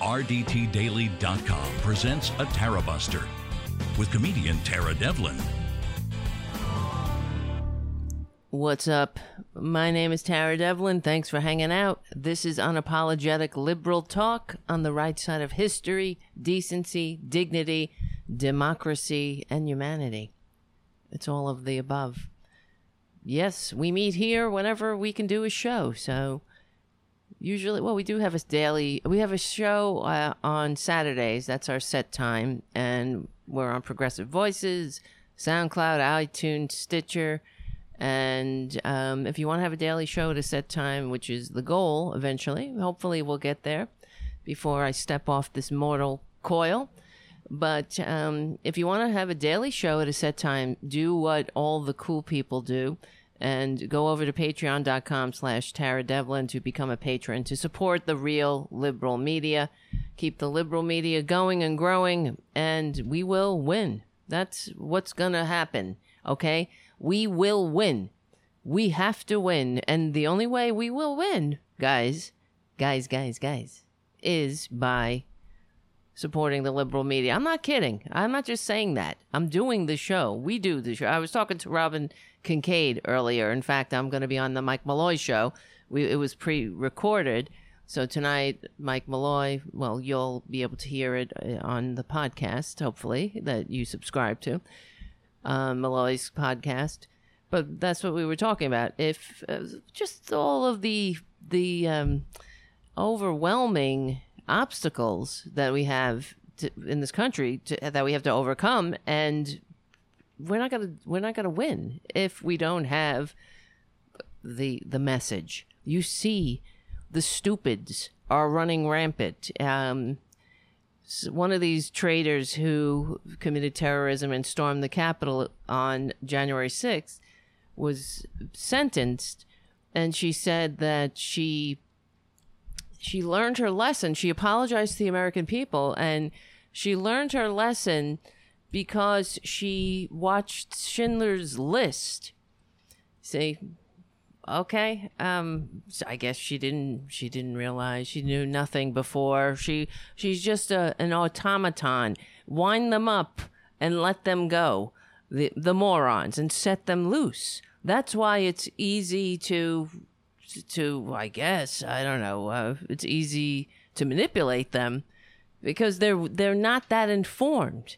RDTDaily.com presents a Tara Buster with comedian Tara Devlin. What's up? My name is Tara Devlin. Thanks for hanging out. This is unapologetic liberal talk on the right side of history, decency, dignity, democracy, and humanity. It's all of the above. Yes, we meet here whenever we can do a show. So usually well we do have a daily we have a show uh, on saturdays. That's our set time. And we're on progressive voices soundcloud itunes stitcher. And um, if you want to have a daily show at a set time which is the goal eventually hopefully we'll get there before i step off this mortal coil. But um, if you want to have a daily show at a set time do what all the cool people do and go over to patreon.com slash tara devlin to become a patron to support the real liberal media. Keep the liberal media going and growing and we will win. That's what's gonna happen okay? We will win. We have to win and the only way we will win guys guys guys guys is by supporting the liberal media. I'm not kidding. I'm not just saying that. I'm doing the show. We do the show. I was talking to Robin Kincaid earlier. In fact, I'm going to be on the Mike Malloy show. We, it was pre-recorded. So tonight, Mike Malloy, well, you'll be able to hear it uh, on the podcast, hopefully, that you subscribe to, um, Malloy's podcast. But that's what we were talking about. If uh, just all of the the um, overwhelming obstacles that we have to, in this country to, that we have to overcome, and we're not gonna we're not gonna win if we don't have the the message. You see, the stupids are running rampant. Um, one of these traitors who committed terrorism and stormed the Capitol on January 6th was sentenced, and she said that she she learned her lesson. She apologized to the American people, and she learned her lesson because she watched Schindler's List. See, okay, um, so I guess she didn't. She didn't realize she knew nothing before. She she's just a, an automaton. Wind them up and let them go. The the morons and set them loose. That's why it's easy to to I guess I don't know. Uh, it's easy to manipulate them because they're they're not that informed.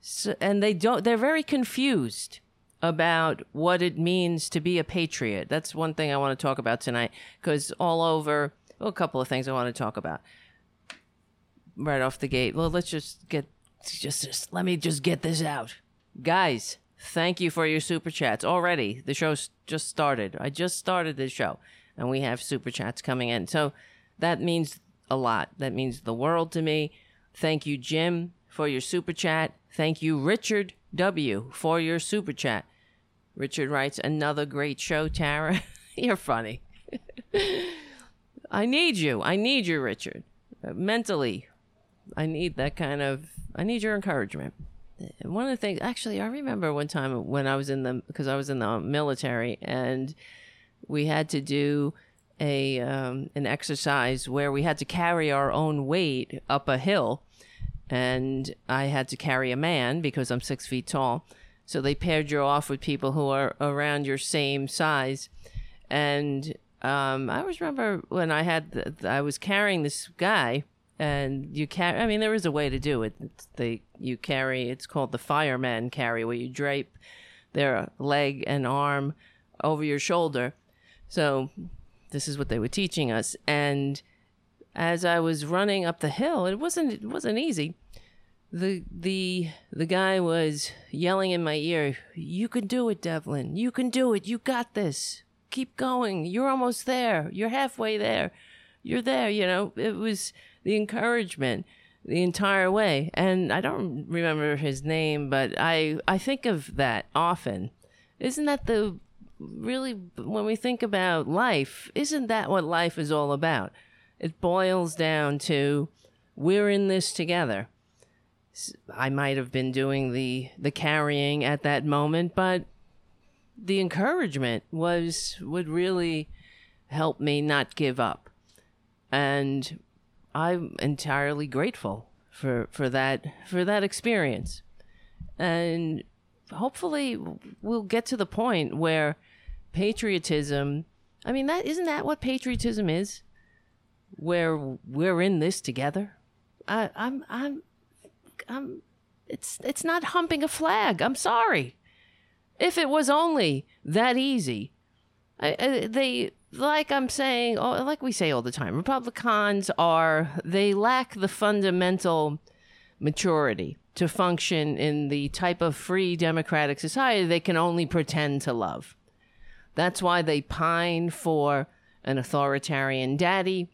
So, and they don't they're very confused about what it means to be a patriot. That's one thing I want to talk about tonight because all over well, a couple of things I want to talk about right off the gate. Well, let's just get just, just let me just get this out. Guys, thank you for your super chats already. The show's just started. I just started this show and we have super chats coming in. So that means a lot. That means the world to me. Thank you, Jim, for your super chat. Thank you, Richard W., for your super chat. Richard writes, Another great show, Tara. You're funny. I need you. I need you, Richard. Mentally, I need that kind of, I need your encouragement. One of the things, actually, I remember one time when I was in the, because I was in the military and we had to do a um, an exercise where we had to carry our own weight up a hill, and I had to carry a man because I'm six feet tall. So they paired you off with people who are around your same size, and um, I always remember when I had the, I was carrying this guy, and you carry. I mean, there is a way to do it. It's they you carry. It's called the fireman carry, where you drape their leg and arm over your shoulder. So this is what they were teaching us. And as I was running up the hill, it wasn't it wasn't easy. The the the guy was yelling in my ear, "You can do it, Devlin. You can do it. You got this. Keep going. You're almost there. You're halfway there. You're there." You know, it was the encouragement the entire way. And I don't remember his name, but I I think of that often. Isn't that the really, when we think about life, isn't that what life is all about? It boils down to we're in this together. I might have been doing the the carrying at that moment, but the encouragement was would really help me not give up. And I'm entirely grateful for for that for that experience, and hopefully we'll get to the point where patriotism. I mean, that isn't that what patriotism is, where we're in this together. I, I'm I'm I'm. It's it's not humping a flag. I'm sorry. If it was only that easy, I, I, they like I'm saying, like we say all the time, Republicans are they lack the fundamental maturity to function in the type of free democratic society they can only pretend to love. That's why they pine for an authoritarian daddy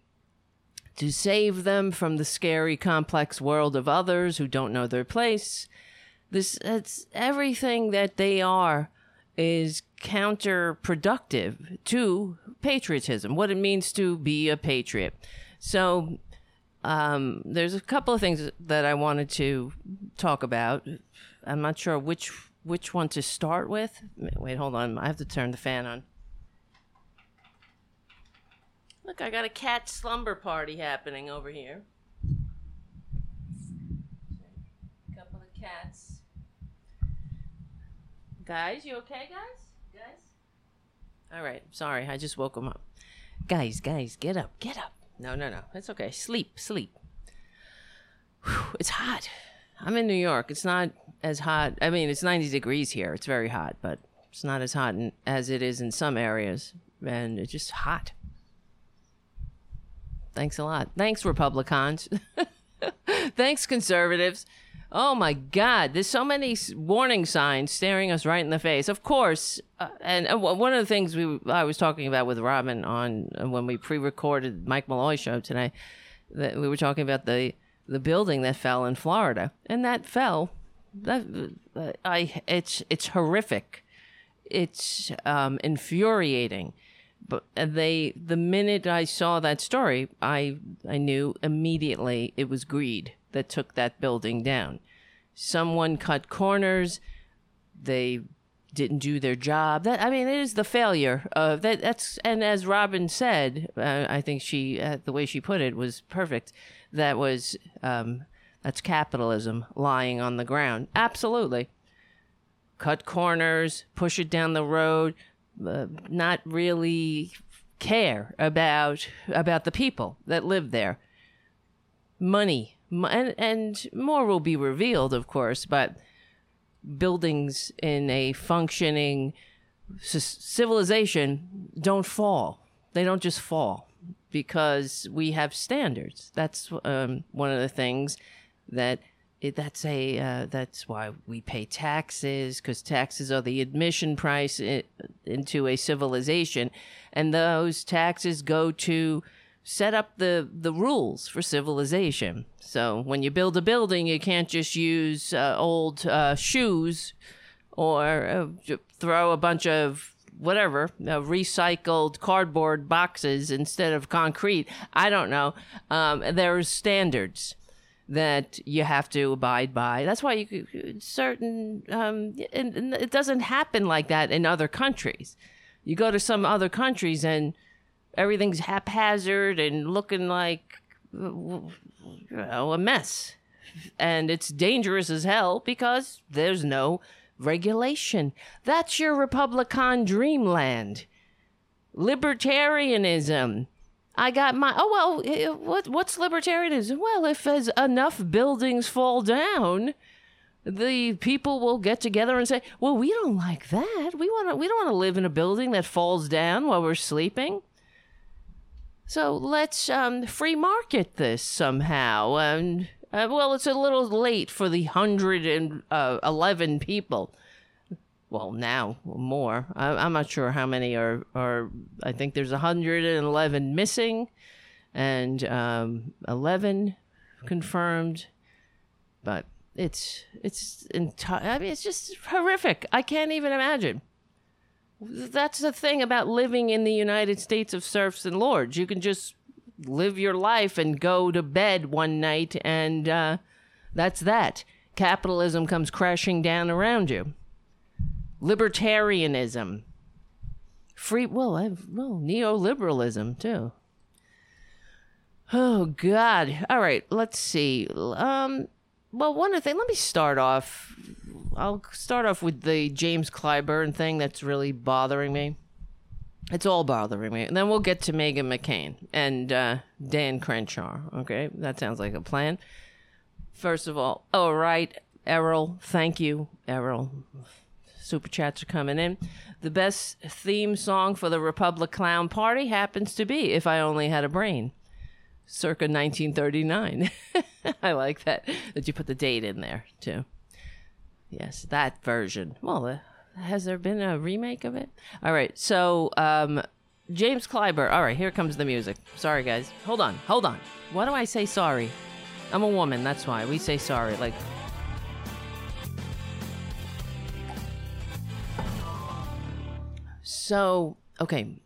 to save them from the scary, complex world of others who don't know their place. This it's everything that they are is counterproductive to patriotism, what it means to be a patriot. So um, there's a couple of things that I wanted to talk about. I'm not sure which which one to start with. Wait, hold on. I have to turn the fan on. Look, I got a cat slumber party happening over here. A couple of cats. Guys, you okay, guys? Guys? All right. Sorry, I just woke them up. Guys, guys, get up, get up. No, no, no. It's okay. Sleep, sleep. Whew, it's hot. I'm in New York. It's not as hot. I mean, it's 90 degrees here. It's very hot, but it's not as hot in, as it is in some areas. And it's just hot. Thanks a lot. Thanks, Republicans. Thanks, conservatives. Oh my God, there's so many warning signs staring us right in the face. Of course, uh, and uh, one of the things we I was talking about with Robin on uh, when we pre-recorded Mike Malloy show today, that we were talking about the the building that fell in Florida, and that fell. That uh, I it's it's horrific. It's um, infuriating but they the minute I saw that story, I I knew immediately it was greed that took that building down. Someone cut corners. They didn't do their job. That I mean, it is the failure of that. That's and as Robin said, uh, I think she uh, the way she put it was perfect. That was um, that's capitalism lying on the ground. Absolutely, cut corners, push it down the road, uh, not really care about about the people that live there. Money and, and more will be revealed, of course, but buildings in a functioning civilization don't fall. They don't just fall because we have standards. That's um, one of the things that it, that's a uh, that's why we pay taxes because taxes are the admission price in, into a civilization, and those taxes go to set up the the rules for civilization. So when you build a building, you can't just use uh, old uh, shoes or uh, throw a bunch of whatever uh, recycled cardboard boxes instead of concrete. I don't know. Um, there's standards that you have to abide by. That's why you certain um, and, and it doesn't happen like that in other countries. You go to some other countries and everything's haphazard and looking like you know, a mess. And it's dangerous as hell because there's no regulation. That's your Republican dreamland. Libertarianism. I got my oh well eh, what what's libertarianism? Well, if as enough buildings fall down, the people will get together and say, "Well, we don't like that. We want to we don't want to live in a building that falls down while we're sleeping." So let's um, free market this somehow. And uh, well, it's a little late for the hundred and uh, eleven people. Well, now more. I, am not sure how many are. Are I think there's hundred and eleven missing, and um, eleven confirmed. But it's it's entire. I mean, it's just horrific. I can't even imagine that's the thing about living in the United States of serfs and lords. You can just live your life and go to bed one night, and uh, that's that. Capitalism comes crashing down around you. Libertarianism, free well, I've, well, neoliberalism too. Oh God! All right, let's see. Um, well, one of the things. Let me start off. I'll start off with the James Clyburn thing that's really bothering me. It's all bothering me, and then we'll get to Meghan McCain and uh, Dan Crenshaw. Okay, that sounds like a plan. First of all, all right, Errol. Thank you, Errol. Super chats are coming in. The best theme song for the Republic Clown Party happens to be "If I Only Had a Brain." circa 1939. I like that that you put the date in there too. Yes, that version. Well, uh, has there been a remake of it? All right, so um, James Clyburn. All right, here comes the music. Sorry, guys. Hold on, hold on. Why do I say sorry? I'm a woman. That's why we say sorry. Like. So okay,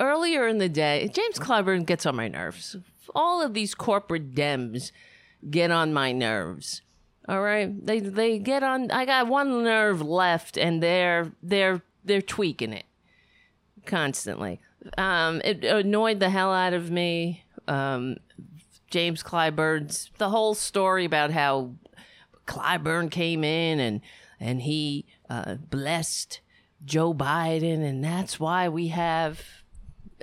earlier in the day, James Clyburn gets on my nerves all of these corporate dems get on my nerves. All right, they they get on. I got one nerve left, and they're they're they're tweaking it constantly. Um, it annoyed the hell out of me. Um, James Clyburn's the whole story about how Clyburn came in and and he uh, blessed Joe Biden, and that's why we have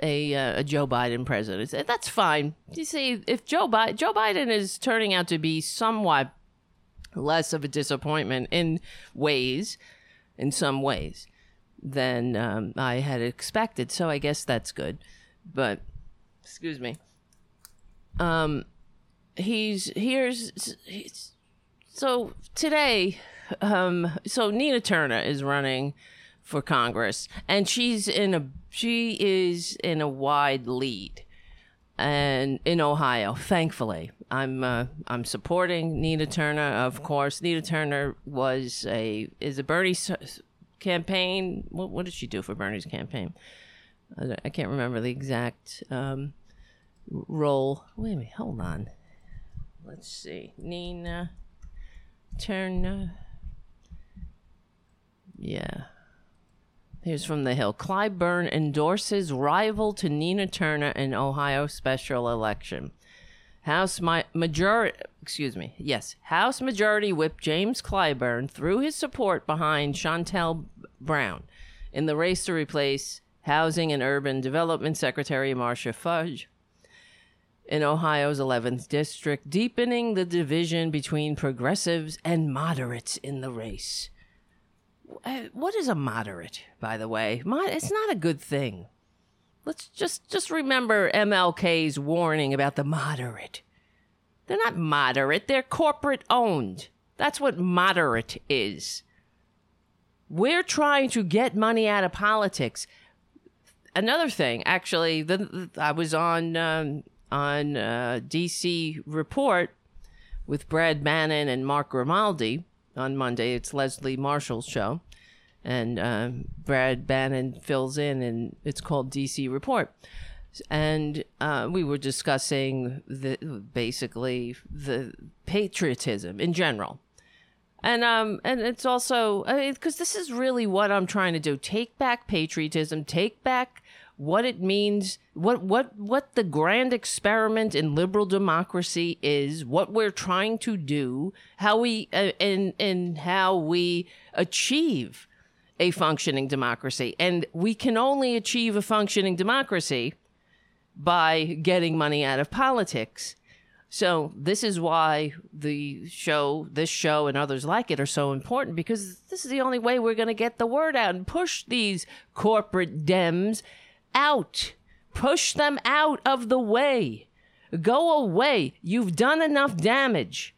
a, uh, a Joe Biden president. That's fine. You see, if Joe Biden Joe Biden is turning out to be somewhat less of a disappointment in ways, in some ways, than um, I had expected. So I guess that's good. But excuse me. Um, he's here's he's, so today. Um, so Nina Turner is running for Congress, and she's in a she is in a wide lead, and in Ohio, thankfully, I'm uh, I'm supporting Nina Turner. Of course, Nina Turner was a is a Bernie campaign. What what did she do for Bernie's campaign? I can't remember the exact um, role. Wait a minute, hold on. Let's see, Nina Turner. Yeah. Here's from the Hill. Clyburn endorses rival to Nina Turner in Ohio special election. House my majority, excuse me, yes, House Majority Whip James Clyburn threw his support behind Shontel Brown in the race to replace Housing and Urban Development Secretary Marcia Fudge in Ohio's 11th district, deepening the division between progressives and moderates in the race. Uh, what is a moderate, by the way? It's not a good thing. Let's just just remember MLK's warning about the moderate. They're not moderate, they're corporate owned. That's what moderate is. We're trying to get money out of politics. Another thing, actually, the, the I was on um, on uh, DC Report with Brad Bannon and Mark Grimaldi on Monday. It's Leslie Marshall's show, and uh, Brad Bannon fills in, and it's called DC Report. And uh, we were discussing the basically the patriotism in general, and um and it's also because this is really what I'm trying to do: take back patriotism, take back what it means, what what what the grand experiment in liberal democracy is, what we're trying to do, how we uh, and and how we achieve a functioning democracy, and we can only achieve a functioning democracy by getting money out of politics. So this is why the show, this show, and others like it are so important because this is the only way we're going to get the word out and push these corporate Dems out. Push them out of the way. Go away. You've done enough damage.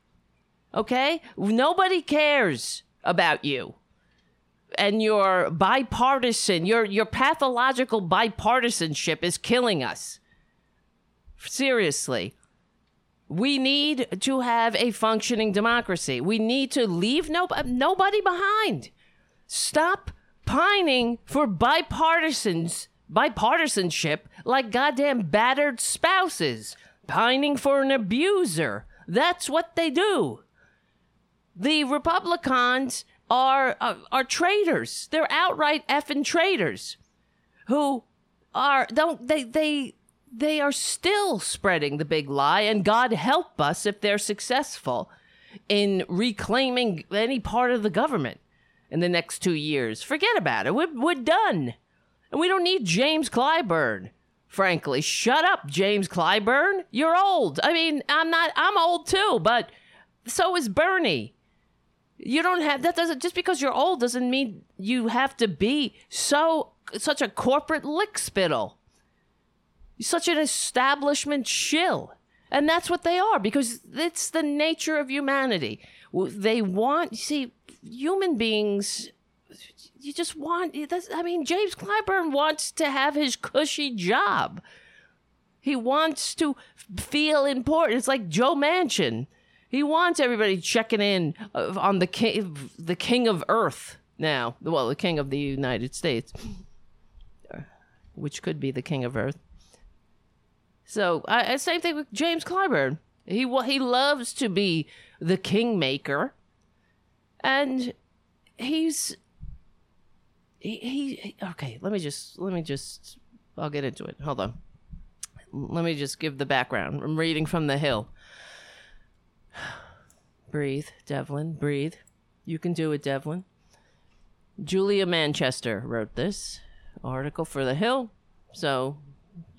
Okay? Nobody cares about you. And your bipartisan, your your pathological bipartisanship is killing us. Seriously. We need to have a functioning democracy. We need to leave no, nobody behind. Stop pining for bipartisans bipartisanship like goddamn battered spouses pining for an abuser. That's what they do. The Republicans are uh, are traitors. They're outright effing traitors who are don't they they they are still spreading the big lie, and God help us if they're successful in reclaiming any part of the government in the next two years. Forget about it. We're, we're done. And we don't need James Clyburn. Frankly, shut up, James Clyburn. You're old. I mean, I'm not, I'm old too, but so is Bernie. You don't have, that doesn't, just because you're old doesn't mean you have to be so, such a corporate lick spittle. such an establishment shill. And that's what they are because it's the nature of humanity. They want, see, human beings, you just want, that's I mean, James Clyburn wants to have his cushy job. He wants to feel important. It's like Joe Manchin. He wants everybody checking in uh, on the king, the king of Earth now. Well, the king of the United States, which could be the king of Earth. So, I, same thing with James Clyburn. He he loves to be the kingmaker, and he's he, he okay. Let me just let me just I'll get into it. Hold on. Let me just give the background. I'm reading from the Hill. breathe, Devlin. Breathe. You can do it, Devlin. Julia Manchester wrote this article for the Hill. So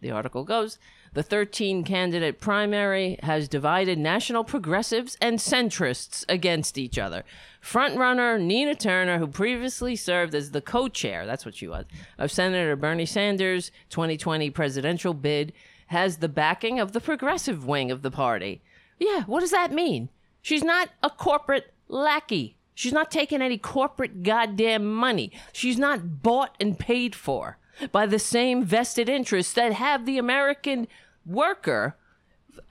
the article goes the 13 candidate primary has divided national progressives and centrists against each other. Frontrunner Nina Turner, who previously served as the co chair, that's what she was, of Senator Bernie Sanders' 2020 presidential bid, has the backing of the progressive wing of the party. Yeah, what does that mean? She's not a corporate lackey. She's not taking any corporate goddamn money. She's not bought and paid for by the same vested interests that have the American worker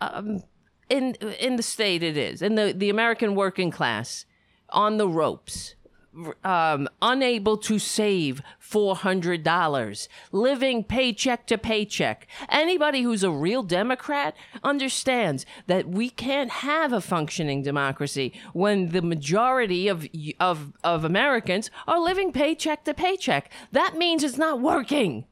um, in in the state it is in the the American working class on the ropes um, unable to save $400, living paycheck to paycheck. Anybody who's a real Democrat understands that we can't have a functioning democracy when the majority of, of, of Americans are living paycheck to paycheck. That means it's not working.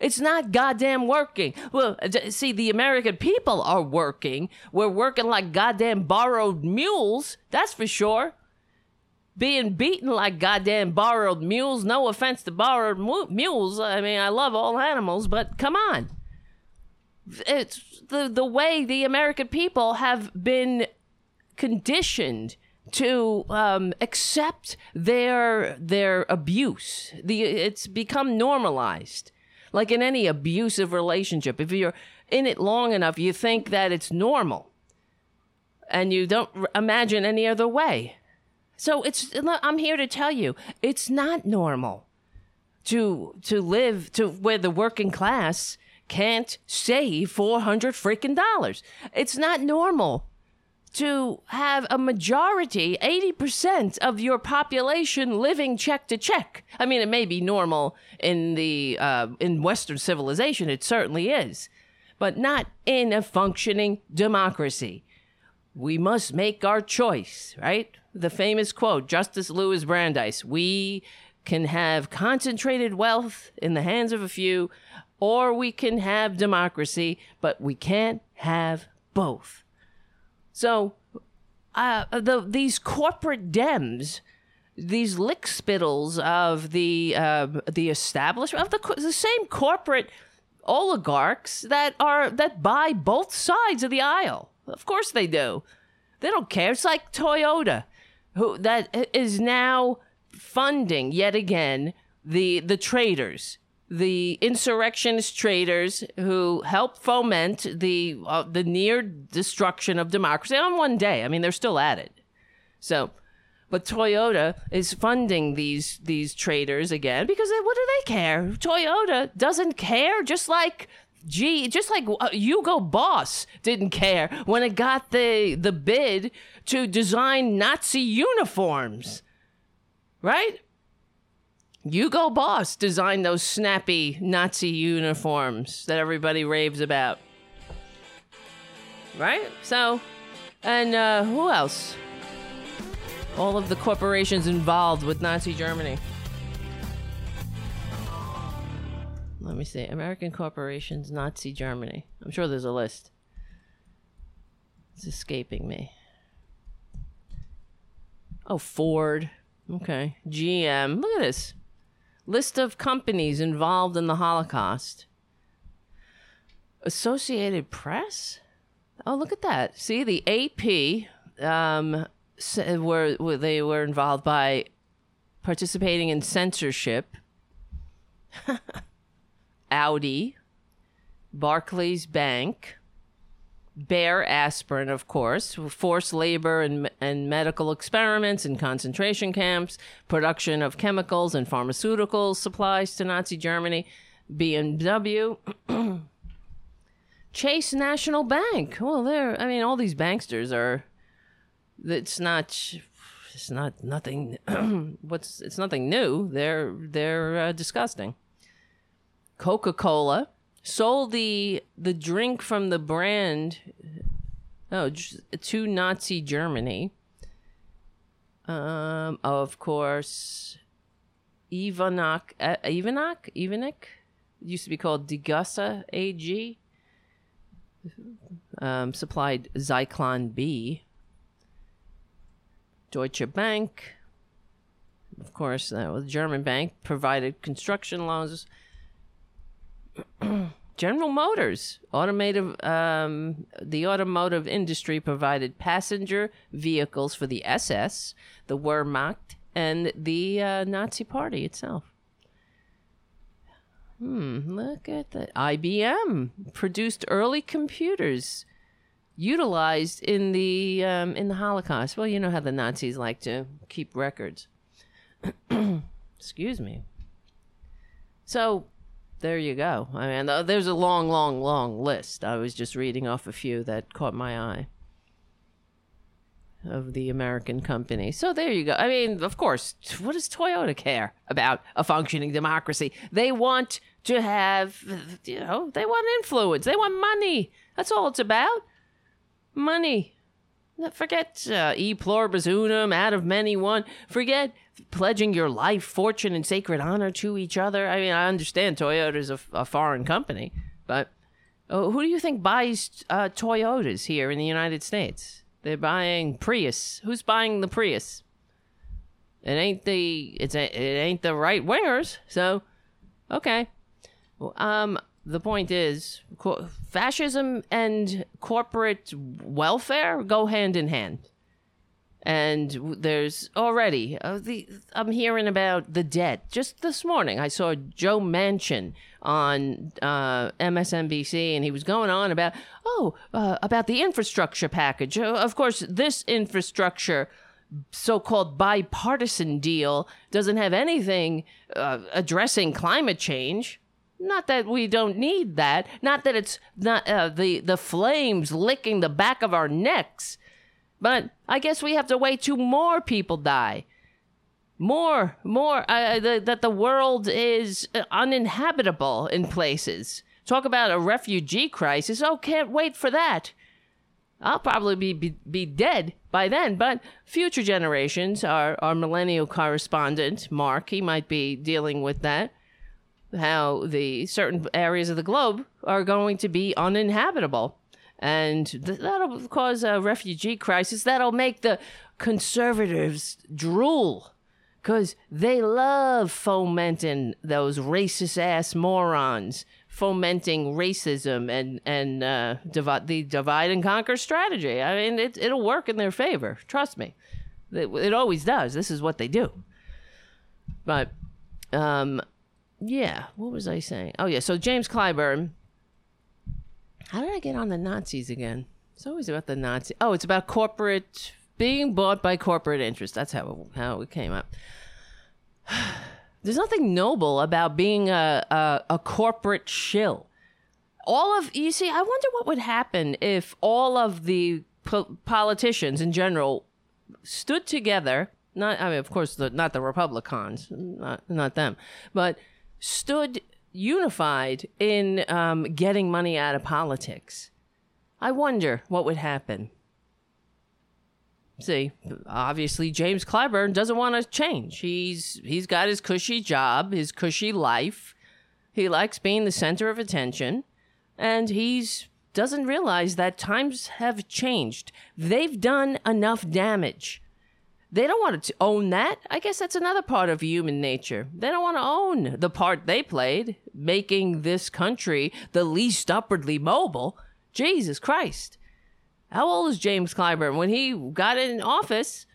It's not goddamn working. Well, see, the American people are working. We're working like goddamn borrowed mules, that's for sure. Being beaten like goddamn borrowed mules. No offense to borrowed mu- mules. I mean, I love all animals, but come on. It's the, the way the American people have been conditioned to um, accept their their abuse. The it's become normalized like in any abusive relationship, if you're in it long enough, you think that it's normal and you don't imagine any other way. So it's I'm here to tell you, it's not normal to to live to where the working class can't save 400 freaking dollars. It's not normal to have a majority, 80% of your population living check to check. I mean, it may be normal in the uh, in Western civilization, it certainly is, but not in a functioning democracy. We must make our choice, right? The famous quote, Justice Louis Brandeis: "We can have concentrated wealth in the hands of a few, or we can have democracy, but we can't have both." So, uh, the these corporate Dems, these lick spittles of the uh, the establishment of the the same corporate oligarchs that are that buy both sides of the aisle. Of course they do. They don't care. It's like Toyota, who that is now funding yet again the the traitors the insurrectionist traitors who helped foment the uh, the near destruction of democracy on one day. I mean, they're still at it. So, but Toyota is funding these these traitors again because they, what do they care? Toyota doesn't care. Just like Gee, just like uh, Hugo Boss didn't care when it got the the bid to design Nazi uniforms, right? Hugo Boss designed those snappy Nazi uniforms that everybody raves about. Right? So, and uh, who else? All of the corporations involved with Nazi Germany. Let me see. American corporations, Nazi Germany. I'm sure there's a list. It's escaping me. Oh, Ford. Okay. GM. Look at this. List of companies involved in the Holocaust. Associated Press? Oh, look at that. See, the AP um, were, were they were involved by participating in censorship. Audi, Barclays Bank, Bayer aspirin, of course, forced labor and, and medical experiments in concentration camps, production of chemicals and pharmaceutical supplies to Nazi Germany, BMW, Chase National Bank. Well, there, I mean, all these banksters are. It's not. It's not nothing. what's? It's nothing new. They're they're uh, disgusting. Coca Cola sold the the drink from the brand oh to Nazi Germany. Um, of course, Ivanak uh, Ivanak Ivanik used to be called Degussa AG. Um, supplied Zyklon B. Deutsche Bank, of course, that was German bank, provided construction loans General Motors, automotive, um, the automotive industry provided passenger vehicles for the SS, the Wehrmacht, and the uh, Nazi Party itself. Hmm, look at that. IBM produced early computers utilized in the um, in the Holocaust. Well, you know how the Nazis like to keep records. Excuse me. So there you go. I mean, there's a long, long, long list. I was just reading off a few that caught my eye of the American company. So there you go. I mean, of course, what does Toyota care about a functioning democracy? They want to have, you know, they want influence. They want money. That's all it's about. Money. Forget uh, e pluribus unum, out of many one. Forget pledging your life, fortune, and sacred honor to each other. I mean, I understand Toyota is a, a foreign company, but uh, who do you think buys uh, Toyotas here in the United States? They're buying Prius. Who's buying the Prius? It ain't the it's a, it ain't the right wingers. So, okay. Well, um, the point is, co- fascism and corporate welfare go hand in hand and there's already uh, the I'm hearing about the debt. Just this morning, I saw Joe Manchin on uh, MSNBC, and he was going on about oh uh, about the infrastructure package. Uh, of course, this infrastructure so-called bipartisan deal doesn't have anything uh, addressing climate change. Not that we don't need that. Not that it's not uh, the the flames licking the back of our necks but I guess we have to wait till more people die. More, more, uh, the, that the world is uninhabitable in places. Talk about a refugee crisis. Oh, can't wait for that. I'll probably be, be, be dead by then, but future generations, our, our millennial correspondent, Mark, he might be dealing with that. How the certain areas of the globe are going to be uninhabitable and th- that'll cause a refugee crisis. That'll make the conservatives drool because they love fomenting those racist ass morons, fomenting racism and and uh, the divide and conquer strategy. I mean, it, it'll work in their favor. Trust me, it, it always does. This is what they do. But, um, yeah, what was I saying? Oh yeah, so James Clyburn how did I get on the Nazis again? It's always about the Nazi. Oh, it's about corporate being bought by corporate interests. That's how it, how it came up. There's nothing noble about being a, a, a corporate shill. All of you see, I wonder what would happen if all of the po- politicians in general stood together. Not, I mean, of course, the, not the Republicans, not not them, but stood unified in um, getting money out of politics. I wonder what would happen. See, obviously James Clyburn doesn't want to change. He's he's got his cushy job, his cushy life. He likes being the center of attention, and he's doesn't realize that times have changed. They've done enough damage. They don't want to own that. I guess that's another part of human nature. They don't want to own the part they played, making this country the least upwardly mobile. Jesus Christ. How old is James Clyburn? When he got in office,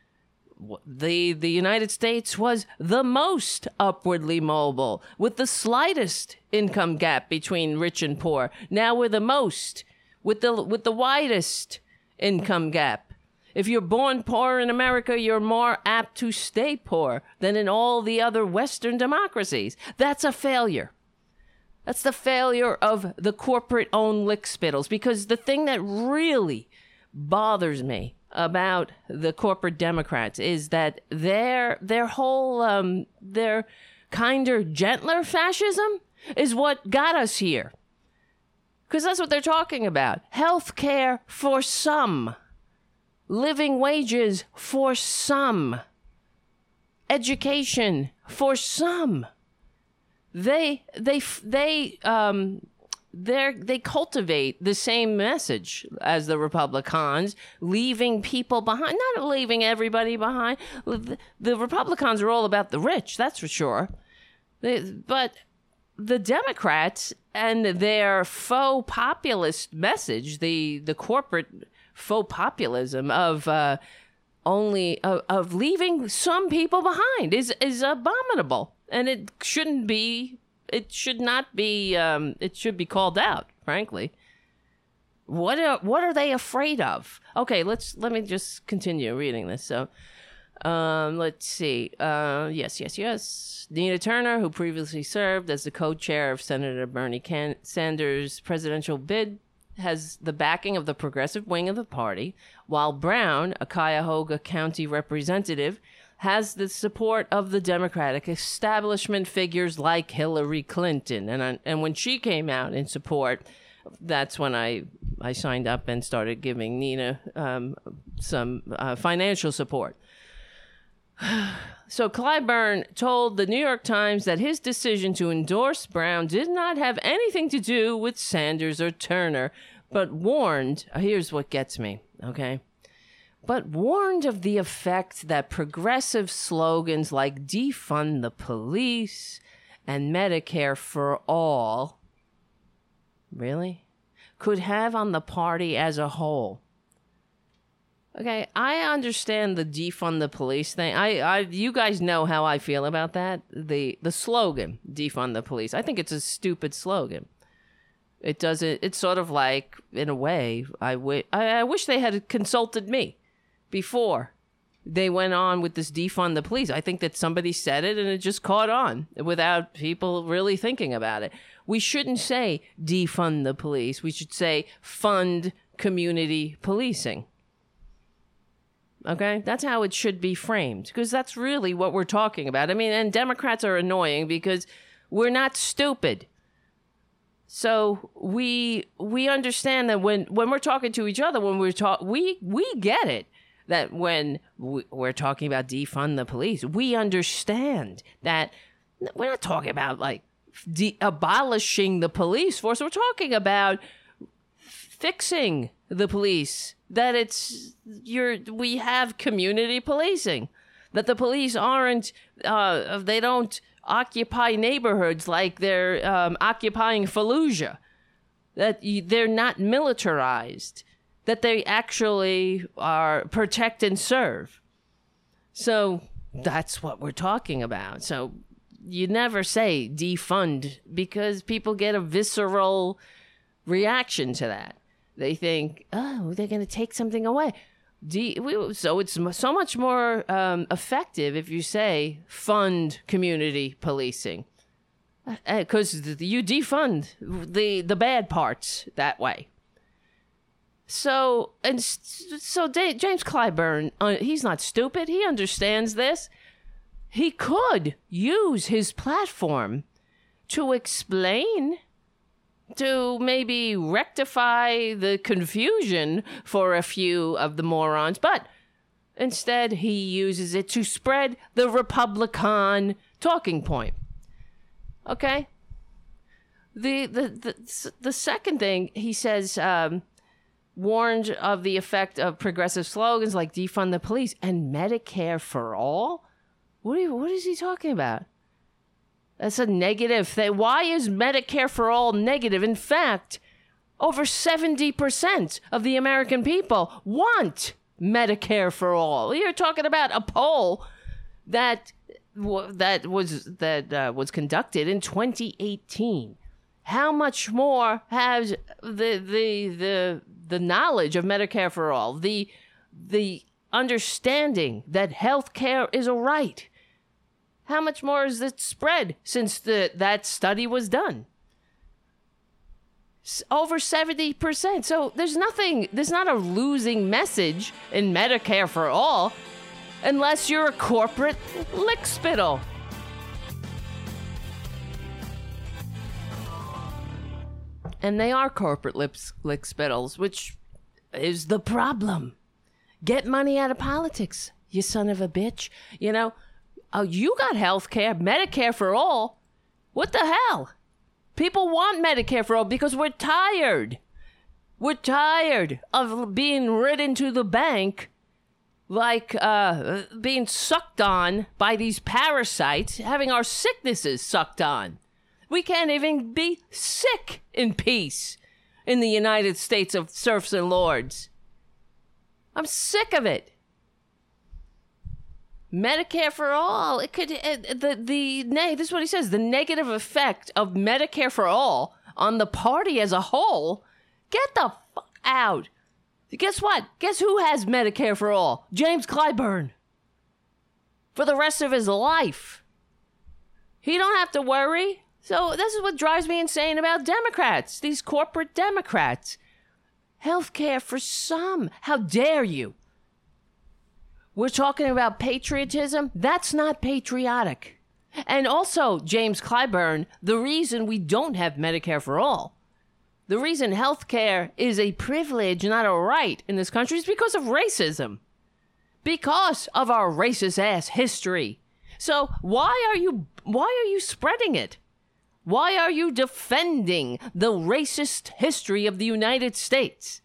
the the United States was the most upwardly mobile, with the slightest income gap between rich and poor. Now we're the most, with the with the widest income gap. If you're born poor in America, you're more apt to stay poor than in all the other Western democracies. That's a failure. That's the failure of the corporate owned lick spittles because the thing that really bothers me about the corporate Democrats is that their their whole um, their kinder, gentler fascism is what got us here. Because that's what they're talking about. Health care for some living wages for some, education for some. They they they um they they cultivate the same message as the Republicans, leaving people behind, not leaving everybody behind. The Republicans are all about the rich, that's for sure. But the Democrats and their faux populist message, the the corporate faux populism of uh, only of, of leaving some people behind is is abominable, and it shouldn't be. It should not be. Um, it should be called out. Frankly, what are what are they afraid of? Okay, let's let me just continue reading this. So. Um, let's see. Uh, yes, yes, yes. Nina Turner, who previously served as the co-chair of Senator Bernie Can- Sanders' presidential bid has the backing of the progressive wing of the party, while Brown, a Cuyahoga County representative, has the support of the Democratic establishment figures like Hillary Clinton. And I, and when she came out in support, that's when I I signed up and started giving Nina um, some uh, financial support. So Clyburn told the New York Times that his decision to endorse Brown did not have anything to do with Sanders or Turner, but warned uh, here's what gets me, okay? But warned of the effect that progressive slogans like defund the police and Medicare for all really could have on the party as a whole. Okay, I understand the defund the police thing. I, I, you guys know how I feel about that. The the slogan defund the police. I think it's a stupid slogan. It doesn't. It's sort of like, in a way, I, w- I, I wish they had consulted me before they went on with this defund the police. I think that somebody said it and it just caught on without people really thinking about it. We shouldn't say defund the police. We should say fund community policing. Okay, that's how it should be framed because that's really what we're talking about. I mean, and Democrats are annoying because we're not stupid. So we we understand that when when we're talking to each other, when we're talk, we we get it that when we're talking about defund the police, we understand that we're not talking about like de- abolishing the police force. We're talking about fixing the police that it's you're we have community policing. That the police aren't uh, they don't occupy neighborhoods like they're um, occupying Fallujah. That they're not militarized. That they actually are protect and serve. So that's what we're talking about. So you never say defund because people get a visceral reaction to that they think, oh, they're going to take something away. so it's so much more um, effective if you say fund community policing, because uh, you defund the the bad parts that way. So and so James Clyburn, uh, he's not stupid. He understands this. He could use his platform to explain to maybe rectify the confusion for a few of the morons, but instead he uses it to spread the Republican talking point. Okay? the the the, the second thing he says um, warned of the effect of progressive slogans like defund the police and Medicare for all. What you, what is he talking about? That's a negative thing. Why is Medicare for all negative? In fact, over 70% of the American people want Medicare for all. You're talking about a poll that that was that uh, was conducted in 2018. How much more has the the the the knowledge of Medicare for all, the the understanding that health care is a right? How much more has it spread since the that study was done? over 70%. So there's nothing, there's not a losing message in Medicare for all unless you're a corporate lickspittle. And they are corporate lips, lickspittles, which is the problem. Get money out of politics, you son of a bitch. You know, oh, you got health care, Medicare for all. What the hell? People want Medicare for all because we're tired. We're tired of being ridden to the bank like uh, being sucked on by these parasites, having our sicknesses sucked on. We can't even be sick in peace in the United States of serfs and lords. I'm sick of it. Medicare for all. It could uh, the the nay. This is what he says. The negative effect of Medicare for all on the party as a whole. Get the fuck out. Guess what? Guess who has Medicare for all? James Clyburn. For the rest of his life. He don't have to worry. So this is what drives me insane about Democrats, these corporate Democrats. Health care for some. How dare you? We're talking about patriotism. That's not patriotic. And also, James Clyburn, the reason we don't have Medicare for all the reason healthcare is a privilege, not a right in this country, is because of racism. Because of our racist ass history. So why are you why are you spreading it? Why are you defending the racist history of the United States?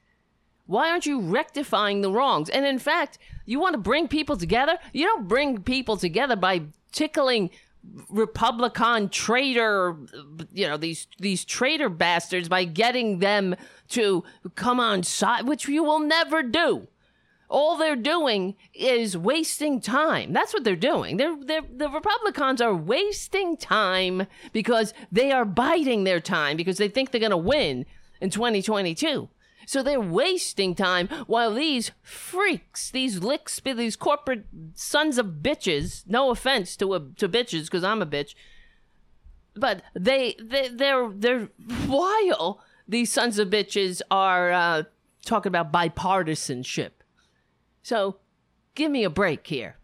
Why aren't you rectifying the wrongs? And in fact, you want to bring people together? You don't bring people together by tickling Republican traitor, you know, these these traitor bastards by getting them to come on side, which you will never do. All they're doing is wasting time. That's what they're doing. They're, they're, the Republicans are wasting time because they are biding their time because they think they're going to win in 2022. So they're wasting time while these freaks, these licks, these corporate sons of bitches, no offense to a, to bitches because I'm a bitch, but they, they they're they're while these sons of bitches are uh, talking about bipartisanship. So give me a break here.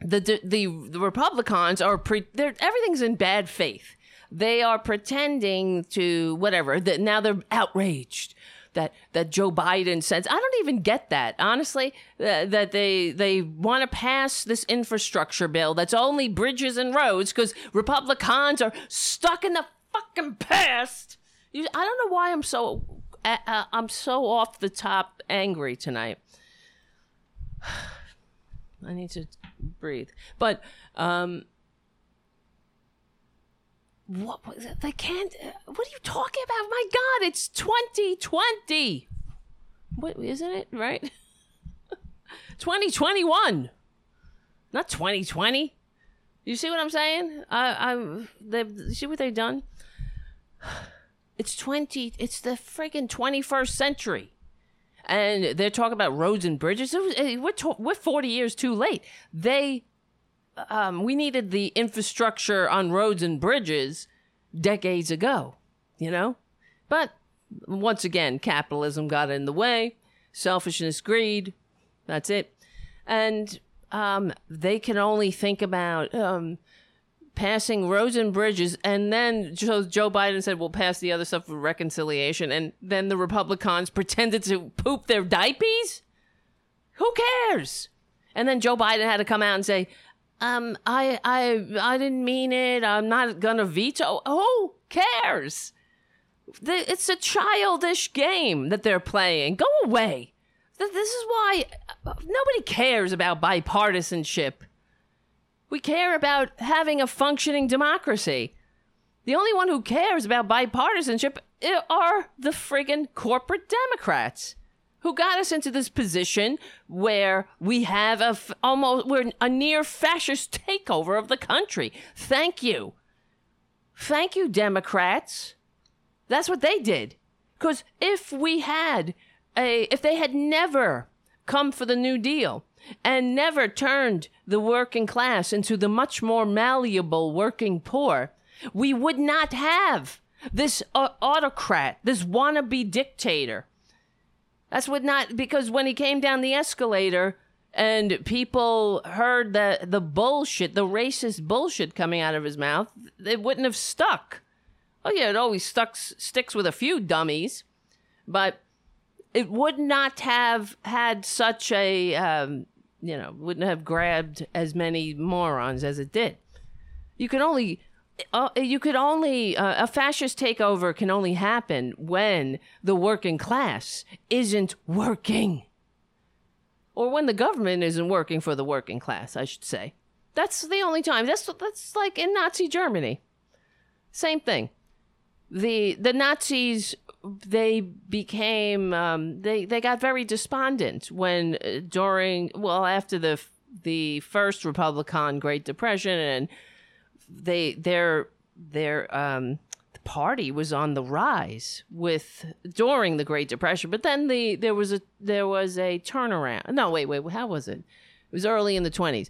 The the, the, Republicans are pre, they're everything's in bad faith. They are pretending to whatever that now they're outraged that that Joe Biden says. I don't even get that honestly. That, that they they want to pass this infrastructure bill that's only bridges and roads because Republicans are stuck in the fucking past. You, I don't know why I'm so uh, uh, I'm so off the top angry tonight. I need to breathe, but um what they can't uh, what are you talking about? My god it's 2020 what isn't it right? 2021 not 2020 you see what i'm saying? I i they see what they've done? It's 20 it's the freaking 21st century. And they're talking about roads and bridges. Eh, we're, to, we're 40 years too late. They um, we needed the infrastructure on roads and bridges decades ago, you know? But once again, capitalism got in the way, selfishness, greed, that's it. And um, they can only think about um, passing roads and bridges. And then Joe, Joe Biden said, we'll pass the other stuff for reconciliation. And then the Republicans pretended to poop their diapers? Who cares? And then Joe Biden had to come out and say, um, I, I, I didn't mean it. I'm not gonna veto. Oh, cares? It's a childish game that they're playing. Go away. This is why uh, nobody cares about bipartisanship. We care about having a functioning democracy. The only one who cares about bipartisanship are the friggin' corporate Democrats who got us into this position where we have a f- almost we're a near fascist takeover of the country. Thank you. Thank you Democrats. That's what they did. Cuz if we had a if they had never come for the new deal and never turned the working class into the much more malleable working poor, we would not have this uh, autocrat, this wannabe dictator. That's what not because when he came down the escalator and people heard the the bullshit, the racist bullshit coming out of his mouth, it wouldn't have stuck. Oh yeah, it always stuck sticks with a few dummies, but it would not have had such a um, you know wouldn't have grabbed as many morons as it did. You can only uh, you could only uh, a fascist takeover can only happen when the working class isn't working. Or when the government isn't working for the working class i should say. That's the only time. That's that's like in nazi germany. Same thing. The the nazis they became um, they they got very despondent when uh, during well after the the first republican great depression and they their their um party was on the rise with during the Great Depression, but then the there was a there was a turnaround. No, wait, wait, how was it? It was early in the twenties.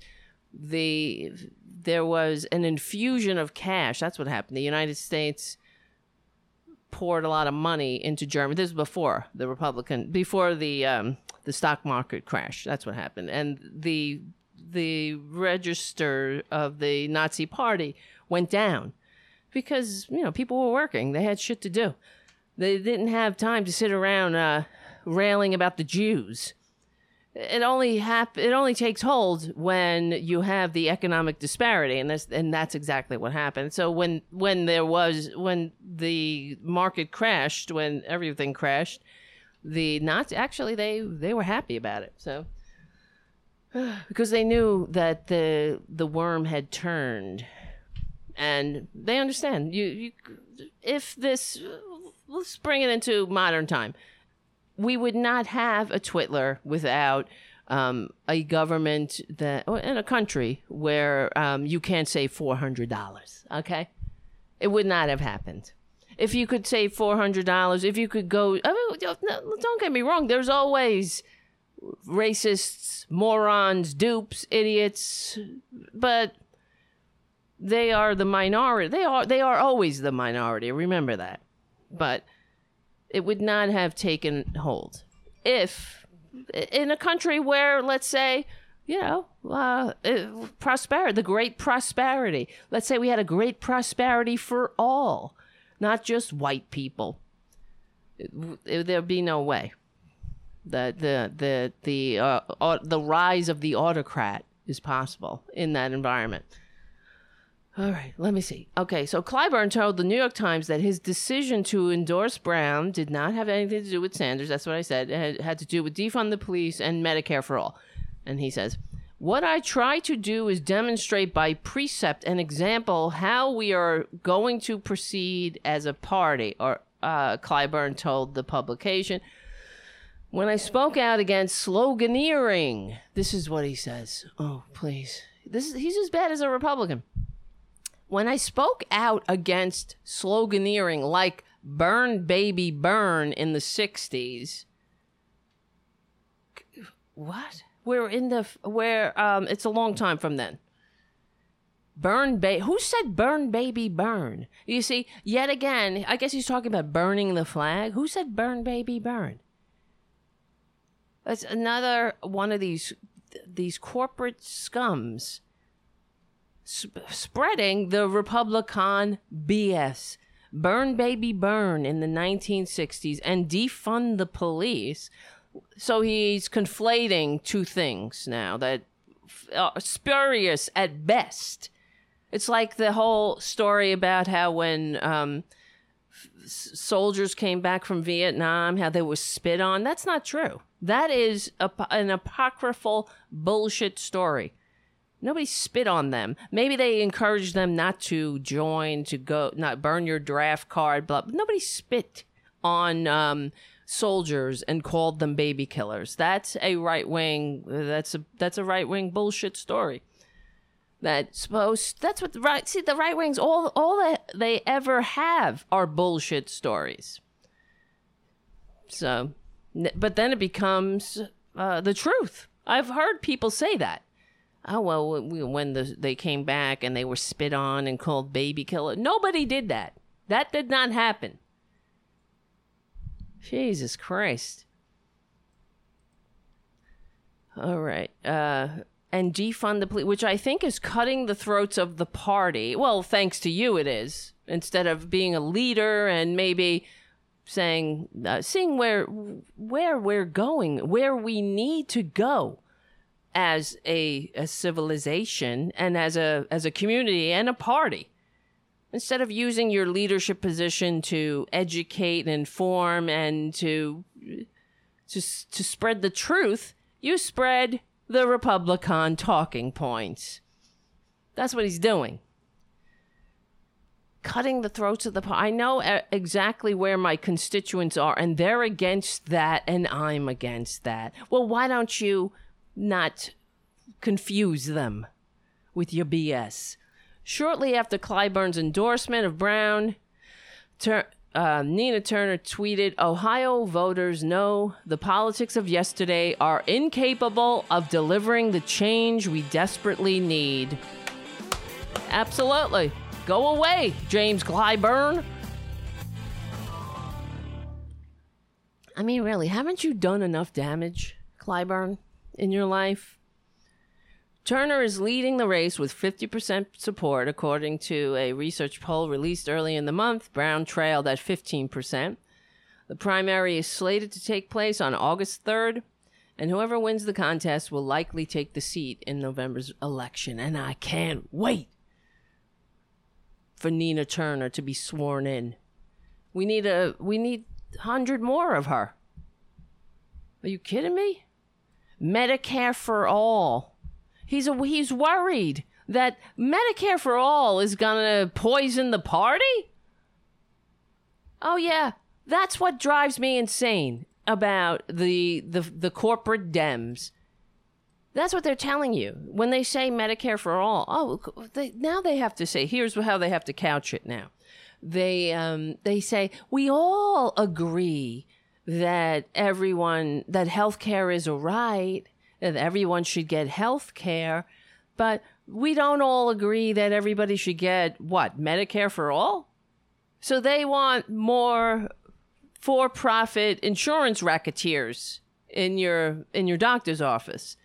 The there was an infusion of cash. That's what happened. The United States poured a lot of money into Germany. This was before the Republican, before the um, the stock market crash. That's what happened, and the the register of the Nazi Party went down because you know people were working; they had shit to do. They didn't have time to sit around uh, railing about the Jews. It only hap- It only takes hold when you have the economic disparity, and that's and that's exactly what happened. So when when there was when the market crashed, when everything crashed, the Nazi actually they they were happy about it. So because they knew that the the worm had turned, and they understand. You, you if this, let's bring it into modern time. We would not have a Twitler without um, a government that in a country where um, you can't save four hundred dollars. Okay, it would not have happened if you could save four hundred dollars. If you could go, I mean, don't get me wrong. There's always racists, morons, dupes, idiots, but they are the minority. They are they are always the minority. Remember that. But it would not have taken hold if in a country where let's say you know, uh, prosperity, the great prosperity. Let's say we had a great prosperity for all, not just white people. There'd be no way the the the the uh, uh, the rise of the autocrat is possible in that environment. All right, let me see. Okay, so Clyburn told the New York Times that his decision to endorse Brown did not have anything to do with Sanders. That's what I said. It had, had to do with defund the police and Medicare for all. And he says, What I try to do is demonstrate by precept and example how we are going to proceed as a party, or uh, Clyburn told the publication. When I spoke out against sloganeering, this is what he says. Oh, please. This is, he's as bad as a Republican. When I spoke out against sloganeering like burn baby burn in the 60s, what? We're in the where um it's a long time from then. Burn baby. Who said burn baby burn? You see, yet again, I guess he's talking about burning the flag. Who said burn baby burn? That's another one of these these corporate scums sp- spreading the Republican BS. Burn baby burn in the 1960s and defund the police. So he's conflating two things now that are spurious at best. It's like the whole story about how when um, s- soldiers came back from Vietnam, how they were spit on. That's not true. That is a, an apocryphal bullshit story. Nobody spit on them. Maybe they encouraged them not to join, to go, not burn your draft card. But nobody spit on um, soldiers and called them baby killers. That's a right wing. That's a that's a right wing bullshit story. That's supposed. That's what the right. See, the right wings. All all that they ever have are bullshit stories. So, but then it becomes uh, the truth. I've heard people say that. Oh well, when the, they came back and they were spit on and called baby killer. Nobody did that. That did not happen. Jesus Christ. All right. Uh, and defund the police, which I think is cutting the throats of the party. Well, thanks to you, it is. Instead of being a leader and maybe saying, uh, seeing where where we're going, where we need to go as a, a civilization and as a as a community and a party instead of using your leadership position to educate and inform and to to, to spread the truth, you spread the Republican talking points. That's what he's doing. Cutting the throats of the. I know exactly where my constituents are, and they're against that, and I'm against that. Well, why don't you not confuse them with your BS? Shortly after Clyburn's endorsement of Brown, uh, Nina Turner tweeted Ohio voters know the politics of yesterday are incapable of delivering the change we desperately need. Absolutely. Go away, James Clyburn. I mean, really, haven't you done enough damage, Clyburn, in your life? Turner is leading the race with 50% support, according to a research poll released early in the month. Brown trailed at 15%. The primary is slated to take place on August 3rd, and whoever wins the contest will likely take the seat in November's election. And I can't wait for Nina Turner to be sworn in. We need a we need 100 more of her. Are you kidding me? Medicare for all He's a, he's worried that Medicare for all is to poison the party. Oh yeah, that's what drives me insane about the the the corporate Dems. That's what they're telling you when they say Medicare for all. Oh, they, now they have to say here's how they have to couch it. Now, they um, they say we all agree that everyone that healthcare is a right that everyone should get health care, but we don't all agree that everybody should get what? Medicare for all? So they want more for-profit insurance racketeers in your in your doctor's office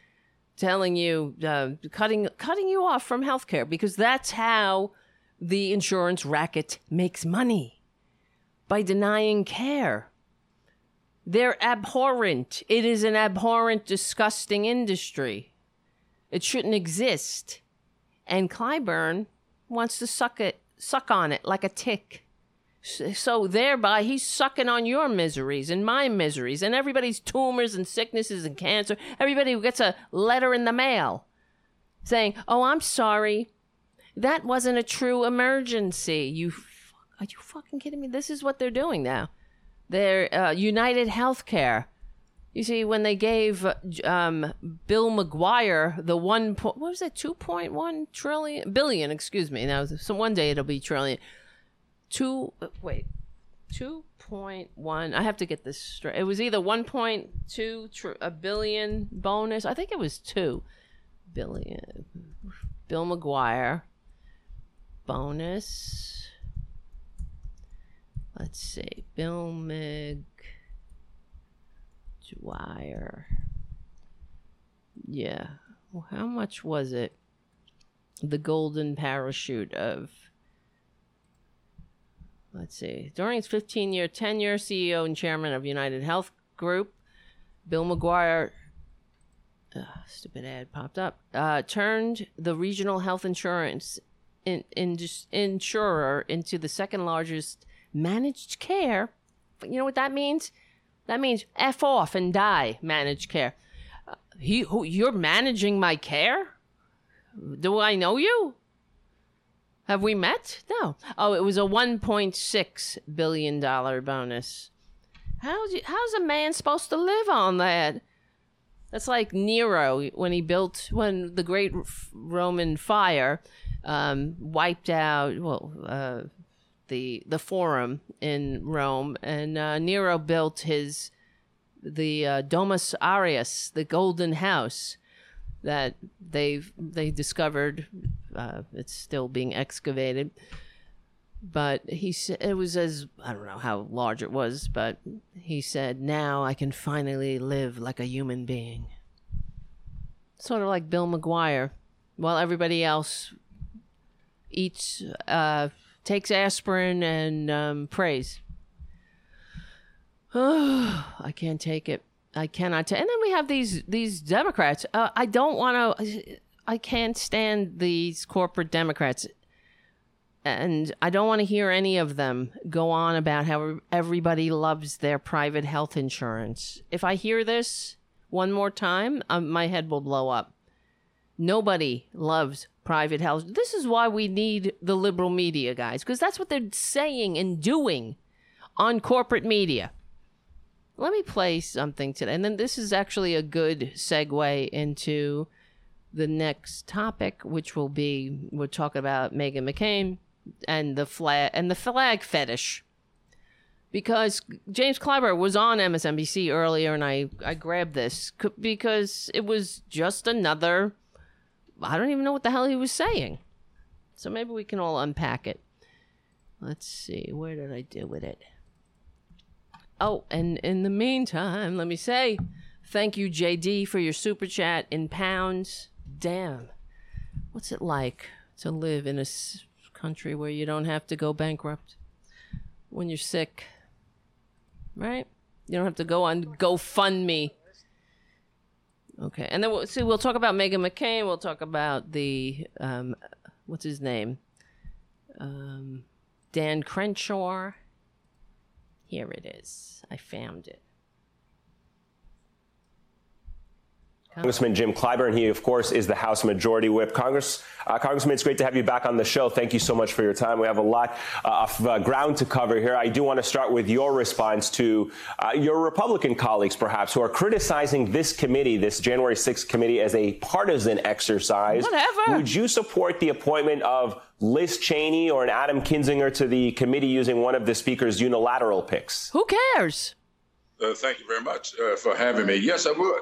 telling you uh, cutting cutting you off from healthcare because that's how the insurance racket makes money by denying care they're abhorrent. It is an abhorrent, disgusting industry. It shouldn't exist. And Clyburn wants to suck it, suck on it like a tick. So thereby he's sucking on your miseries and my miseries and everybody's tumors and sicknesses and cancer. Everybody who gets a letter in the mail saying, "Oh, I'm sorry, that wasn't a true emergency." You, are you fucking kidding me? This is what they're doing now. Their uh, United Healthcare. You see, when they gave um, Bill McGuire the one point, what was it, two point one trillion billion? Excuse me. Now, so one day it'll be trillion. Two. Uh, wait, two point one. I have to get this straight. It was either one point two tr- a billion bonus. I think it was two billion. Bill McGuire bonus let's see, Bill mcguire Yeah. Well, how much was it? The golden parachute of let's see. During his 15 year tenure, CEO and chairman of United Health Group, Bill McGuire, uh, stupid ad popped up, uh, turned the regional health insurance in, in insurer into the second largest managed care. You know what that means? That means f off and die. Managed care. Uh, he who you're managing my care? Do I know you? Have we met? No. Oh, it was a 1.6 billion dollar bonus. How's you, how's a man supposed to live on that? That's like Nero when he built when the great Roman fire um, wiped out well uh, the the Forum in Rome, and uh, Nero built his the uh, Domus Aureus, the Golden House that they've they discovered. Uh, it's still being excavated but he said it was as I don't know how large it was, but he said, "Now I can finally live like a human being." Sort of like Bill McGuire, while everybody else eats, uh, takes aspirin and um, prays. Oh, I can't take it. I cannot. T- and then we have these these Democrats. Uh, I don't want to. I can't stand these corporate Democrats and I don't want to hear any of them go on about how everybody loves their private health insurance. If I hear this one more time, um, my head will blow up. Nobody loves private health. This is why we need the liberal media, guys, because that's what they're saying and doing on corporate media. Let me play something today. And then this is actually a good segue into the next topic, which will be we're talking about Meghan McCain and the flag and the flag fetish because James Clyburn was on MSNBC earlier, and I I grabbed this because it was just another. I don't even know what the hell he was saying, so maybe we can all unpack it. Let's see, where did I do with it? Oh, and in the meantime, let me say thank you, JD, for your super chat in pounds. Damn, what's it like to live in a country where you don't have to go bankrupt when you're sick. Right? You don't have to go on GoFundMe. Okay, and then we'll see. We'll talk about Meghan McCain. We'll talk about the um, what's his name, um, Dan Crenshaw. Here it is. I found it. Congressman Jim Clyburn. He, of course, is the House Majority Whip. Congress, uh, Congressman, it's great to have you back on the show. Thank you so much for your time. We have a lot uh, of uh, ground to cover here. I do want to start with your response to uh, your Republican colleagues, perhaps, who are criticizing this committee, this January 6th committee, as a partisan exercise. Whatever. Would you support the appointment of Liz Cheney or an Adam Kinzinger to the committee using one of the speaker's unilateral picks? Who cares? Uh, thank you very much uh, for having me. Yes, I would.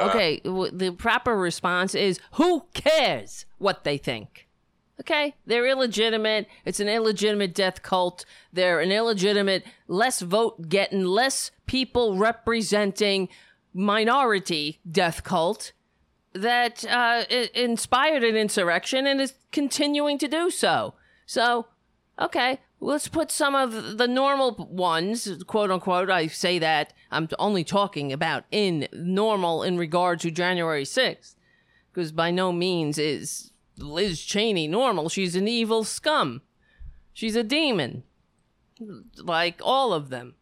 Uh, okay, the proper response is who cares what they think? Okay, they're illegitimate. It's an illegitimate death cult. They're an illegitimate, less vote getting, less people representing minority death cult that uh, inspired an insurrection and is continuing to do so. So, okay, let's put some of the normal ones, quote unquote. I say that I'm only talking about in normal in regard to January 6th, because by no means is Liz Cheney normal. She's an evil scum. She's a demon, like all of them.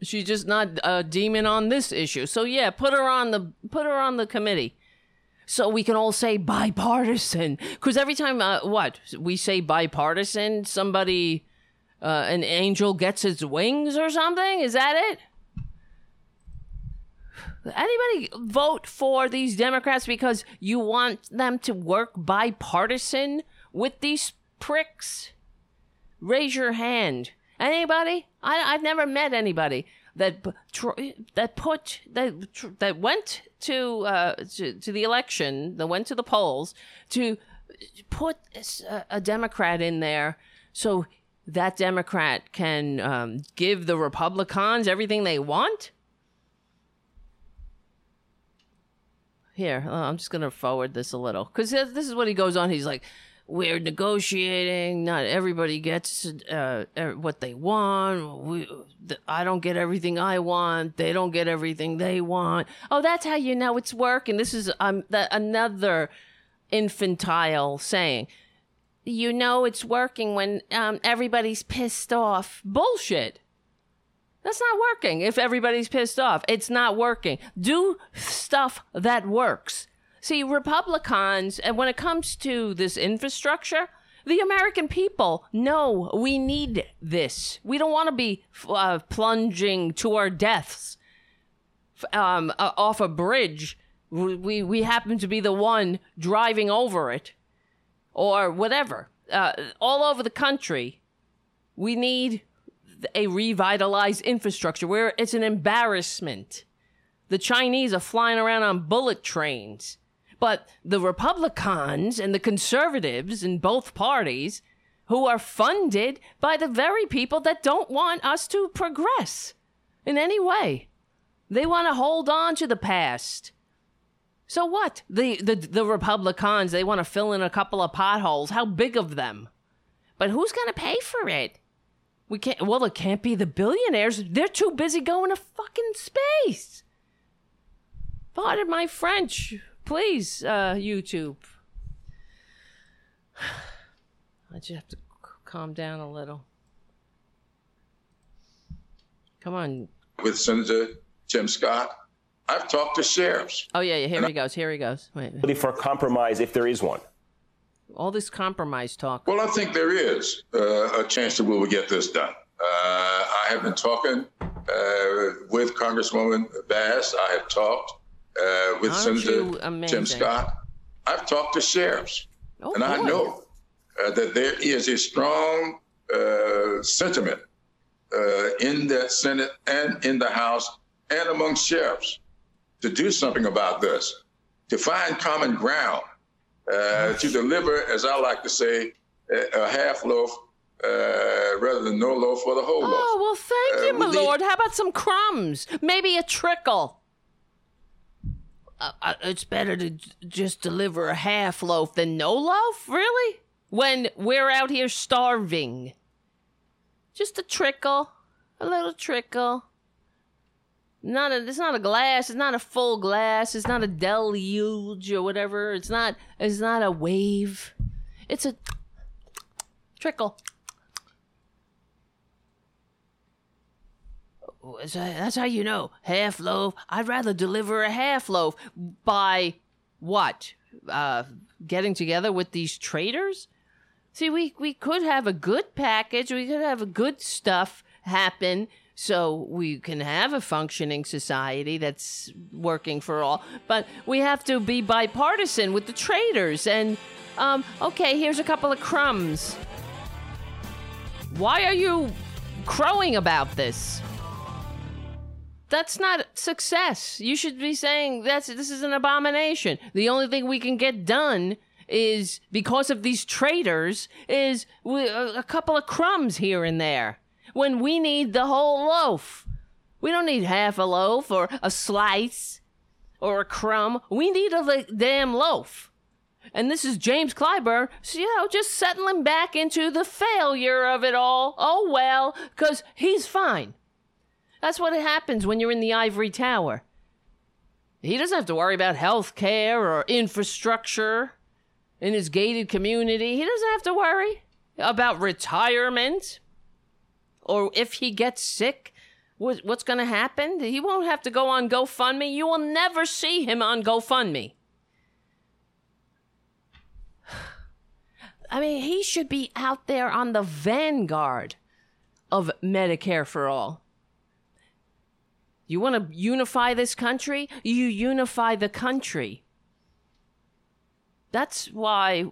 She's just not a demon on this issue. So yeah, put her on the put her on the committee so we can all say bipartisan. Because every time, uh, what we say bipartisan, somebody, uh, an angel gets its wings or something. Is that it? Anybody vote for these Democrats because you want them to work bipartisan with these pricks? Raise your hand. Anybody? I, I've never met anybody that that put that that went to, uh, to to the election, that went to the polls to put a Democrat in there so that Democrat can um, give the Republicans everything they want. Here, uh, I'm just gonna forward this a little because this is what he goes on. He's like, we're negotiating. Not everybody gets uh, what they want. We, I don't get everything I want. They don't get everything they want. Oh, that's how you know it's working. This is um, that another infantile saying. you know it's working when um, everybody's pissed off. Bullshit. That's not working if everybody's pissed off. It's not working. Do stuff that works. See, Republicans, and when it comes to this infrastructure, the American people know we need this. We don't want to be uh, plunging to our deaths um, uh, off a bridge. We, we happen to be the one driving over it or whatever. Uh, all over the country, we need a revitalized infrastructure where it's an embarrassment. The Chinese are flying around on bullet trains. But the Republicans and the conservatives in both parties, who are funded by the very people that don't want us to progress in any way, they want to hold on to the past. So what? The, the, the Republicans, they want to fill in a couple of potholes. How big of them? But who's going to pay for it? We can't. Well, it can't be the billionaires. They're too busy going to fucking space. Pardon my French, please, uh, YouTube. I just have to c- calm down a little. Come on. With Senator Tim Scott, I've talked to sheriffs. Oh yeah, yeah. Here he goes. Here he goes. Wait. For compromise, if there is one. All this compromise talk. Well, I think there is uh, a chance that we will get this done. Uh, I have been talking uh, with Congresswoman Bass. I have talked uh, with Aren't Senator? Tim Scott. I've talked to sheriffs, Oh, and I know uh, that there is a strong uh, sentiment uh, in the Senate and in the House and among sheriffs to do something about this, to find common ground, uh, to deliver, as I like to say, a, a half loaf uh, rather than no loaf for the whole loaf. Oh well, thank Uh, you, my lord. How about some crumbs? Maybe a trickle. Uh, it's better to just deliver a half loaf than no loaf, really? When we're out here starving. Just a trickle, a little trickle. Not a. It's not a glass. It's not a full glass. It's not a deluge or whatever. It's not. It's not a wave. It's a trickle. That's how- you know. Half loaf. I'd rather deliver a half loaf by what? Uh, getting together with these traitors? See, we, we could have a good package. We could have a good stuff happen so we can have a functioning society that's working for all. But we have to be bipartisan with the traitors. And, um, okay, here's a couple of crumbs. Why are you crowing about this? That's not success. You should be saying that's this is an abomination. The only thing we can get done is because of these traitors is a, couple of crumbs here and there when we need the whole loaf. We don't need half a loaf or a slice or a crumb. We need a li- damn loaf. And this is James Clyburn, so, you know, just settling back into the failure of it all. Oh well, because he's fine. That's what happens when you're in the ivory tower. He doesn't have to worry about health care or infrastructure in his gated community. He doesn't have to worry about retirement or if he gets sick. What's going to happen? He won't have to go on GoFundMe. You will never see him on GoFundMe. I mean, he should be out there on the vanguard of Medicare for all. You want to unify this country? You unify the country. That's why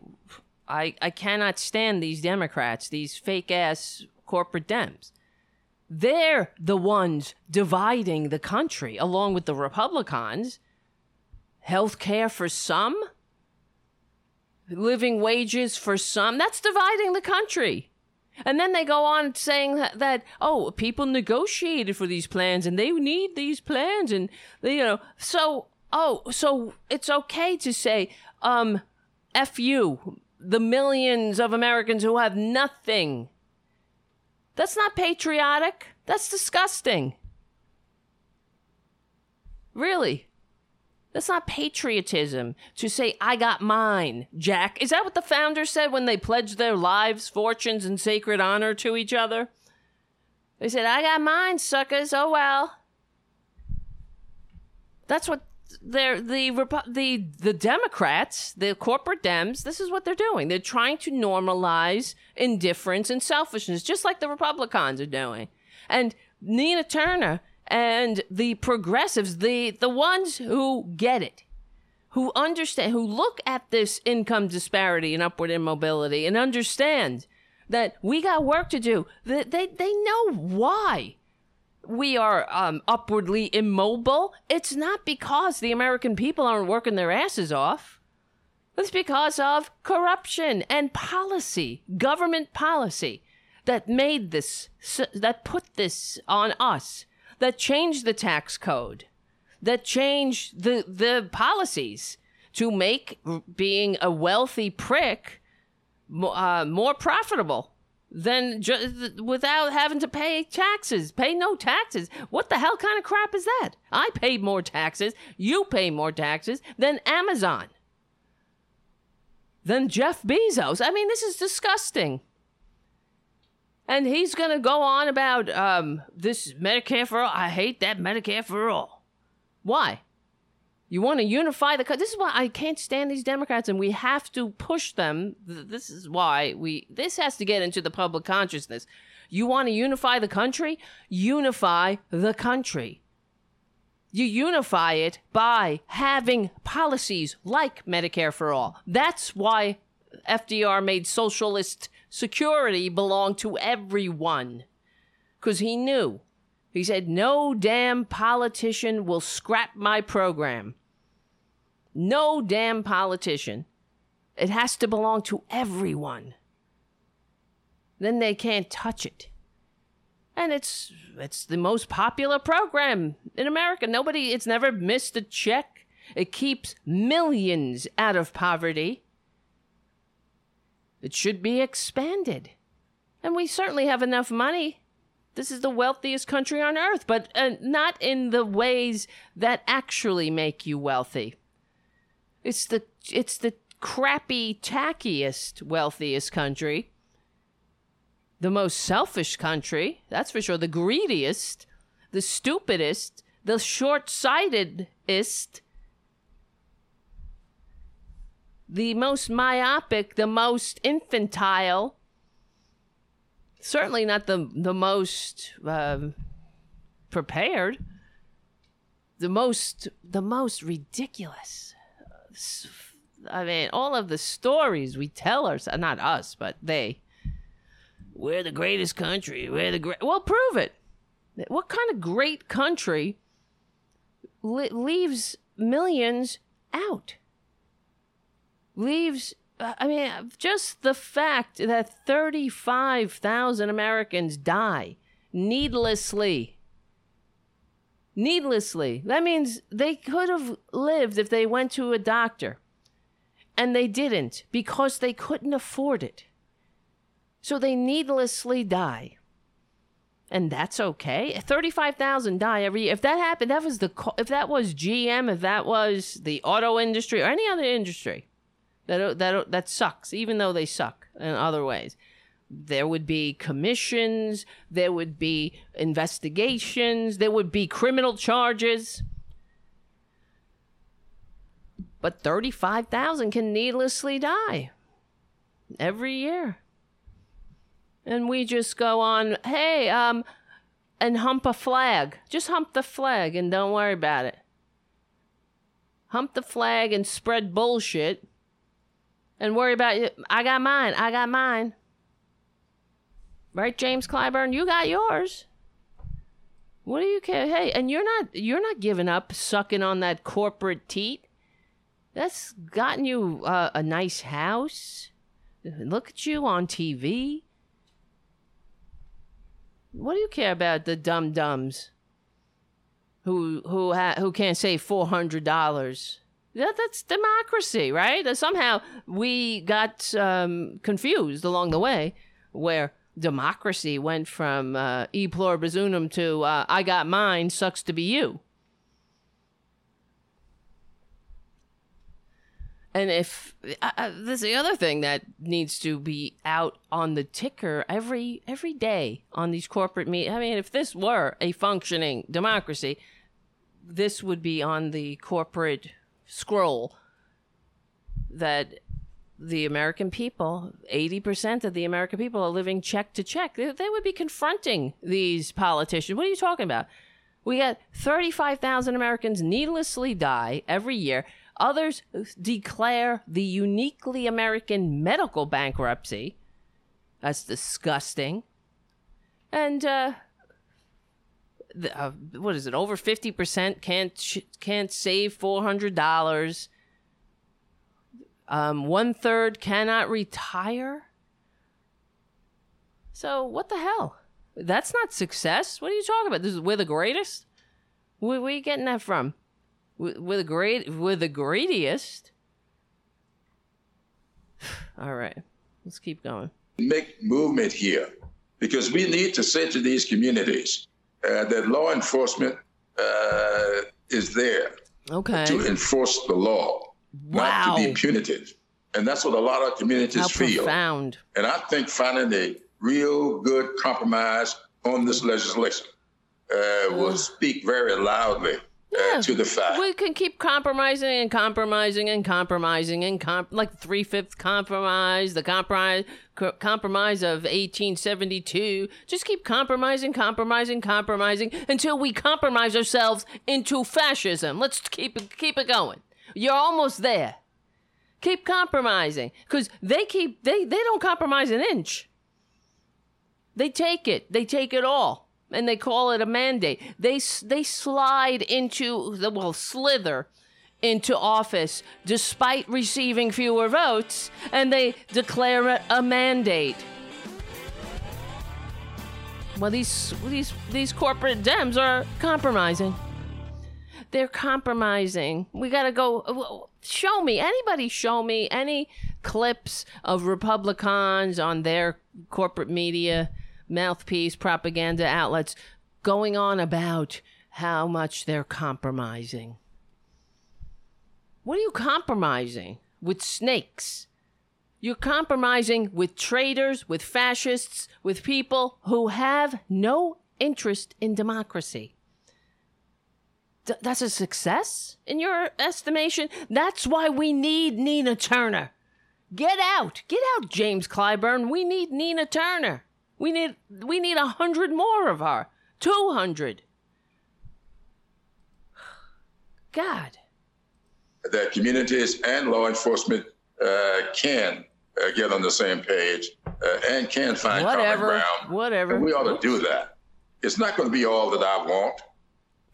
I I cannot stand these Democrats, these fake ass corporate Dems. They're the ones dividing the country along with the Republicans. Health care for some, living wages for some. That's dividing the country. And then they go on saying that, that oh, people negotiated for these plans and they need these plans and you know, so oh, so it's okay to say um F you, the millions of Americans who have nothing. That's not patriotic. That's disgusting. Really. That's not patriotism to say, I got mine, Jack. Is that what the founders said when they pledged their lives, fortunes, and sacred honor to each other? They said, I got mine, suckers. Oh well. That's what they're the the the Democrats, the corporate Dems. This is what they're doing. They're trying to normalize indifference and selfishness, just like the Republicans are doing. And Nina Turner and the progressives, the the ones who get it, who understand, who look at this income disparity and upward immobility and understand that we got work to do. That they, they know why we are um, upwardly immobile. It's not because the American people aren't working their asses off. It's because of corruption and policy, government policy that made this, that put this on us, that changed the tax code, that changed the, the policies to make being a wealthy prick uh, more profitable than without having to pay taxes. Pay no taxes. What the hell kind of crap is that? I pay more taxes. You pay more taxes than Amazon. Than Jeff Bezos. I mean, this is disgusting. And he's going to go on about um, this Medicare for all. I hate that Medicare for all. Why? You want to unify the country. This is why I can't stand these Democrats, and we have to push them. This is why we. This has to get into the public consciousness. You want to unify the country? Unify the country. You unify it by having policies like Medicare for all. That's why FDR made socialist security belonged to everyone. Because he knew he said, No damn politician will scrap my program. No damn politician. It has to belong to everyone. Then they can't touch it. And it's it's the most popular program in America. Nobody it's never missed a check. It keeps millions out of poverty. It should be expanded. And we certainly have enough money this is the wealthiest country on earth, but uh, not in the ways that actually make you wealthy. It's the it's the crappy, tackiest, wealthiest country. The most selfish country, that's for sure. The greediest, the stupidest, the short-sightedest, the most myopic, the most infantile, certainly not the the most uh, prepared. The most the most ridiculous. I mean, all of the stories we tell ourselves, not us, but they. We're the greatest country. We're the great. Well, prove it. What kind of great country leaves millions out? Leaves uh, I mean, just the fact that 35,000 Americans die needlessly. Needlessly. That means they could have lived if they went to a doctor. And they didn't because they couldn't afford it. So they needlessly die. And that's okay. 35,000 die every year. If that happened, that was the if that was GM, if that was the auto industry or any other industry, that that that sucks, even though they suck in other ways. There would be commissions, there would be investigations, there would be criminal charges. But 35,000 can needlessly die every year. And we just go on, hey, um, and hump a flag. Just hump the flag and don't worry about it. Hump the flag and spread bullshit and worry about it. I got mine. I got mine. Right, James Clyburn? You got yours. What do you care? Hey, and you're not you're not giving up sucking on that corporate teat. That's gotten you uh, a nice house. Look at you on TV. What do you care about the dum dums who who ha- who can't save four hundred dollars? That, that's democracy, right? That somehow we got um, confused along the way, where democracy went from uh, e pluribus unum to uh, I got mine, sucks to be you. And if uh, uh, there's the other thing that needs to be out on the ticker every every day on these corporate meet. I mean, if this were a functioning democracy, this would be on the corporate scroll that the American people, 80% of the American people are living check to check. They, would be confronting these politicians. What are you talking about? We got 35,000 Americans needlessly die every year. Others declare the uniquely American medical bankruptcy. That's disgusting. And uh, uh, what is it? Over fifty percent can't sh- can't save four hundred dollars. Um, one third cannot retire. So what the hell? That's not success. What are you talking about? This is we're the greatest. Where, where are you getting that from? We're the great. We're the greediest. All right, let's keep going. Make movement here because we need to say to these communities that law enforcement uh, is there okay. to enforce the law, wow. not to be punitive. And that's what a lot of communities How feel. Profound. And I think finding a real good compromise on this legislation uh, will speak very loudly yeah, uh, to the fact. We can keep compromising and compromising and compromising and comp- like three fifth compromise, the compromise co- compromise of 1872. Just keep compromising, compromising, compromising until we compromise ourselves into fascism. Let's keep it, keep it going. You're almost there. Keep compromising because they keep they they don't compromise an inch. They take it. They take it all and they call it a mandate. They they slide into the well slither into office despite receiving fewer votes, and they declare it a mandate. Well, these these these corporate Dems are compromising. They're compromising. We gotta go. Show me anybody. Show me any clips of Republicans on their corporate media mouthpiece propaganda outlets going on about how much they're compromising. What are you compromising? With snakes. You're compromising with traitors, with fascists, with people who have no interest in democracy. D- that's a success in your estimation? That's why we need Nina Turner. Get out. Get out, James Clyburn. We need Nina Turner. We need we need a hundred more of her. Two hundred. God. That communities and law enforcement uh, can uh, get on the same page uh, and can find whatever, common ground. Whatever. And we ought to do that. It's not going to be all that I want,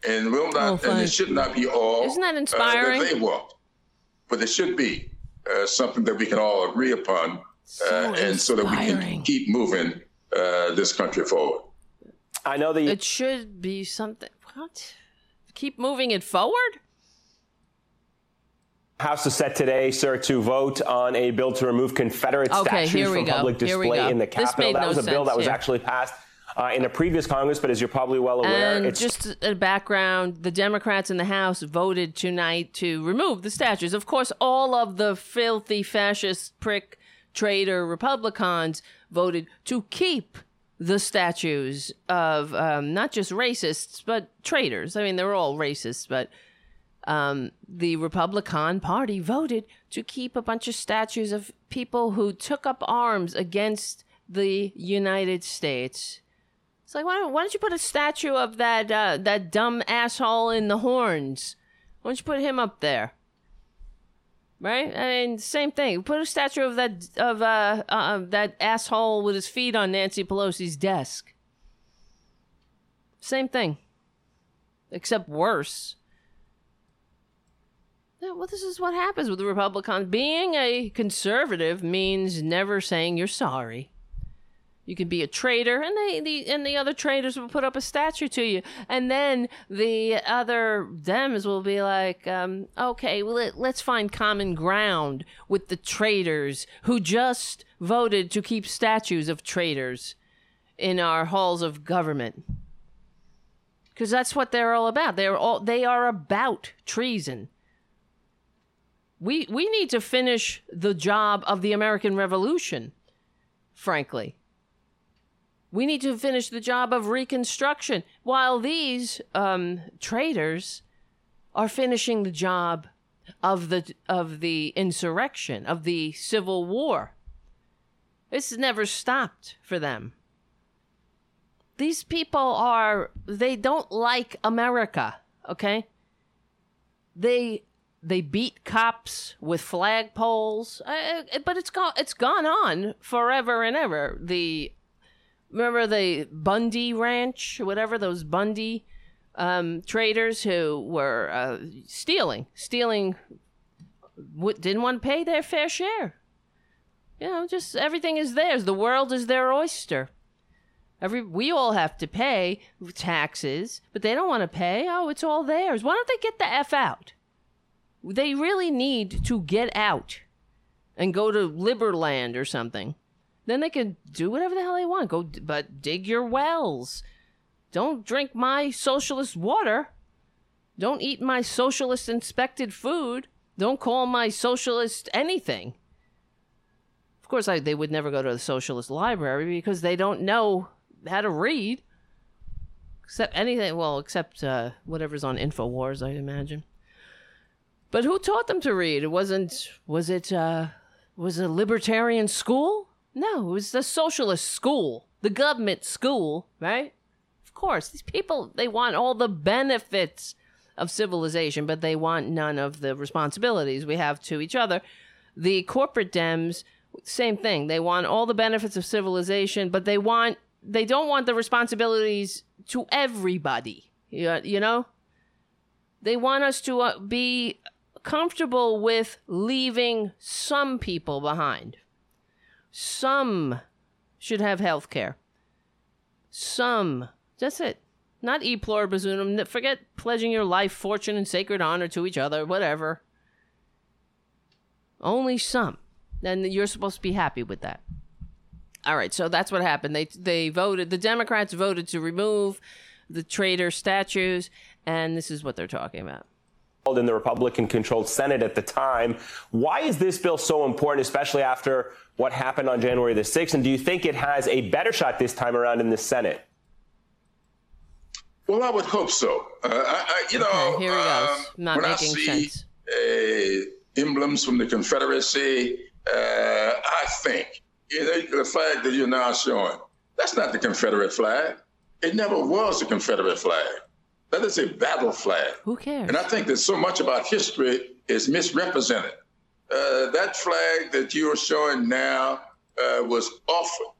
and will not, oh, and it should not be all Isn't that inspiring? that they want. But it should be uh, something that we can all agree upon, so and so that we can keep moving uh, this country forward. I know that you- it should be something. What? Keep moving it forward. House is set today, sir, to vote on a bill to remove Confederate okay, statues from go. public display in the Capitol. That no was a bill that was here. actually passed uh, in a previous Congress, but as you're probably well aware, and it's just a background: the Democrats in the House voted tonight to remove the statues. Of course, all of the filthy fascist prick traitor Republicans voted to keep the statues of um, not just racists but traitors. I mean, they're all racists, but um, the Republican Party voted to keep a bunch of statues of people who took up arms against the United States. It's like, why don't, why don't you put a statue of that uh, that dumb asshole in the horns? Why don't you put him up there? Right? I mean, same thing. Put a statue of that of uh, uh that asshole with his feet on Nancy Pelosi's desk. Same thing, except worse. Well, this is what happens with the Republicans. Being a conservative means never saying you're sorry. You can be a traitor, and they the and the other traitors will put up a statue to you, and then the other Dems will be like, um, "Okay, well, let, let's find common ground with the traitors who just voted to keep statues of traitors in our halls of government." Because that's what they're all about. They're all they are about treason. We we need to finish the job of the American Revolution, frankly. We need to finish the job of Reconstruction while these um, traitors are finishing the job of the of the insurrection of the Civil War. This never stopped for them. These people are they don't like America, okay? They they beat cops with flagpoles, uh, but it's gone it's gone on forever and ever. The remember the Bundy Ranch, whatever those Bundy um, traitors who were uh, stealing, stealing, w- didn't want to pay their fair share. You know, just everything is theirs. The world is their oyster. Every we all have to pay taxes, but they don't want to pay. Oh, it's all theirs. Why don't they get the f out? They really need to get out and go to Liberland or something. Then they can do whatever the hell they want. Go, but dig your wells. Don't drink my socialist water. Don't eat my socialist inspected food. Don't call my socialist anything. Of course, I, they would never go to the socialist library because they don't know how to read. Except anything, well, except uh, whatever's on Infowars, I imagine. But who taught them to read? It wasn't. Was it? Uh, was it a libertarian school? No, it was the socialist school, the government school, right? Of course, these people, they want all the benefits of civilization, but they want none of the responsibilities we have to each other. The corporate Dems, same thing. They want all the benefits of civilization, but they want they don't want the responsibilities to everybody. You, you know? They want us to uh, be comfortable with leaving some people behind. Some should have health care. Some. That's it. Not e pluribus unum. Forget pledging your life, fortune, and sacred honor to each other, whatever. Only some. And you're supposed to be happy with that. All right, so that's what happened. They they voted. The Democrats voted to remove the traitor statues, and this is what they're talking about in the Republican controlled Senate at the time. Why is this bill so important, especially after what happened on January the 6th? And do you think it has a better shot this time around in the Senate? Well, I would hope so. Uh, I, I, you know, here he goes. Um, Not when making I see, sense. Uh, emblems from the Confederacy, uh, I think you know, the flag that you're now showing, that's not the Confederate flag. It never was the Confederate flag. That is a battle flag. Who cares? And I think that so much about history is misrepresented. Uh, that flag that you are showing now uh, was offered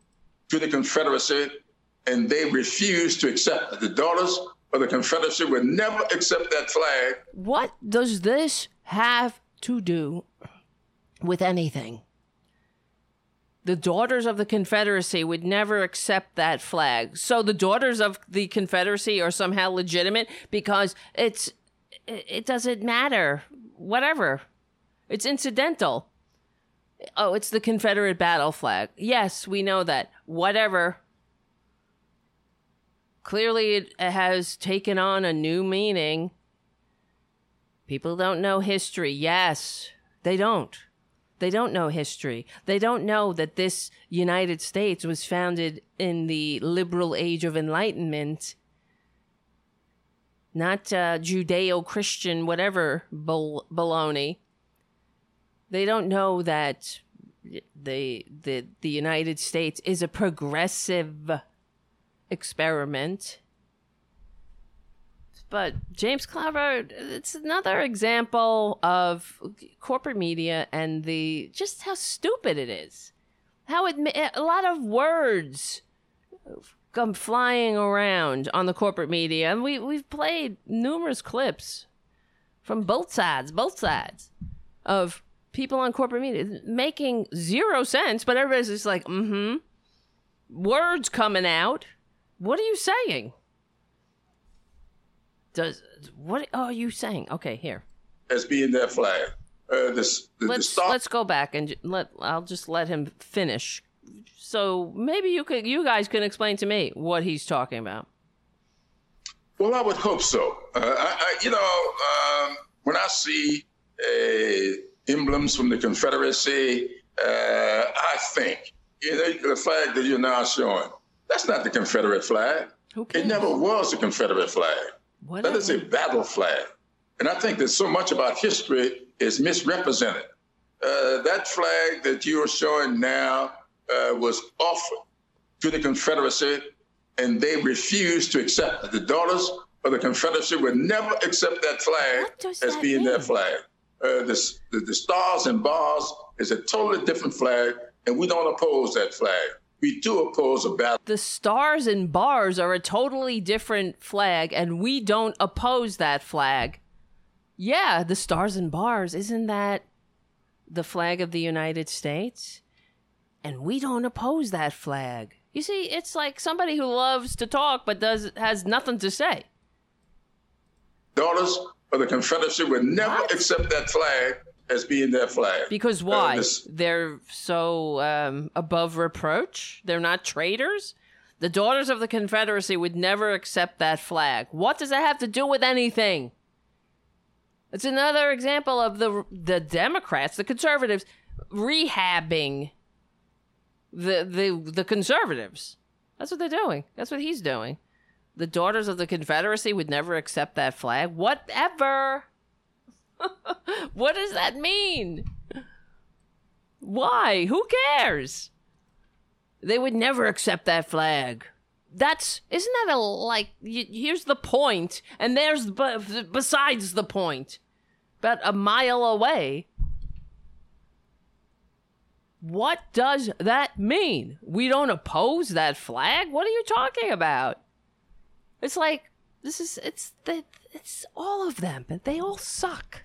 to the Confederacy, and they refused to accept it. The daughters of the Confederacy would never accept that flag. What does this have to do with anything? The daughters of the Confederacy would never accept that flag. So the daughters of the Confederacy are somehow legitimate because it's it doesn't matter. Whatever. It's incidental. Oh, it's the Confederate battle flag. Yes, we know that. Whatever. Clearly it has taken on a new meaning. People don't know history. Yes, they don't. They don't know history. They don't know that this United States was founded in the liberal age of enlightenment, not uh, Judeo Christian, whatever bal- baloney. They don't know that the, the, the United States is a progressive experiment but James Clyburn, it's another example of corporate media and the just how stupid it is. How it a lot of words come flying around on the corporate media, and we we've played numerous clips from both sides, both sides of people on corporate media making zero sense, but everybody's just like, mm-hmm. Words coming out. What are you saying? Does what are you saying? Okay, here. As being their flag. Uh, the, the, let's the let's go back and let I'll just let him finish. So maybe you could you guys can explain to me what he's talking about. Well, I would hope so. Uh, I, I, you know, um, when I see a emblems from the Confederacy. Uh, I think you know, the flag that you're now showing, that's not the Confederate flag. Who cares? It never was a Confederate flag. Whatever. That is a battle flag. And I think that so much about history is misrepresented. Uh, that flag that you are showing now uh, was offered to the Confederacy, and they refused to accept it. The daughters of the Confederacy would never accept that flag as that being their flag. Uh, the, the, the stars and bars is a totally different flag, and we don't oppose that flag. We do oppose a battle. the stars and bars are a totally different flag, and we don't oppose that flag. Yeah, the stars and bars, isn't that the flag of the United States? And we don't oppose that flag. You see, it's like somebody who loves to talk but does has nothing to say. daughters of the Confederacy would never What? accept that flag as being their flag. Because Uh, why? this- They're so um, above reproach? They're not traitors? The Daughters of the Confederacy would never accept that flag. What does that have to do with anything? It's another example of the the Democrats, the conservatives, rehabbing the the the conservatives. That's what they're doing. That's what he's doing. The Daughters of the Confederacy would never accept that flag. Whatever. what does that mean? Why? Who cares? They would never accept that flag. That's isn't that a like? Y- here's the point, and there's b- besides the point, about a mile away. What does that mean? We don't oppose that flag. What are you talking about? It's like this is it's it's all of them, and they all suck.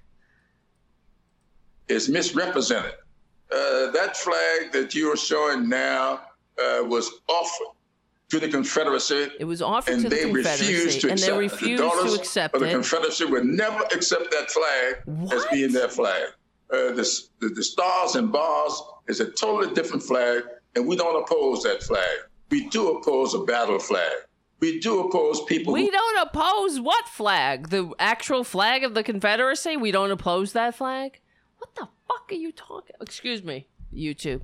Is misrepresented. Uh, that flag that you are showing now uh, was offered to the Confederacy, It was offered and to the they refused to and accept they it. refused the daughters to accept of the it. Confederacy would never accept that flag as being their flag. Uh, the, the, the stars and bars is a totally different flag, and we don't oppose that flag. We do oppose a battle flag. We do oppose people We who don't oppose what flag? The actual flag of the Confederacy? We don't oppose that flag? What the fuck are you talking? Excuse me, YouTube.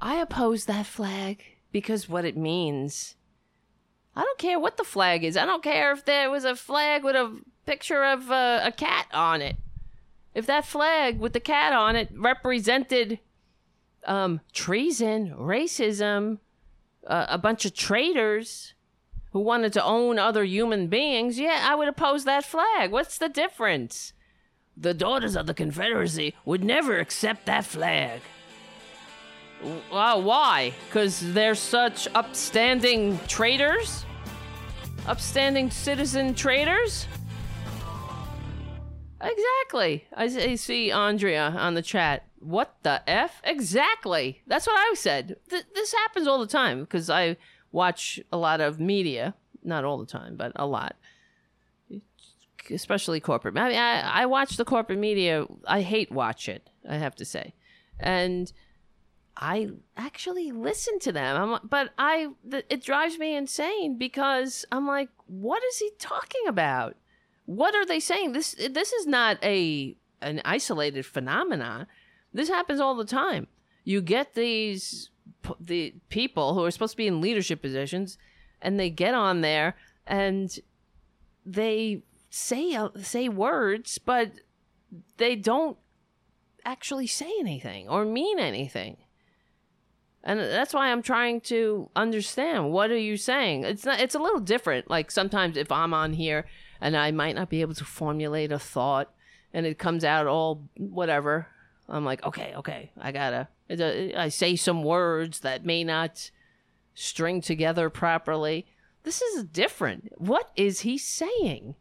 I oppose that flag because what it means. I don't care what the flag is. I don't care if there was a flag with a picture of uh, a cat on it. If that flag with the cat on it represented um, treason, racism, uh, a bunch of traitors, who wanted to own other human beings, yeah, I would oppose that flag. What's the difference? The daughters of the Confederacy would never accept that flag. Well, uh, why? Because they're such upstanding traitors? Upstanding citizen traitors? Exactly. I see Andrea on the chat. What the F? Exactly. That's what I said. Th- this happens all the time because I watch a lot of media. Not all the time, but a lot. Especially corporate. I mean, I, I watch the corporate media. I hate watch it, I have to say. And I actually listen to them. I'm, but I, th- it drives me insane because I'm like, what is he talking about? What are they saying? This this is not a an isolated phenomenon. This happens all the time. You get these the people who are supposed to be in leadership positions, and they get on there and they say uh, say words, but they don't actually say anything or mean anything. And that's why I'm trying to understand what are you saying? It's not it's a little different. Like sometimes if I'm on here and I might not be able to formulate a thought and it comes out all whatever, I'm like, okay, okay, I gotta. a- I say some words that may not string together properly. This is different. What is he saying?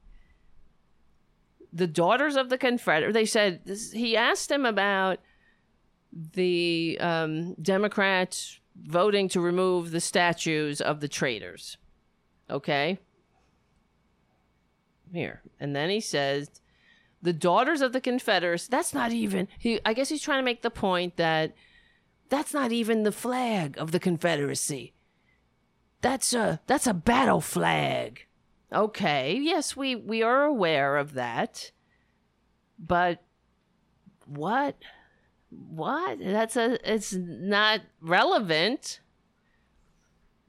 The daughters of the Confederate. They said this, he asked him about the um, Democrats voting to remove the statues of the traitors. Okay. Here. And then he says the daughters of the Confederates, that's not even he I guess he's trying to make the point that that's not even the flag of the Confederacy. That's a that's a battle flag. Okay. Yes, we we are aware of that. But what? What? That's a. It's not relevant.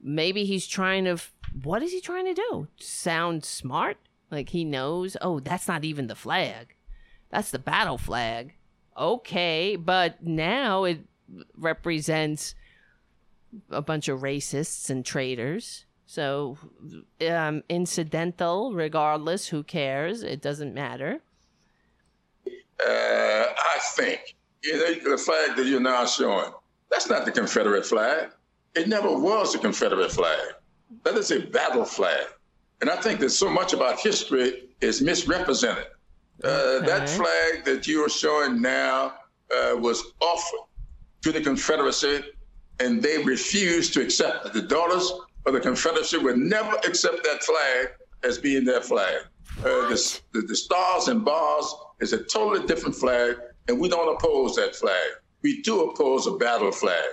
Maybe he's trying to. What is he trying to do? Sound smart? Like he knows? Oh, that's not even the flag. That's the battle flag. Okay, but now it represents a bunch of racists and traitors. So, um, incidental, regardless, who cares? It doesn't matter. Uh, I think the flag that you're now showing, that's not the Confederate flag. It never was the Confederate flag. That is a battle flag. And I think that so much about history is misrepresented. Uh, That flag that you are showing now uh, was offered to the Confederacy, and they refused to accept it. The daughters of the Confederacy would never accept that flag as being their flag. Uh, the, the, the stars and bars is a totally different flag, and we don't oppose that flag. We do oppose a battle flag.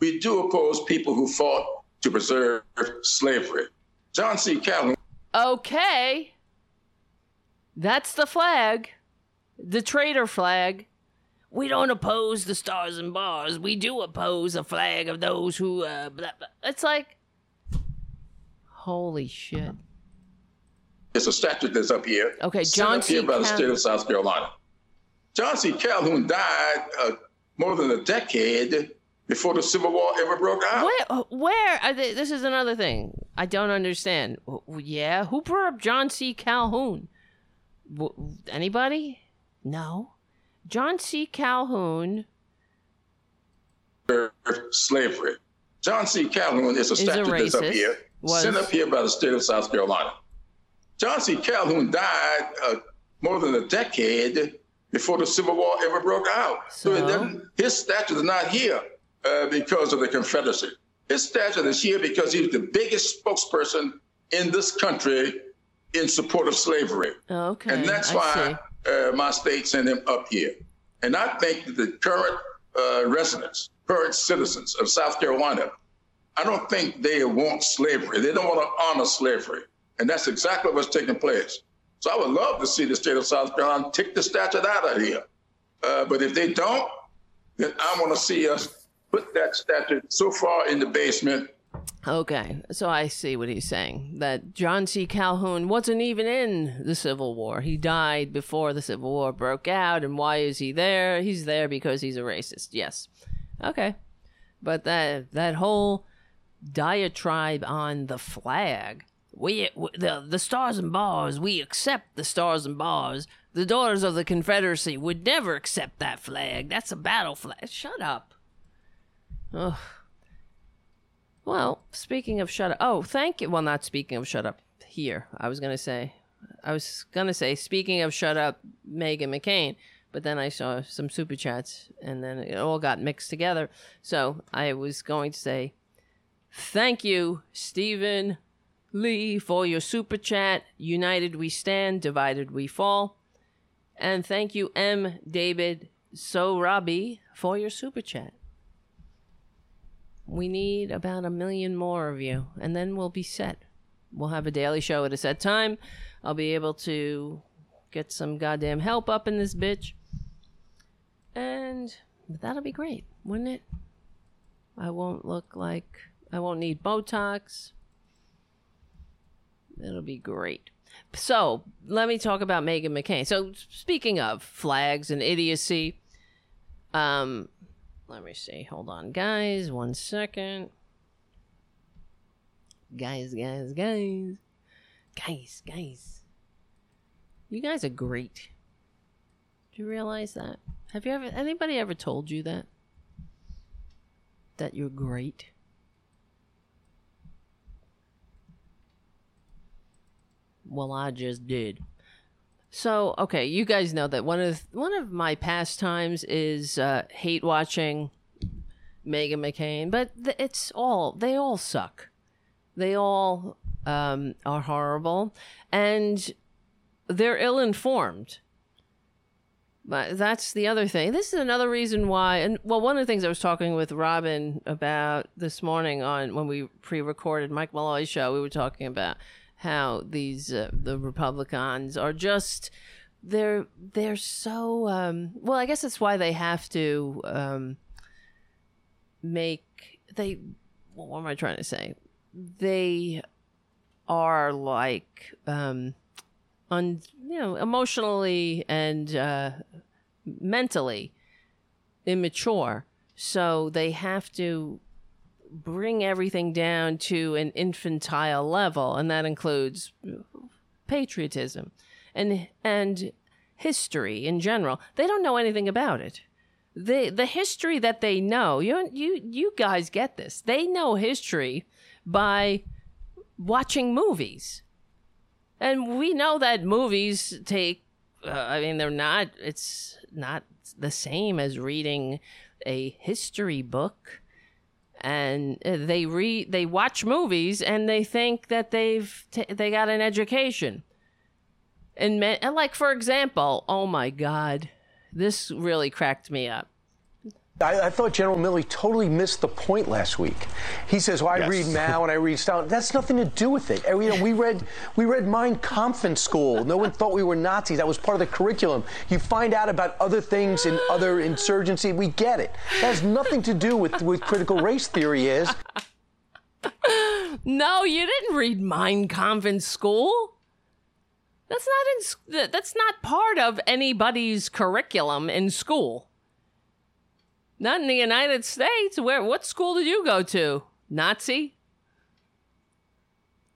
We do oppose people who fought to preserve slavery. John C. Calhoun Okay. That's the flag. The traitor flag. We don't oppose the stars and bars. We do oppose a flag of those who, uh, blah, blah. It's like, holy shit. It's a statue that's up here. Okay, John up here C. by the state of South Carolina. John C. Calhoun died uh, more than a decade before the Civil War ever broke out. Where? Where? I, thi- this is another thing I don't understand. Yeah, who brought up John C. Calhoun? Anybody? No. John C. Calhoun. slavery. John C. Calhoun is a a statue that's up here, Was- sent up here by the state of South Carolina. John C. Calhoun died uh, more than a decade before the Civil War ever broke out. So, So? his statue is not here uh, because of the Confederacy. His statue is here because he was the biggest spokesperson in this country in support of slavery. Okay. And that's why uh, my state sent him up here. And I think that the current uh, residents, current citizens of South Carolina, I don't think they want slavery. They don't want to honor slavery. And that's exactly what's taking place. So I would love to see the state of South Carolina take the statute out of here. Uh, but if they don't, then I want to see us put that statute so far in the basement Okay, so I see what he's saying. That John C. Calhoun wasn't even in the Civil War. He died before the Civil War broke out. And why is he there? He's there because he's a racist. Yes. Okay. But that that whole diatribe on the flag. We the the stars and bars. We accept the stars and bars. The daughters of the Confederacy would never accept that flag. That's a battle flag. Shut up. Ugh. Well, speaking of shut up. Oh, thank you. Well, not speaking of shut up here. I was going to say, I was going to say, speaking of shut up, Meghan McCain. But then I saw some super chats and then it all got mixed together. So I was going to say, thank you, Stephen Lee, for your super chat. United we stand, divided we fall. And thank you, M. David Sorabi, for your super chat. We need about a million more of you, and then we'll be set. We'll have a daily show at a set time. I'll be able to get some goddamn help up in this bitch. And that'll be great, wouldn't it? I won't look like I won't need Botox. It'll be great. So, let me talk about Meghan McCain. So, speaking of flags and idiocy, um, let me see. Hold on, guys. One second. Guys, guys, guys. Guys, guys. You guys are great. Do you realize that? Have you ever anybody ever told you that? That you're great? Well, I just did. So, okay, you guys know that one of one of my pastimes is uh, hate watching Meghan McCain, but th- it's all they all suck. They all um, are horrible, and they're ill informed. But that's the other thing. This is another reason why. And well, one of the things I was talking with Robin about this morning on when we pre-recorded Mike Malloy's show, we were talking about how these uh, the Republicans are just they're they're so um well i guess that's why they have to um make they what am i trying to say? They are like um un you know emotionally and uh mentally immature. So they have to bring everything down to an infantile level and that includes patriotism and and history in general. They don't know anything about it. The the history that they know, you you you guys get this. They know history by watching movies. And we know that movies take uh, I mean they're not it's not the same as reading a history book and uh, they read they watch movies and they think that they've t- they got an education. And, and like for example oh my god this really cracked me up I, I, thought General Milley totally missed the point last week. He says, "Well, I yes. read Mao and I read Stalin." That's nothing to do with it. You know, we read we read Mein Kampf in school. No one thought we were Nazis. That was part of the curriculum. You find out about other things and other insurgency. We get it. That has nothing to do with with critical race theory. Is no, you didn't read Mein Kampf in school. That's not in. That's not part of anybody's curriculum in school. Not in the United States. Where? What school did you go to? Nazi.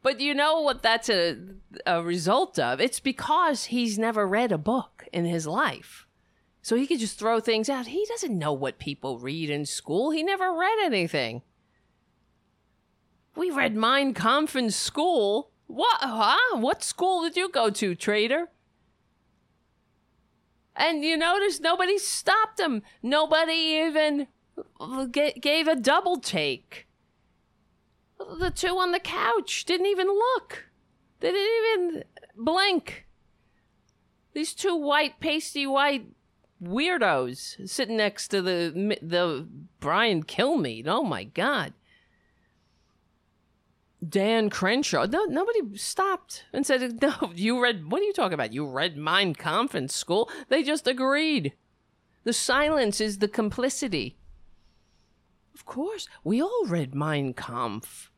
But you know what that's a, a result of? It's because he's never read a book in his life. So he could just throw things out. He doesn't know what people read in school. He never read anything. We read Mein Kampf in school. What? Huh? What school did you go to, traitor? And you notice nobody stopped him. Nobody even gave a double take. The two on the couch didn't even look. They didn't even blink. These two white, pasty white weirdos sitting next to the the Brian Kilmeade. Oh my god. Dan Crenshaw. No, nobody stopped and said, "No, you read. What are you talking about? You read Mein Kampf in school." They just agreed. The silence is the complicity. Of course, we all read Mein Kampf,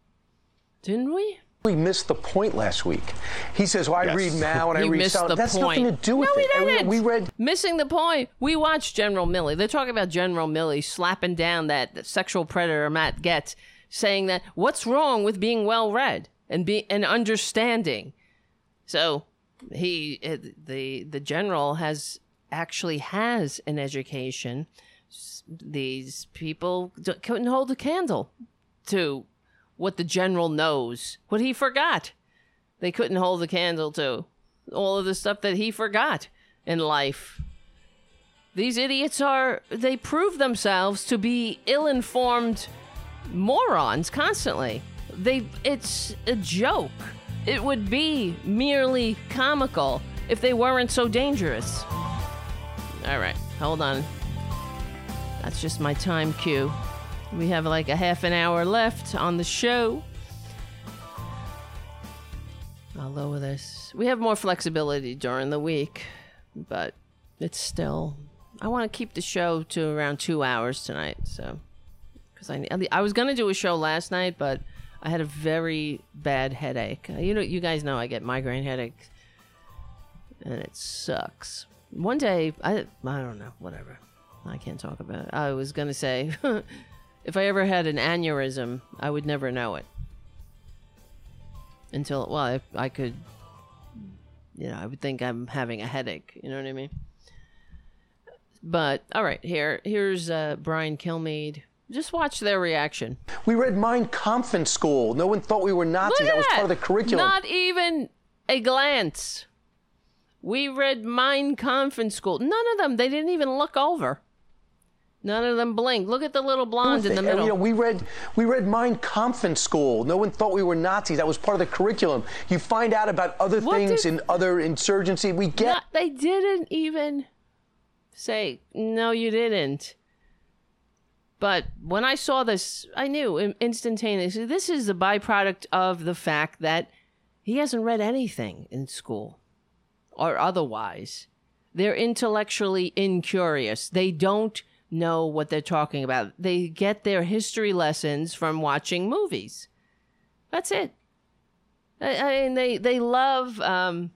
didn't we? We missed the point last week. He says, "Well, I yes. read Mao and I read Stalin." That's point. nothing to do with no, it. We, didn't. we read missing the point. We watched General Milley. They're talking about General Milley slapping down that sexual predator Matt Gaetz saying that what's wrong with being well read and be and understanding. So he uh, the the general has actually has an education. These people couldn't hold a candle to what the general knows, what he forgot. They couldn't hold a candle to all of the stuff that he forgot in life. These idiots are, they prove themselves to be ill informed morons constantly. They it's a joke. It would be merely comical if they weren't so dangerous. All right, hold on. That's just my time cue. We have like a half an hour left on the show. I'll lower this. We have more flexibility during the week, but it's still. I want to keep the show to around two hours tonight, so because I I was gonna do a show last night, but I had a very bad headache. Uh, you know, you guys know I get migraine headaches, and it sucks. One day, I I don't know, whatever. I can't talk about it. I was gonna say, if I ever had an aneurysm, I would never know it until well, I, I could, you know, I would think I'm having a headache. You know what I mean? But all right, here here's uh, Brian Kilmeade just watch their reaction. We read Mein Kampf in school. No one thought we were Nazis. That was part of the curriculum. Not even a glance. We read Mein Kampf in school. None of them. They didn't even look over. None of them blinked. Look at the little blonde in the middle. You know, we read we read Mein Kampf in school. No one thought we were Nazis. That was part of the curriculum. You find out about other what things did, in other insurgency. We get. Not, they didn't even say no. You didn't. But when I saw this, I knew instantaneously this is a byproduct of the fact that he hasn't read anything in school or otherwise. they're intellectually incurious. They don't know what they're talking about. They get their history lessons from watching movies. That's it. I, I mean, they they love um,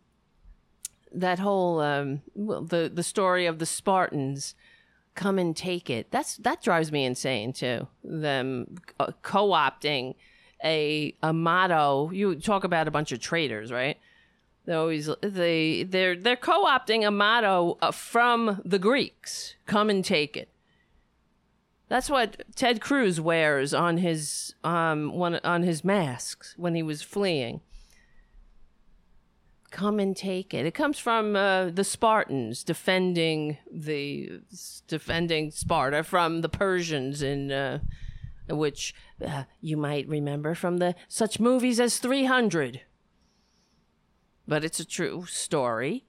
that whole um, the the story of the Spartans. Come and take it. That's that drives me insane too. Them uh, co-opting a a motto. You talk about a bunch of traitors, right? They always they they're they're co-opting a motto uh, from the Greeks. Come and take it. That's what Ted Cruz wears on his um one on his masks when he was fleeing. Come and take it. It comes from uh, the Spartans defending the defending Sparta from the Persians in uh, which uh, you might remember from the such movies as 300. But it's a true story.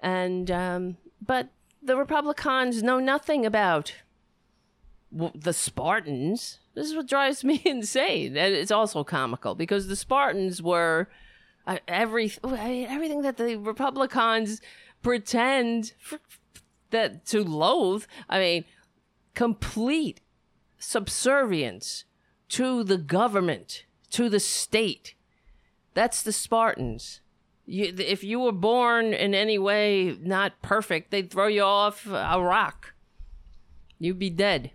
And um, but the Republicans know nothing about the Spartans. This is what drives me insane. And it's also comical because the Spartans were uh, every everything that the Republicans pretend for, that to loathe. I mean, complete subservience to the government, to the state. That's the Spartans. You, if you were born in any way not perfect, they'd throw you off a rock. You'd be dead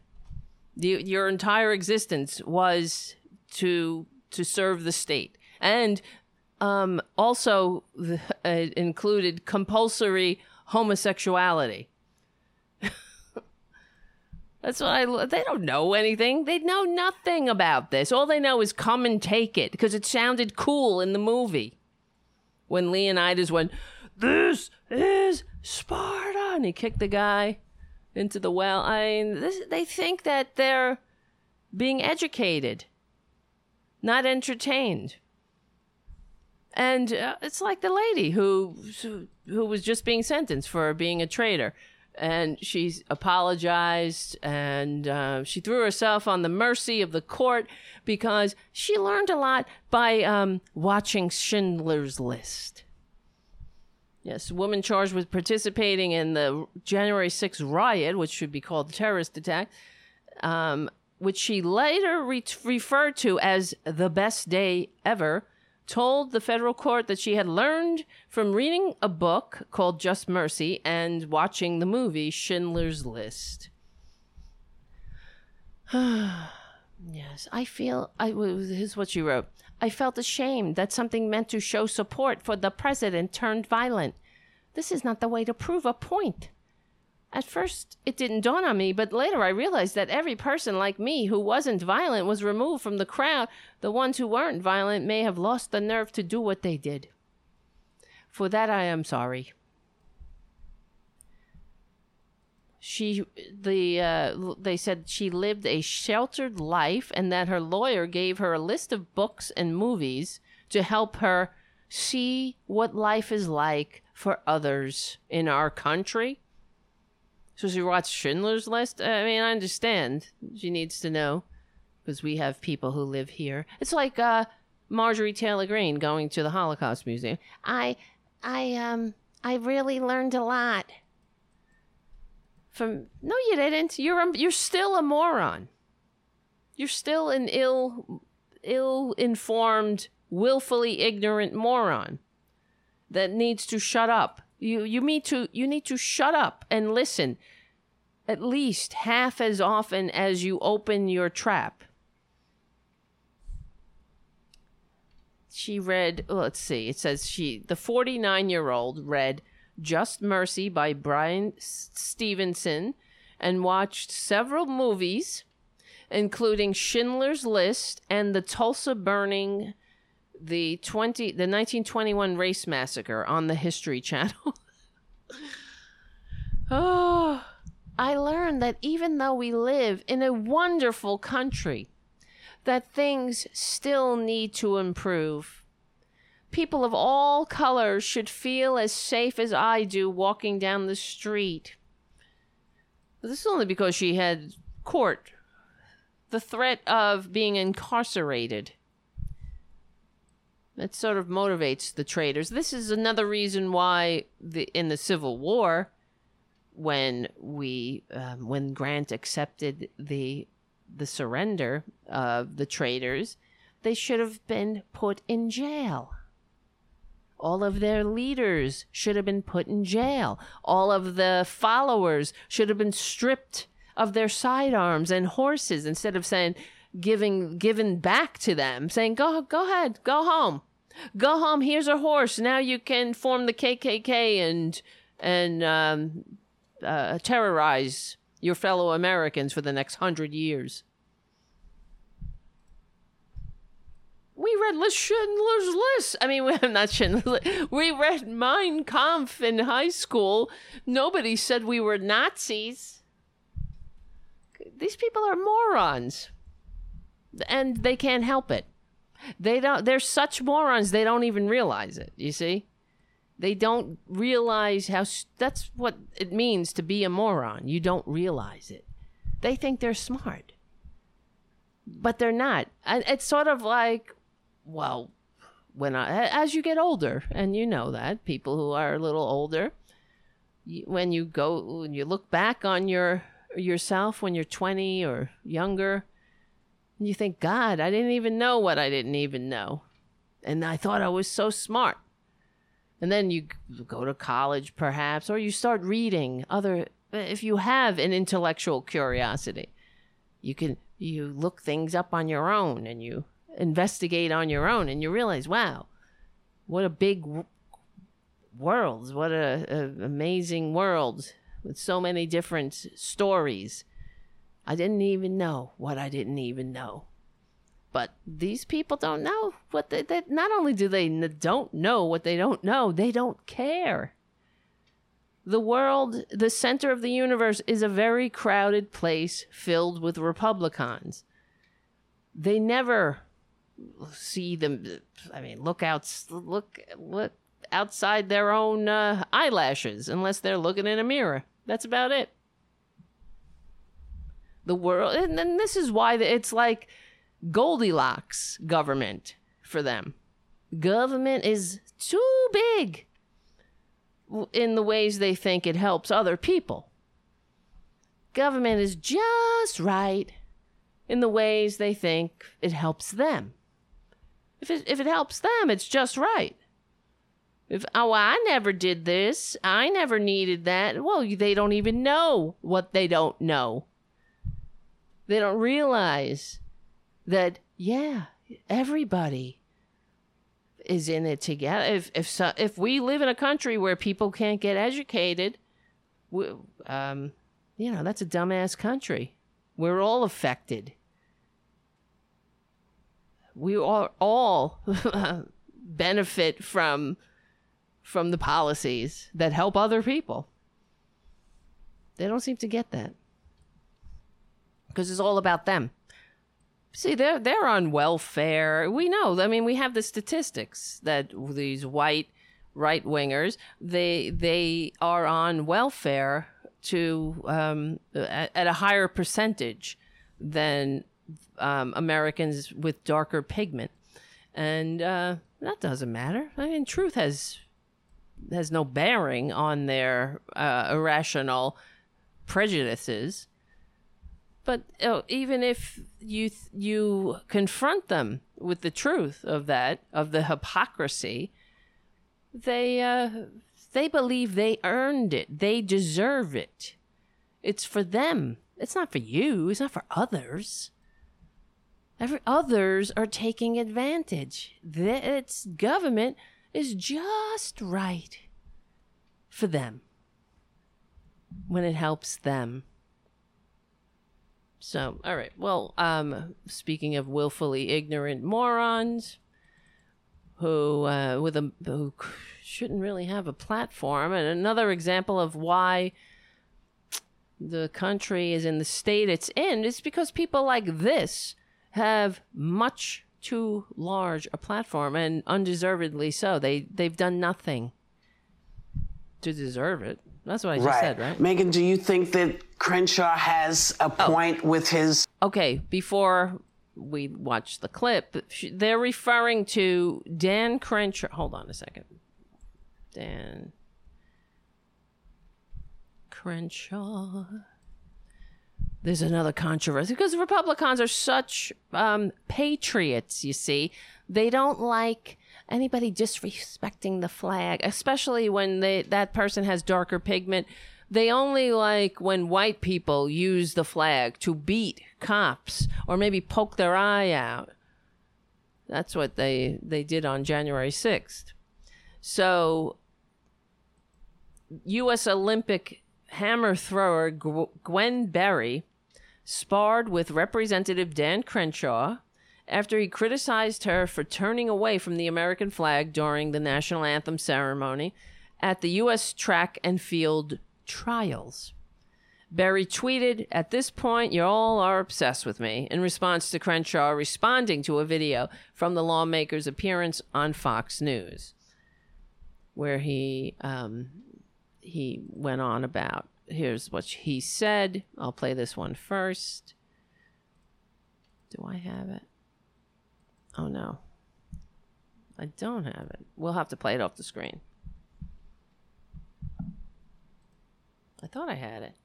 your entire existence was to to serve the state and um, also uh, included compulsory homosexuality that's what I. They don't know anything. They know nothing about this. All they know is come and take it because it sounded cool in the movie. When Leonidas went, "This is Sparta," and he kicked the guy into the well. I mean, this, they think that they're being educated, not entertained. And uh, it's like the lady who who was just being sentenced for being a traitor, and she apologized and uh, she threw herself on the mercy of the court because she learned a lot by um, watching Schindler's List. Yes, woman charged with participating in the January 6th riot, which should be called the terrorist attack, um, which she later re- referred to as the best day ever, told the federal court that she had learned from reading a book called Just Mercy and watching the movie Schindler's List. yes, I feel. I here's what she wrote. I felt ashamed that something meant to show support for the president turned violent. This is not the way to prove a point. At first, it didn't dawn on me, but later I realized that every person like me who wasn't violent was removed from the crowd. The ones who weren't violent may have lost the nerve to do what they did. For that, I am sorry. she the uh, they said she lived a sheltered life and that her lawyer gave her a list of books and movies to help her see what life is like for others in our country so she watched schindler's list i mean i understand she needs to know because we have people who live here it's like uh, marjorie taylor greene going to the holocaust museum i i um i really learned a lot from no, you didn't. You're a, you're still a moron. You're still an ill, ill-informed, willfully ignorant moron that needs to shut up. You you need to you need to shut up and listen at least half as often as you open your trap. She read, let's see, it says she, the 49 year old read just Mercy by Bryan Stevenson and watched several movies, including Schindler's List and the Tulsa Burning, the 20 the 1921 race massacre on the History Channel. oh, I learned that even though we live in a wonderful country, that things still need to improve People of all colors should feel as safe as I do walking down the street. This is only because she had court, the threat of being incarcerated. That sort of motivates the traitors. This is another reason why the in the Civil War, when we um, when Grant accepted the the surrender of the traitors, they should have been put in jail. All of their leaders should have been put in jail. All of the followers should have been stripped of their sidearms and horses instead of saying giving given back to them, saying go go ahead, go home. Go home, here's a horse. Now you can form the KKK and and um, uh, terrorize your fellow Americans for the next hundred years. We read Schindler's List. I mean, we're not Schindler's We read Mein Kampf in high school. Nobody said we were Nazis. These people are morons. And they can't help it. They don't they're such morons they don't even realize it, you see? They don't realize how that's what it means to be a moron. You don't realize it. They think they're smart. But they're not. It's sort of like well, when I as you get older, and you know that people who are a little older, when you go when you look back on your yourself when you're 20 or younger, you think, God, I didn't even know what I didn't even know, and I thought I was so smart. And then you go to college, perhaps, or you start reading other. Uh, if you have an intellectual curiosity, you can you look things up on your own, and you investigate on your own and you realize, wow, what a big world, what a, a amazing world with so many different stories. I didn't even know what I didn't even know. But these people don't know what they, they not only do they n- don't know what they don't know, they don't care. The world, the center of the universe, is a very crowded place filled with Republicans. They never see them. I mean, look out, look, look outside their own uh, eyelashes, unless they're looking in a mirror. That's about it. The world, and then this is why it's like Goldilocks government for them. Government is too big in the ways they think it helps other people. Government is just right in the ways they think it helps them. If it, if it helps them, it's just right. If, oh, I never did this, I never needed that. Well, they don't even know what they don't know. They don't realize that, yeah, everybody is in it together. If if so, if we live in a country where people can't get educated, we, um, you know, that's a dumbass country. We're all affected we are all benefit from from the policies that help other people. They don't seem to get that because it's all about them. See, they're they're on welfare. We know. I mean, we have the statistics that these white right wingers they they are on welfare to um, at, at a higher percentage than um, Americans with darker pigment, and uh, that doesn't matter. I mean, truth has has no bearing on their uh, irrational prejudices. But oh, even if you th- you confront them with the truth of that of the hypocrisy, they uh, they believe they earned it. They deserve it. It's for them. It's not for you. It's not for others. Every others are taking advantage. Its government is just right for them when it helps them. So, all right. Well, um, speaking of willfully ignorant morons who uh, with a who shouldn't really have a platform, and another example of why the country is in the state it's in is because people like this have much too large a platform and undeservedly so. They they've done nothing to deserve it. That's what I just right. said, right? Meghan, do you think that Crenshaw has a oh. point oh. with his Okay, before we watch the clip, they're referring to Dan Crenshaw. Hold on a second. Dan Crenshaw. There's another controversy because Republicans are such um, patriots, you see. They don't like anybody disrespecting the flag, especially when they, that person has darker pigment. They only like when white people use the flag to beat cops or maybe poke their eye out. That's what they they did on January 6th. So US Olympic hammer thrower Gwen Berry sparred with Representative Dan Crenshaw after he criticized her for turning away from the American flag during the national anthem ceremony at the U.S. track and field trials. Berry tweeted, At this point, you all are obsessed with me, in response to Crenshaw responding to a video from the lawmaker's appearance on Fox News, where he um, he went on about here's what he said. I'll play this one first. Do I have it? Oh no. I don't have it. We'll have to play it off the screen. I thought I had it.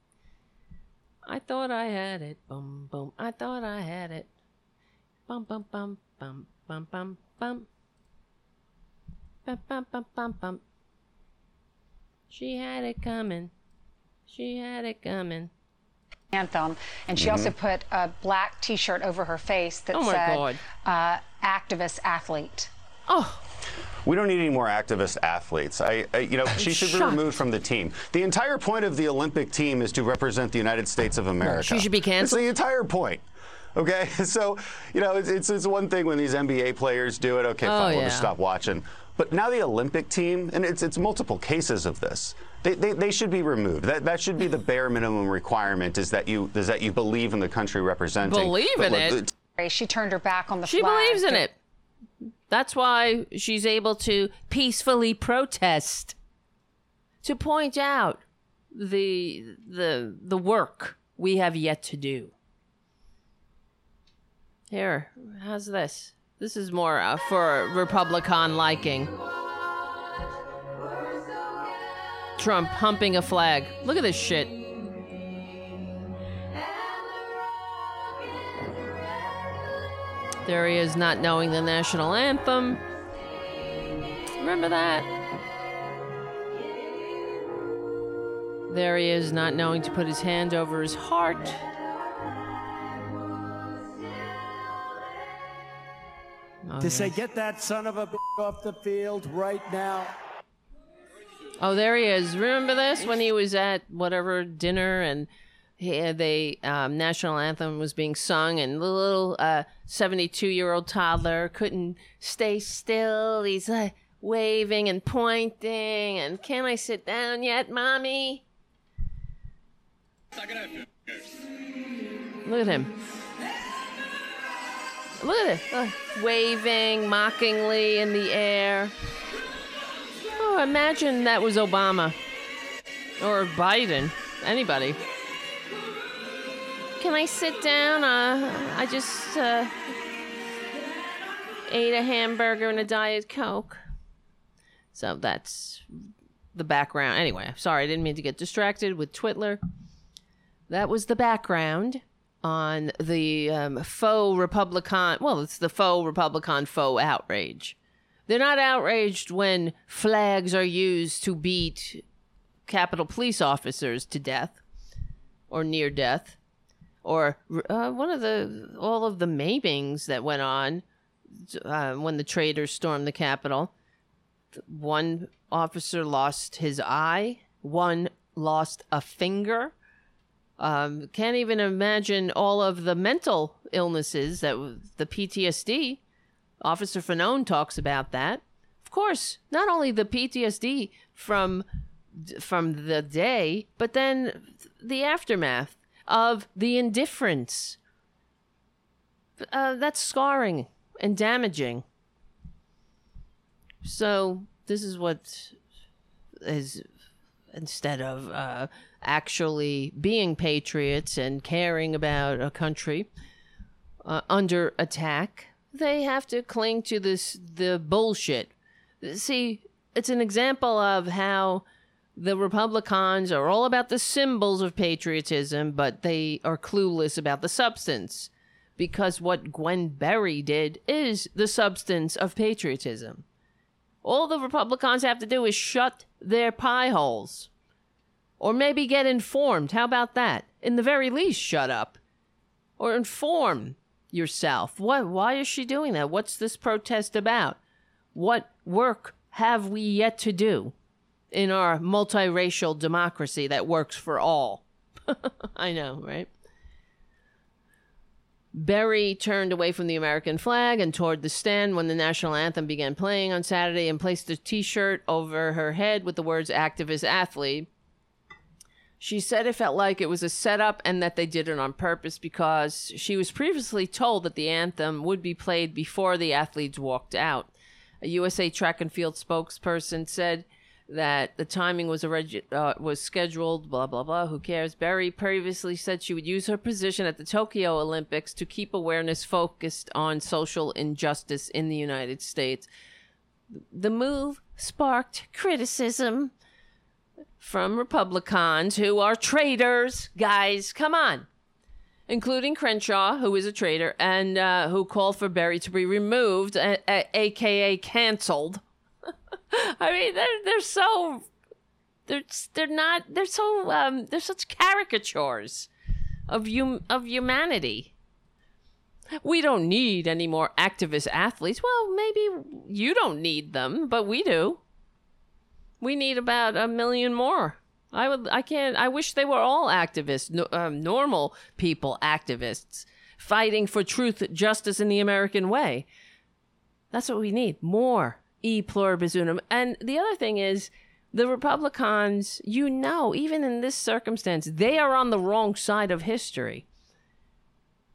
I thought I had it. Boom, boom. I thought I had it. Bum bum bum bum bum bum bum. Bum bum bum bum bum. She had it coming. She had it coming. Anthem, and she mm-hmm. also put a black T-shirt over her face that oh said uh, "activist athlete." Oh. We don't need any more activist athletes. I, I you know, she should shocked. be removed from the team. The entire point of the Olympic team is to represent the United States of America. she should be canceled. It's the entire point. Okay, so you know, it's, it's, it's one thing when these NBA players do it. Okay, oh, fine, yeah. we'll just stop watching. But now the Olympic team, and it's it's multiple cases of this. They, they, they, should be removed. That that should be the bare minimum requirement. Is that you is that you believe in the country representing? Believe in it. She turned her back on the. Flag. She flag. believes in it. That's why she's able to peacefully protest, to point out the the the work we have yet to do. Here, how's this? This is more uh, for Republican liking. Trump humping a flag. Look at this shit. There he is, not knowing the national anthem. Remember that? There he is, not knowing to put his hand over his heart. Oh, to yes. say, get that son of a off the field right now. Oh, there he is. Remember this when he was at whatever dinner and the um, national anthem was being sung, and the little seventy-two-year-old toddler couldn't stay still. He's uh, waving and pointing, and can I sit down yet, mommy? Look at him. Look at it. Uh, waving mockingly in the air. Oh, imagine that was Obama. Or Biden. Anybody. Can I sit down? Uh, I just uh, ate a hamburger and a Diet Coke. So that's the background. Anyway, sorry, I didn't mean to get distracted with Twitler. That was the background on the um, faux Republican. Well, it's the faux Republican faux outrage. They're not outraged when flags are used to beat Capitol police officers to death or near death, or uh, one of the all of the maimings that went on uh, when the traitors stormed the Capitol. One officer lost his eye. One lost a finger. Um, can't even imagine all of the mental illnesses that the PTSD. Officer Fanone talks about that. Of course, not only the PTSD from from the day, but then the aftermath of the indifference. Uh, that's scarring and damaging. So this is what is instead of uh, actually being patriots and caring about a country uh, under attack, they have to cling to this the bullshit. See, it's an example of how the Republicans are all about the symbols of patriotism, but they are clueless about the substance. Because what Gwen Berry did is the substance of patriotism. All the Republicans have to do is shut their pie holes. Or maybe get informed. How about that? In the very least, shut up. Or inform yourself. What why is she doing that? What's this protest about? What work have we yet to do in our multiracial democracy that works for all? I know, right? Berry turned away from the American flag and toward the stand when the national anthem began playing on Saturday and placed a t shirt over her head with the words activist athlete. She said it felt like it was a setup and that they did it on purpose because she was previously told that the anthem would be played before the athletes walked out. A USA track and field spokesperson said that the timing was a reg- uh, was scheduled. Blah blah blah. Who cares? Berry previously said she would use her position at the Tokyo Olympics to keep awareness focused on social injustice in the United States. The move sparked criticism from Republicans who are traitors. Guys, come on. Including Crenshaw, who is a traitor, and uh, who called for Berry to be removed, a- a- aka canceled. I mean, they're they're so they're they're not they're so um they're such caricatures of hum of humanity. We don't need any more activist athletes. Well, maybe you don't need them, but we do. We need about a million more. I would. I can't. I wish they were all activists, um, normal people, activists, fighting for truth, justice, in the American way. That's what we need. More e pluribus unum. And the other thing is, the Republicans. You know, even in this circumstance, they are on the wrong side of history.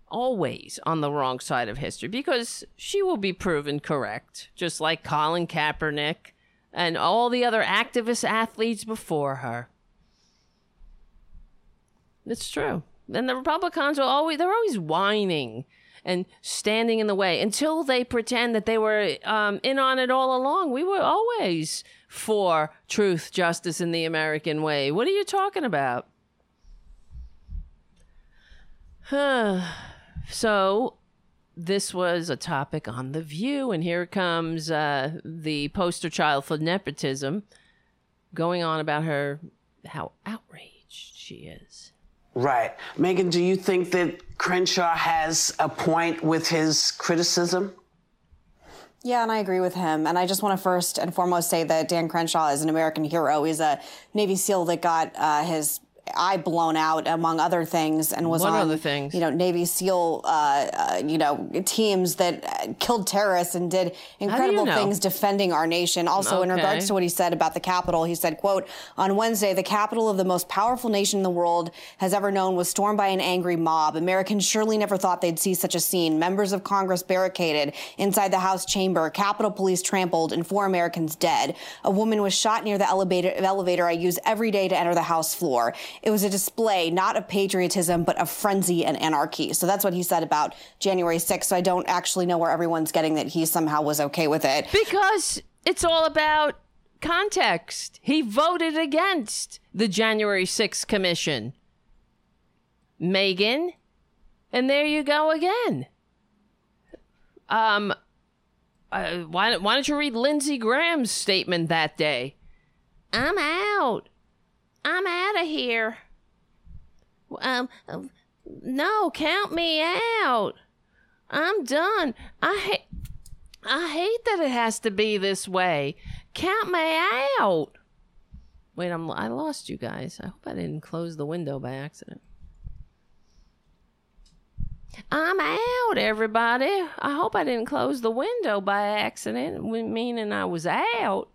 Always on the wrong side of history because she will be proven correct, just like Colin Kaepernick and all the other activist athletes before her. It's true. And the Republicans are always they're always whining and standing in the way until they pretend that they were um, in on it all along. We were always for truth, justice, in the American way. What are you talking about? Huh. so this was a topic on The View, and here comes uh, the poster child for nepotism going on about her, how outraged she is. Right. Meghan, do you think that Crenshaw has a point with his criticism? Yeah, and I agree with him. And I just want to first and foremost say that Dan Crenshaw is an American hero. He's a Navy SEAL that got uh, his eye blown out, among other things, and was What on other things? you know Navy SEAL uh, uh, you know teams that uh, killed terrorists and did incredible know? things defending our nation. Also, in regards to what he said about the Capitol, he said, "quote On Wednesday, the capital of the most powerful nation in the world has ever known was stormed by an angry mob. Americans surely never thought they'd see such a scene. Members of Congress barricaded inside the House chamber, Capitol Police trampled, and four Americans dead. A woman was shot near the elevator, elevator I use every day to enter the House floor. It was a display not of patriotism, but of frenzy and anarchy. So that's what he said about January 6th. So I don't actually know where everyone's getting that he somehow was okay with it. Because it's all about context. He voted against the January 6th commission. Meghan, and there you go again. Um, uh, why, why don't you read Lindsey Graham's statement that day? I'm out. I'm out of here. Um, um, no, count me out. I'm done. I hate. I hate that it has to be this way. Count me out. Wait, I'm I lost you guys. I hope I didn't close the window by accident. I'm out, everybody. I hope I didn't close the window by accident, meaning I was out.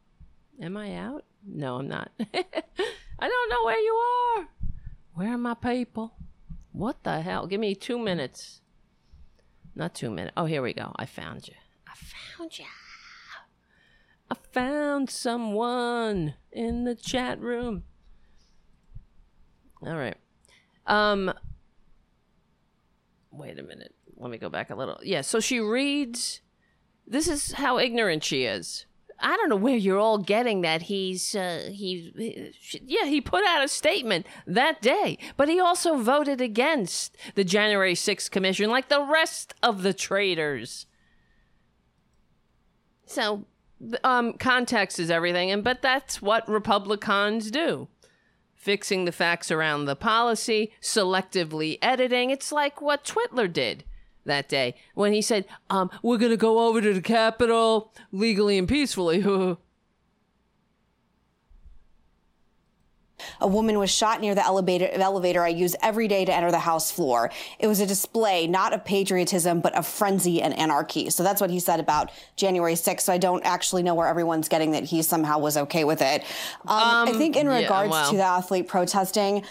Am I out? No, I'm not. I don't know where you are. Where are my people? What the hell? Give me two minutes. Not two minutes. Oh, here we go. I found you. I found you. I found someone in the chat room. All right. Um wait a minute. Let me go back a little. Yeah, so she reads this is how ignorant she is. I don't know where you're all getting that he's uh, he yeah he put out a statement that day, but he also voted against the January 6th commission like the rest of the traitors. So um, context is everything, and but that's what Republicans do. Fixing the facts around the policy, selectively editing. It's like what Twitler did that day when he said, um, "We're gonna go over to the Capitol legally and peacefully." A woman was shot near the elevator, elevator I use every day to enter the House floor. It was a display not of patriotism, but of frenzy and anarchy. So that's what he said about January 6th. So I don't actually know where everyone's getting that he somehow was okay with it. Um, um, I think in regards yeah, to the athlete protesting,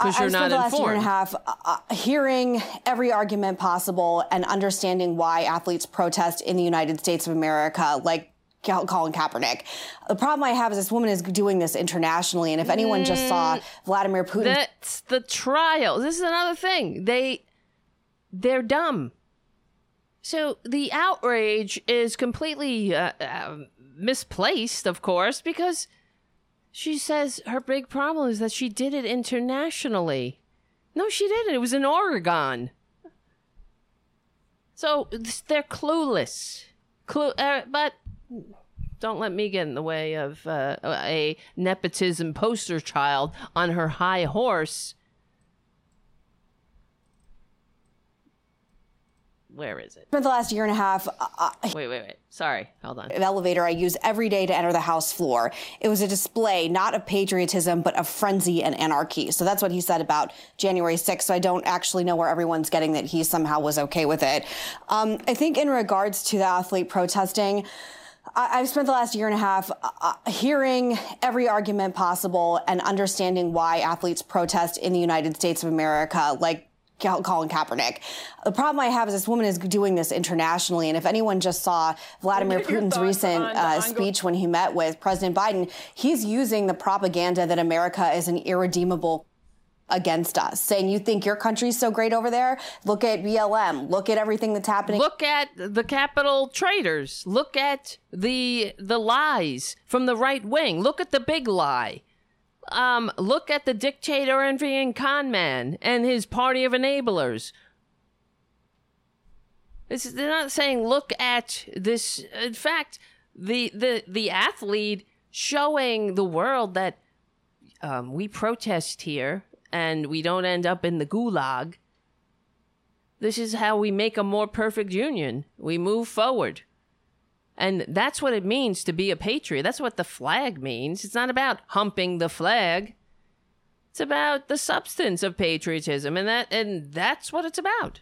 I, spent the last informed. year and a half uh, uh, hearing every argument possible and understanding why athletes protest in the United States of America, like Colin Kaepernick. The problem I have is this woman is doing this internationally, and if anyone just saw mm, Vladimir Putin, that's the trial. This is another thing. They they're dumb. So the outrage is completely uh, uh, misplaced, of course, because she says her big problem is that she did it internationally. No, she didn't. It was in Oregon. So they're clueless. Clue, uh, but don't let me get in the way of uh, a nepotism poster child on her high horse. Where is it? For the last year and a half. Uh, uh wait, wait, wait. Sorry. Hold on. An elevator I use every day to enter the House floor. It was a display not of patriotism, but of frenzy and anarchy. So that's what he said about January 6th. So I don't actually know where everyone's getting that he somehow was okay with it. Um, I think in regards to the athlete protesting, I've spent the last year and a half uh, uh, hearing every argument possible and understanding why athletes protest in the United States of America, like Colin Kaepernick. The problem I have is this woman is doing this internationally, and if anyone just saw Vladimir Putin's recent uh, speech when he met with President Biden, he's using the propaganda that America is an irredeemable against us, saying you think your country's so great over there. Look at BLM. Look at everything that's happening. Look at the Capitol traitors. Look at the the lies from the right wing. Look at the big lie. Um, look at the dictator envying con man and his party of enablers. It's, they're not saying look at this. In fact, the the the athlete showing the world that um, we protest here and we don't end up in the gulag. This is how we make a more perfect union. We move forward. And that's what it means to be a patriot. That's what the flag means. It's not about humping the flag. It's about the substance of patriotism and that and that's what it's about.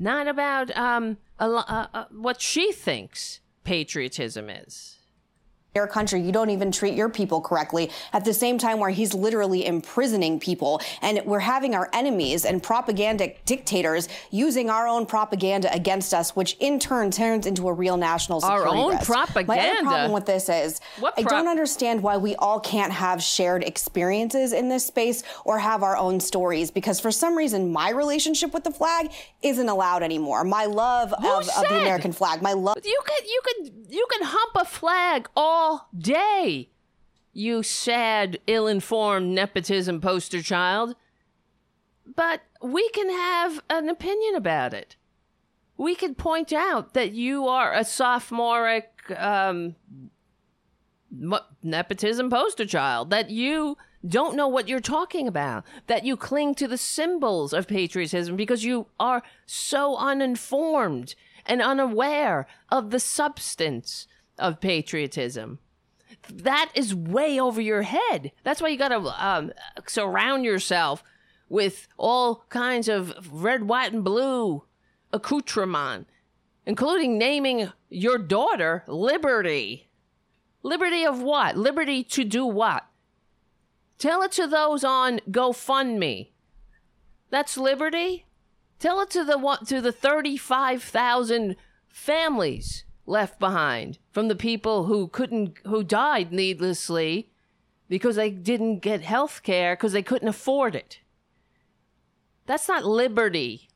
Not about um a, uh, uh, what she thinks patriotism is your country, you don't even treat your people correctly at the same time where he's literally imprisoning people. And we're having our enemies and propagandic dictators using our own propaganda against us, which in turn turns into a real national security Our own risk. propaganda. My other problem with this is I don't understand why we all can't have shared experiences in this space or have our own stories because for some reason my relationship with the flag isn't allowed anymore. My love of, of, the American flag, my love. You can you can you can hump a flag all all day, you sad, ill informed nepotism poster child. But we can have an opinion about it. We can point out that you are a sophomoric um, nepotism poster child, that you don't know what you're talking about, that you cling to the symbols of patriotism because you are so uninformed and unaware of the substance of patriotism. That is way over your head. That's why you got to um, surround yourself with all kinds of red, white, and blue accoutrement, including naming your daughter Liberty. Liberty of what? Liberty to do what? Tell it to those on GoFundMe. That's liberty. Tell it to the to the thirty-five thousand families left behind from the people who couldn't who died needlessly because they didn't get health care because they couldn't afford it. That's not liberty.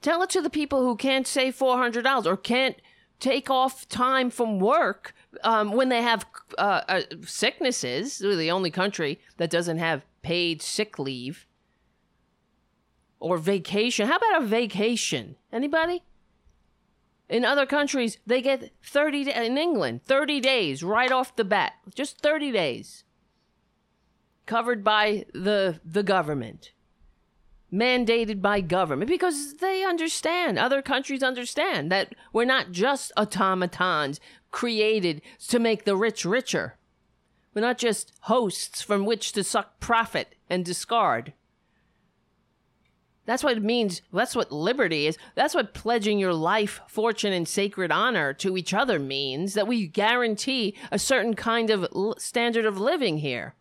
Tell it to the people who can't save $400 or can't take off time from work um, when they have uh, uh, sicknesses. We're the only country that doesn't have paid sick leave or vacation. How about a vacation? Anybody? In other countries, they get 30 in England, 30 days right off the bat. Just 30 days. Covered by the the government. Mandated by government because they understand, other countries understand that we're not just automatons created to make the rich richer. We're not just hosts from which to suck profit and discard. That's what it means. That's what liberty is. That's what pledging your life, fortune, and sacred honor to each other means that we guarantee a certain kind of standard of living here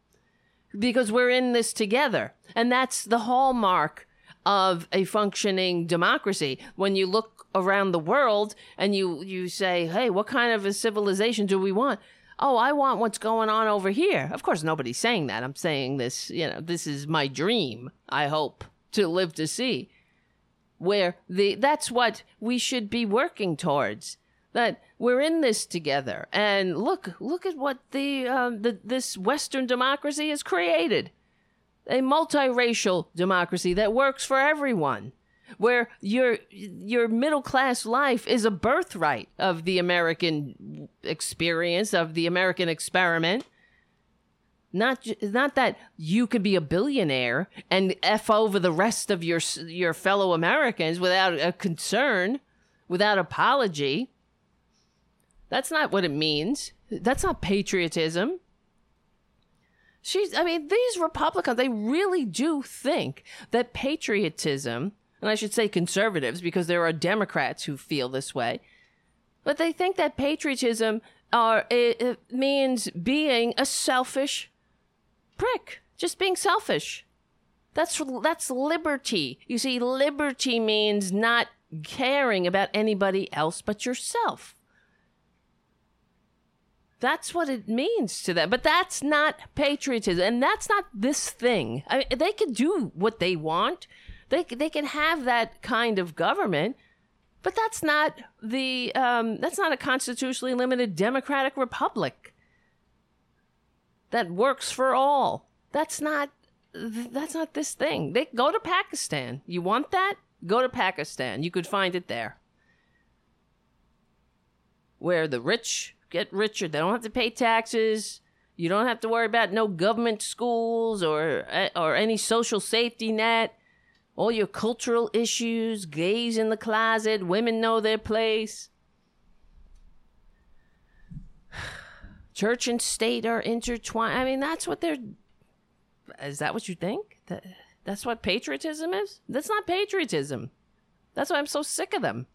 because we're in this together. And that's the hallmark of a functioning democracy. When you look around the world and you, you say, hey, what kind of a civilization do we want? Oh, I want what's going on over here. Of course, nobody's saying that. I'm saying this, you know, this is my dream, I hope to live to see where the that's what we should be working towards that we're in this together. And look look at what the, um, the this western democracy has created. A multiracial democracy that works for everyone where your your middle class life is a birthright of the american experience of the american experiment not not that you could be a billionaire and f over the rest of your your fellow Americans without a concern, without apology. That's not what it means. That's not patriotism. She's I mean these Republicans they really do think that patriotism, and I should say conservatives because there are Democrats who feel this way. But they think that patriotism are it, it means being a selfish prick, just being selfish. That's that's liberty. You see, liberty means not caring about anybody else but yourself. That's what it means to them. But that's not patriotism, and that's not this thing. I mean, they can do what they want. They they can have that kind of government, but that's not the um, that's not a constitutionally limited democratic republic that works for all. That's not that's not this thing. They go to Pakistan. You want that? Go to Pakistan. You could find it there. Where the rich get richer. They don't have to pay taxes. You don't have to worry about no government schools or eh, or any social safety net. All your cultural issues, gays in the closet, women know their place. Church and state are intertwined. I mean, that's what they're. Is that what you think? That that's what patriotism is? That's not patriotism. That's why I'm so sick of them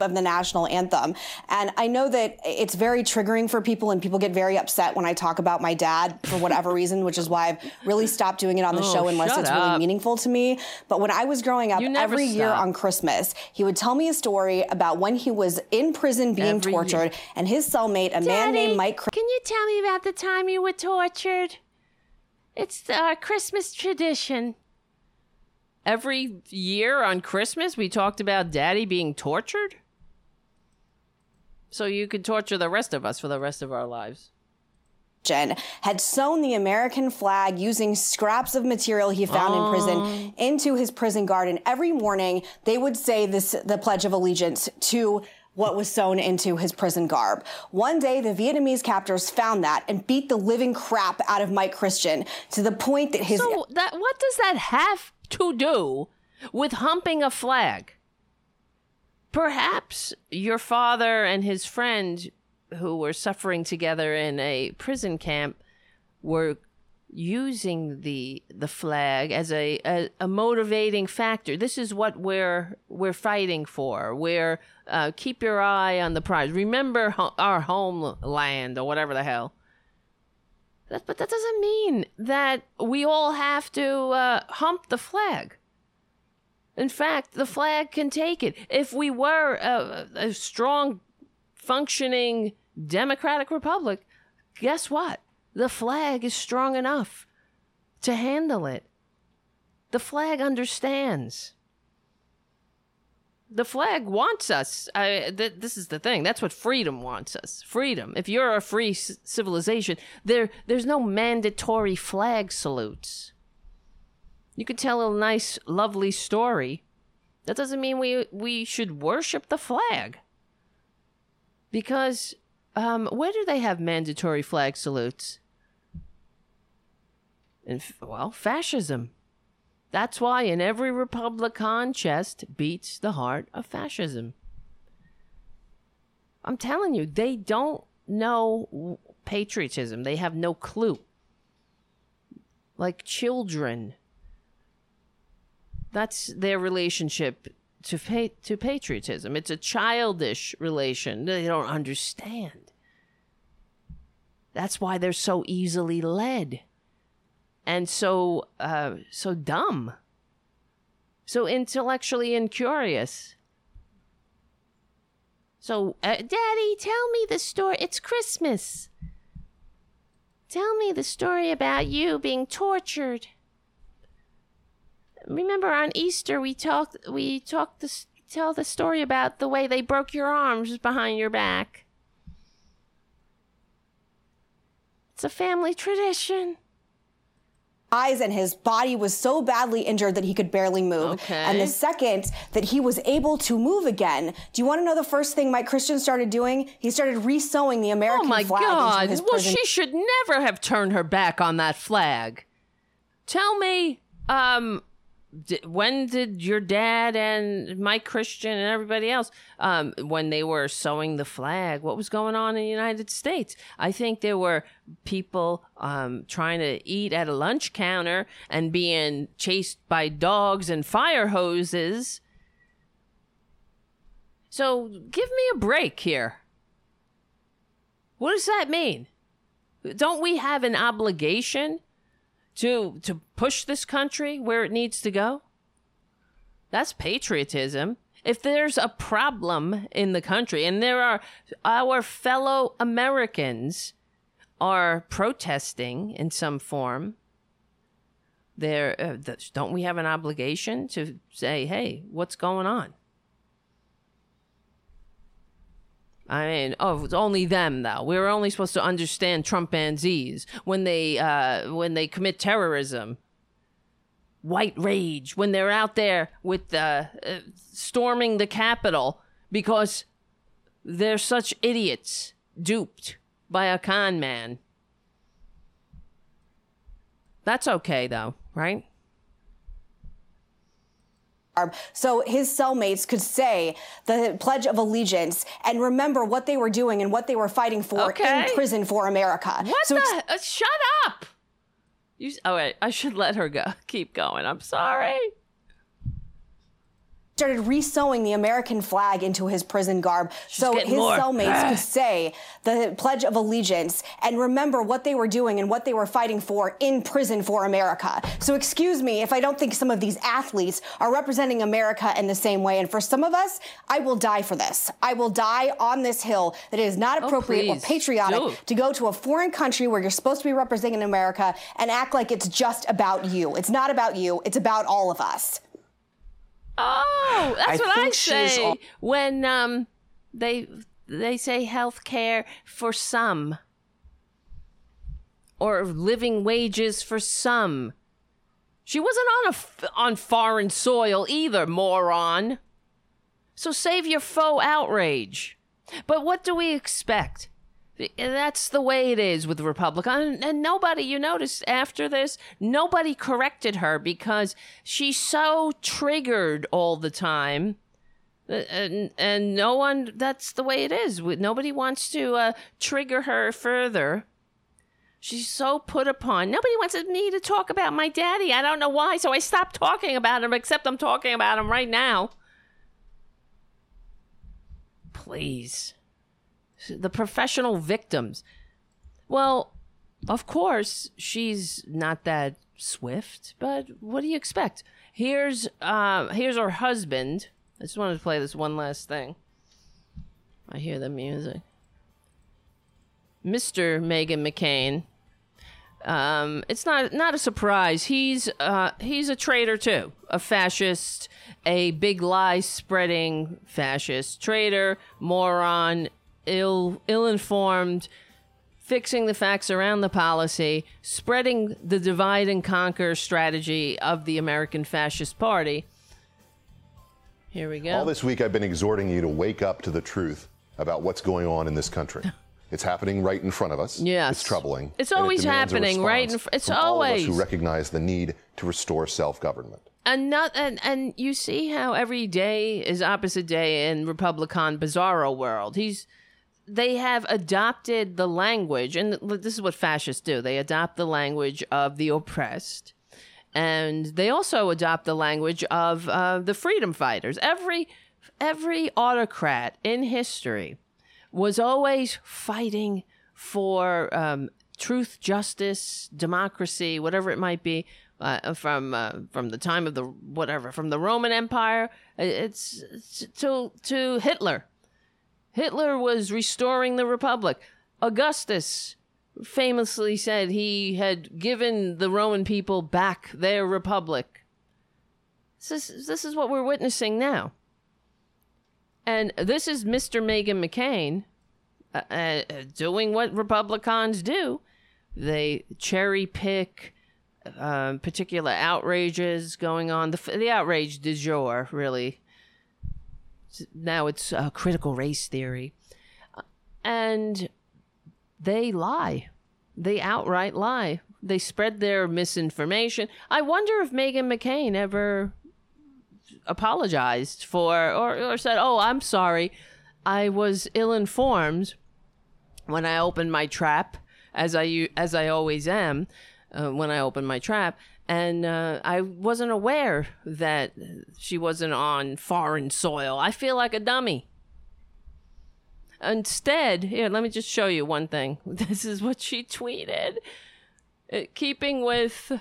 of the national anthem. And I know that it's very triggering for people and people get very upset when I talk about my dad for whatever reason, which is why I've really stopped doing it on the oh, show unless it's up. really meaningful to me. But when I was growing up, every stop. year on Christmas, he would tell me a story about when he was in prison being every tortured year. and his cellmate, a Daddy, man named Mike. Can you tell me about the time you were tortured? It's a uh, Christmas tradition. Every year on Christmas, we talked about daddy being tortured? So you could torture the rest of us for the rest of our lives. Jen had sewn the American flag using scraps of material he found in prison oh. into his prison garden. Every morning, they would say this, the Pledge of Allegiance to what was sewn into his prison garb. One day, the Vietnamese captors found that and beat the living crap out of Mike Christian to the point that his. So that what does that have to do with humping a flag? Perhaps your father and his friend, who were suffering together in a prison camp, were using the the flag as a, a, a motivating factor. This is what we're we're fighting for. We're uh, keep your eye on the prize. Remember ho- our homeland or whatever the hell. That, but that doesn't mean that we all have to uh, hump the flag. In fact, the flag can take it. If we were a, a strong, functioning democratic republic, guess what? The flag is strong enough to handle it. The flag understands. the flag wants us. I, th- this is the thing. That's what freedom wants us. Freedom. If you're a free c- civilization, there there's no mandatory flag salutes. You could tell a nice, lovely story. That doesn't mean we we should worship the flag. Because um, where do they have mandatory flag salutes? In, well, fascism. That's why in every Republican chest beats the heart of fascism. I'm telling you, they don't know patriotism. They have no clue. Like children. That's their relationship to to patriotism. It's a childish relation. They don't understand. That's why they're so easily led and so uh, so dumb, so intellectually incurious. So, uh, Daddy, tell me the story. It's Christmas. Tell me the story about you being tortured. Remember on Easter we talked we talked this tell the story about the way they broke your arms behind your back. It's a family tradition eyes and his body was so badly injured that he could barely move. Okay. And the second that he was able to move again, do you want to know the first thing Mike Christian started doing? He started re-sewing the American flag. oh my flag God. well, prison. she should never have turned her back on that flag. Tell me, um, when did your dad and Mike Christian and everybody else, um, when they were sewing the flag, what was going on in the United States? I think there were people um, trying to eat at a lunch counter and being chased by dogs and fire hoses. So give me a break here. What does that mean? Don't we have an obligation to to push this country where it needs to go? That's patriotism. If there's a problem in the country and there are our fellow Americans are protesting in some form, there uh, don't we have an obligation to say, "Hey, what's going on?" I mean, oh, it's only them though. We are only supposed to understand Trumpanzees when they uh, when they commit terrorism. White rage when they're out there with uh, uh, storming the Capitol because they're such idiots duped by a con man. That's okay though, right? So his cellmates could say the Pledge of Allegiance and remember what they were doing and what they were fighting for Okay. in prison for America. What so the? Uh, shut up! You. Oh wait, I should let her go. Keep going. I'm sorry. Started re-sewing the American flag into his prison garb. so his more. cellmates Ah. could say the Pledge of Allegiance and remember what they were doing and what they were fighting for in prison for America. So excuse me if I don't think some of these athletes are representing America in the same way. And for some of us, I will die for this. I will die on this hill that it is not Oh, appropriate or patriotic Do. to go to a foreign country where you're supposed to be representing America and act like it's just about you. It's not about you. It's about all of us. Oh, that's I what I say al- when um they they say health care for some or living wages for some. She wasn't on a f- on foreign soil either, moron. So save your faux outrage. But what do we expect? That's the way it is with Republican. And nobody, you notice after this, nobody corrected her because she's so triggered all the time. Uh, And, and no one, that's the way it is. Nobody wants to uh, trigger her further. She's so put upon. Nobody wants me to talk about my daddy. I don't know why. So I stopped talking about him, except I'm talking about him right now. Please the professional victims. Well, of course, she's not that swift, but what do you expect? Here's uh here's her husband. I just wanted to play this one last thing. I hear the music. Mr. Meghan McCain. Um, it's not not a surprise. He's uh, he's a traitor too, a fascist, a big lie spreading fascist, traitor, moron, ill ill informed, fixing the facts around the policy, spreading the divide and conquer strategy of the American Fascist Party. Here we go. All this week, I've been exhorting you to wake up to the truth about what's going on in this country. It's happening right in front of us. Yes. It's troubling. It's always it happening right in fr- it's always. All of us who recognize the need to restore self government. And not and, and you see how every day is opposite day in Republican bizarro world. He's they have adopted the language, and this is what fascists do. They adopt the language of the oppressed, and they also adopt the language of uh, the freedom fighters. Every every autocrat in history was always fighting for um, truth, justice, democracy, whatever it might be. Uh, from uh, from the time of the whatever from the Roman Empire, it's, it's to to Hitler. Hitler was restoring the republic. Augustus famously said he had given the Roman people back their republic. This is, this is what we're witnessing now. And this is Mr. Meghan McCain uh, uh, doing what Republicans do. They cherry pick uh, particular outrages going on. The, the outrage du jour, really. Now it's uh, critical race theory. And they lie. They outright lie. They spread their misinformation. I wonder if Meghan McCain ever apologized for or, or said, "Oh, I'm sorry. I was ill-informed when I opened my trap, as I as I always am uh, when I open my trap." And uh, I wasn't aware that she wasn't on foreign soil. I feel like a dummy. Instead, here, let me just show you one thing. This is what she tweeted. Uh, keeping with,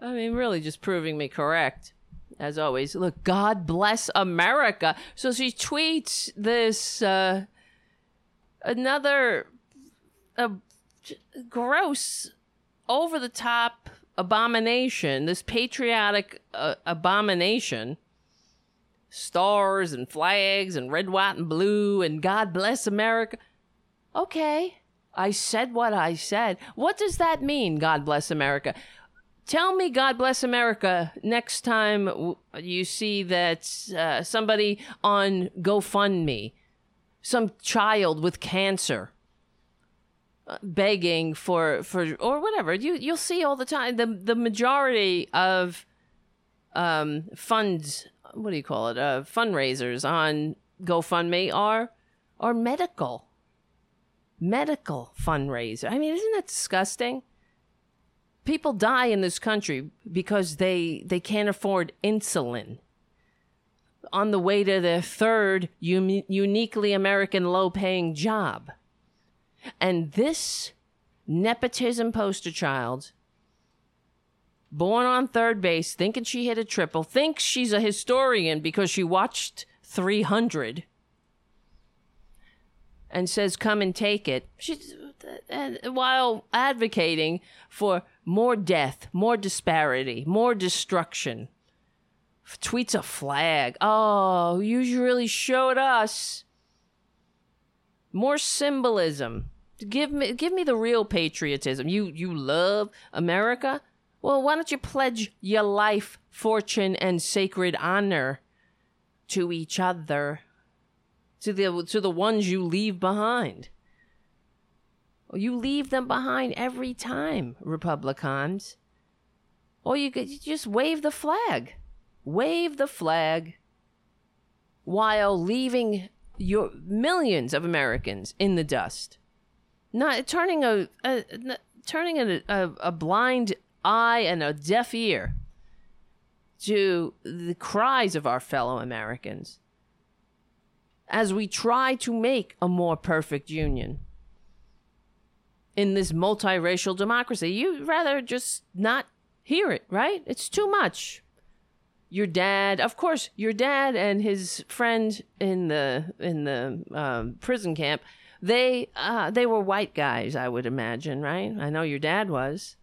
I mean, really just proving me correct as always. Look, God bless America. So she tweets this uh, another uh, gross, over the top abomination, this patriotic uh, abomination. Stars and flags and red, white, and blue, and God bless America. Okay, I said what I said. What does that mean, God bless America? tell me god bless america next time you see that uh, somebody on gofundme some child with cancer begging for for or whatever. You you'll see all the time. The the majority of um funds what do you call it uh fundraisers on gofundme are are medical. Medical fundraiser. I mean isn't that disgusting? People die in this country because they they can't afford insulin. On the way to their third un- uniquely American low paying job. And this nepotism poster child, born on third base, thinking she hit a triple, thinks she's a historian because she watched 300 and says, Come and take it. She's, and while advocating for more death, more disparity, more destruction. Tweets a flag. Oh, you really showed us more symbolism. Give me, give me the real patriotism. You, you love America. Well, why don't you pledge your life, fortune, and sacred honor to each other, to the to the ones you leave behind? You leave them behind every time, Republicans. Or you could just wave the flag. Wave the flag while leaving your millions of Americans in the dust. Not turning a, a, turning a, a, a blind eye and a deaf ear to the cries of our fellow Americans as we try to make a more perfect union in this multiracial democracy. You'd rather just not hear it, right? It's too much. Your dad, of course, your dad and his friend in the in the um, prison camp They uh, they were white guys, I would imagine, right? I know your dad was.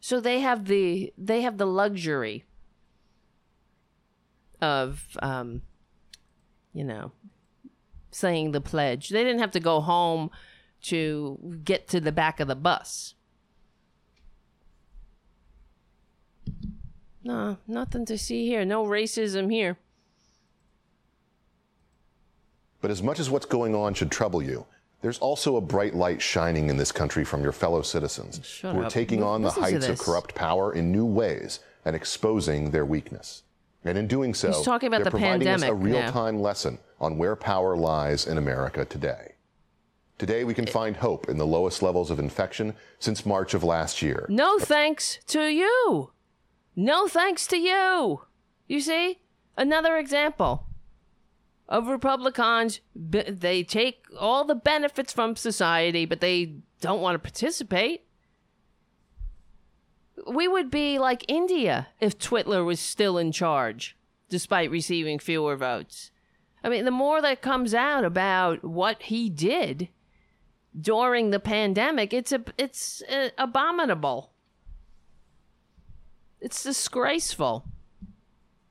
So they have the they have the luxury of um, you know saying the pledge. They didn't have to go home to get to the back of the bus. No, nothing to see here. No racism here. But as much as what's going on should trouble you, there's also a bright light shining in this country from your fellow citizens Shut who are up. taking on the Listen to heights of corrupt power in new ways and exposing their weakness. And in doing so, He's talking about they're the providing us a real-time lesson on where power lies in America today. Today, we can eh. find hope in the lowest levels of infection since March of last year. No thanks to you. No thanks to you. You see? Another example of Republicans. They take all the benefits from society, but they don't want to participate. We would be like India if Twitler was still in charge, despite receiving fewer votes. I mean, the more that comes out about what he did during the pandemic, it's a, it's uh, abominable. It's disgraceful.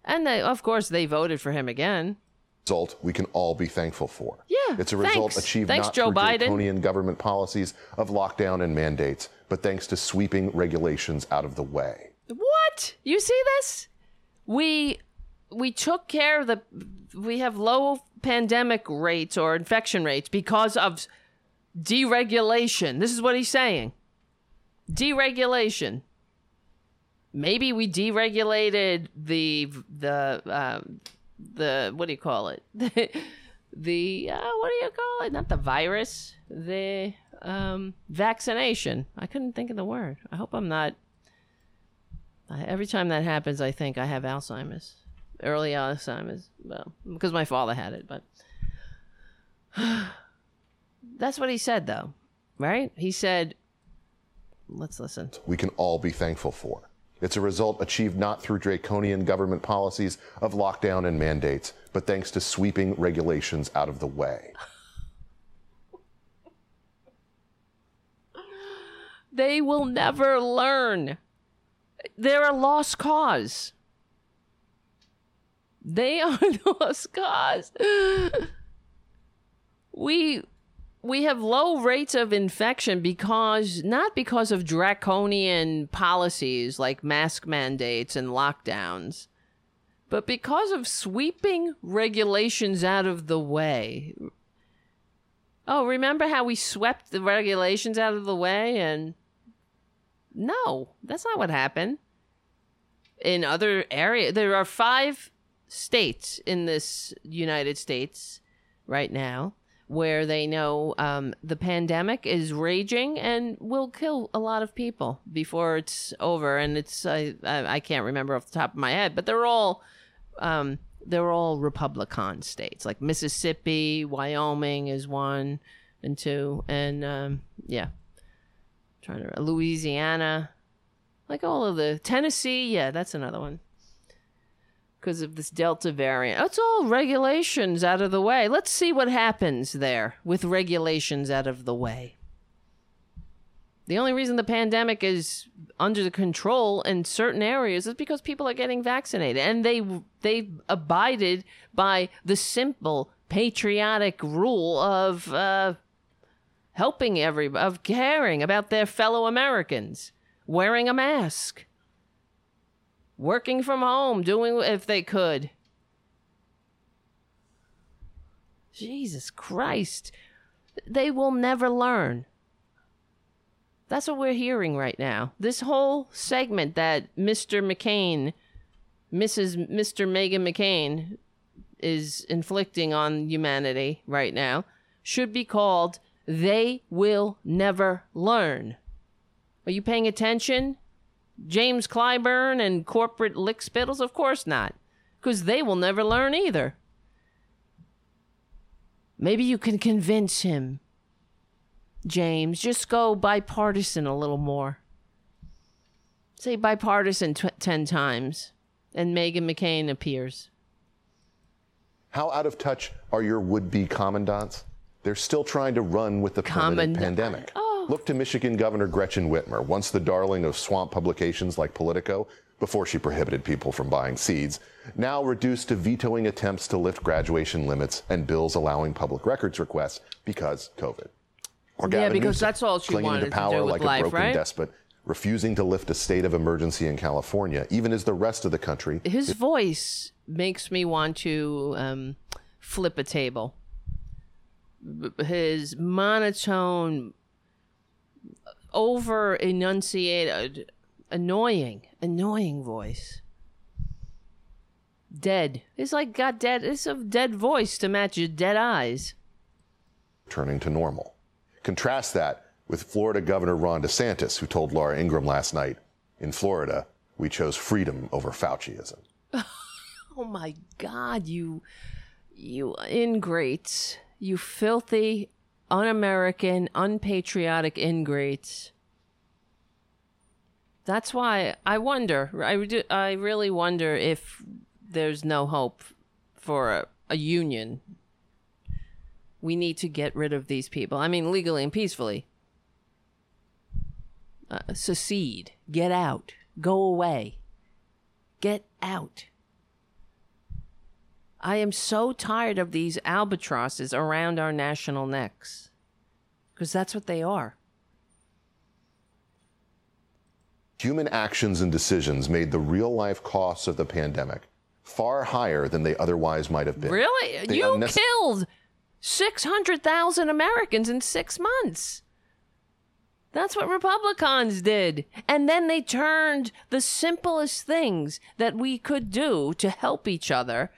And they, of course, they voted for him again. Result we can all be thankful for. Yeah, It's a result thanks. achieved Thanks, not Joe through Biden. draconian government policies of lockdown and mandates, but thanks to sweeping regulations out of the way. What? You see this? We we took care of the we have low pandemic rates or infection rates because of deregulation. This is what he's saying. Deregulation. Maybe we deregulated the the um, the what do you call it? the uh, what do you call it? Not the virus. The um, vaccination. I couldn't think of the word. I hope I'm not. I, every time that happens, I think I have Alzheimer's, early Alzheimer's. Well, because my father had it, but that's what he said, though, right? He said, "Let's listen." We can all be thankful for. It's a result achieved not through draconian government policies of lockdown and mandates, but thanks to sweeping regulations out of the way. They will never learn. They're a lost cause. They are lost cause. We we have low rates of infection because not because of draconian policies like mask mandates and lockdowns, but because of sweeping regulations out of the way. Oh, remember how we swept the regulations out of the way and no, that's not what happened. In other areas, there are five states in this United States right now where they know um, the pandemic is raging and will kill a lot of people before it's over. And it's I, I, can't remember off the top of my head, but they're all um, they're all Republican states, like Mississippi, Wyoming is one and two, and um, yeah, trying to Louisiana, like all of the Tennessee. Yeah, that's another one because of this Delta variant. It's all regulations out of the way. Let's see what happens there with regulations out of the way. The only reason the pandemic is under the control in certain areas is because people are getting vaccinated and they they abided by the simple patriotic rule of uh, helping every of caring about their fellow Americans, wearing a mask, working from home, doing if they could. Jesus Christ. They will never learn. That's what we're hearing right now. This whole segment that Mr. McCain, Mrs. Mr. Meghan McCain is inflicting on humanity right now should be called They Will Never Learn. Are you paying attention? James Clyburn and corporate lickspittles? Of course not, because they will never learn either. Maybe you can convince him. James, just go bipartisan a little more. Say bipartisan tw- 10 times, and Meghan McCain appears. How out of touch are your would be commandants? they're still trying to run with the pandemic. Oh. Look to Michigan Governor Gretchen Whitmer, once the darling of swamp publications like Politico, before she prohibited people from buying seeds, now reduced to vetoing attempts to lift graduation limits and bills allowing public records requests because COVID. Or Yeah, Gavin because Newsom, that's all she clinging wanted to to power do with like life, a broken right? despot, refusing to lift a state of emergency in California, even as the rest of the country His voice makes me want to um, flip a table. His monotone, over enunciated, annoying, annoying voice. Dead. It's like got dead. It's a dead voice to match your dead eyes. Turning to normal. Contrast that with Florida Governor Ron DeSantis, who told Laura Ingraham last night, in Florida, we chose freedom over Fauciism. Oh my God, you, you ingrates, you filthy, un-American, unpatriotic ingrates. That's why I wonder. I, re- I really wonder if there's no hope for a, a union. We need to get rid of these people. I mean, legally and peacefully. Uh, secede. Get out. Go away. Get out. I am so tired of these albatrosses around our national necks. Because that's what they are. Human actions and decisions made the real life costs of the pandemic far higher than they otherwise might have been. Really? They you unnecess- killed 600,000 Americans in six months. That's what Republicans did. And then they turned the simplest things that we could do to help each other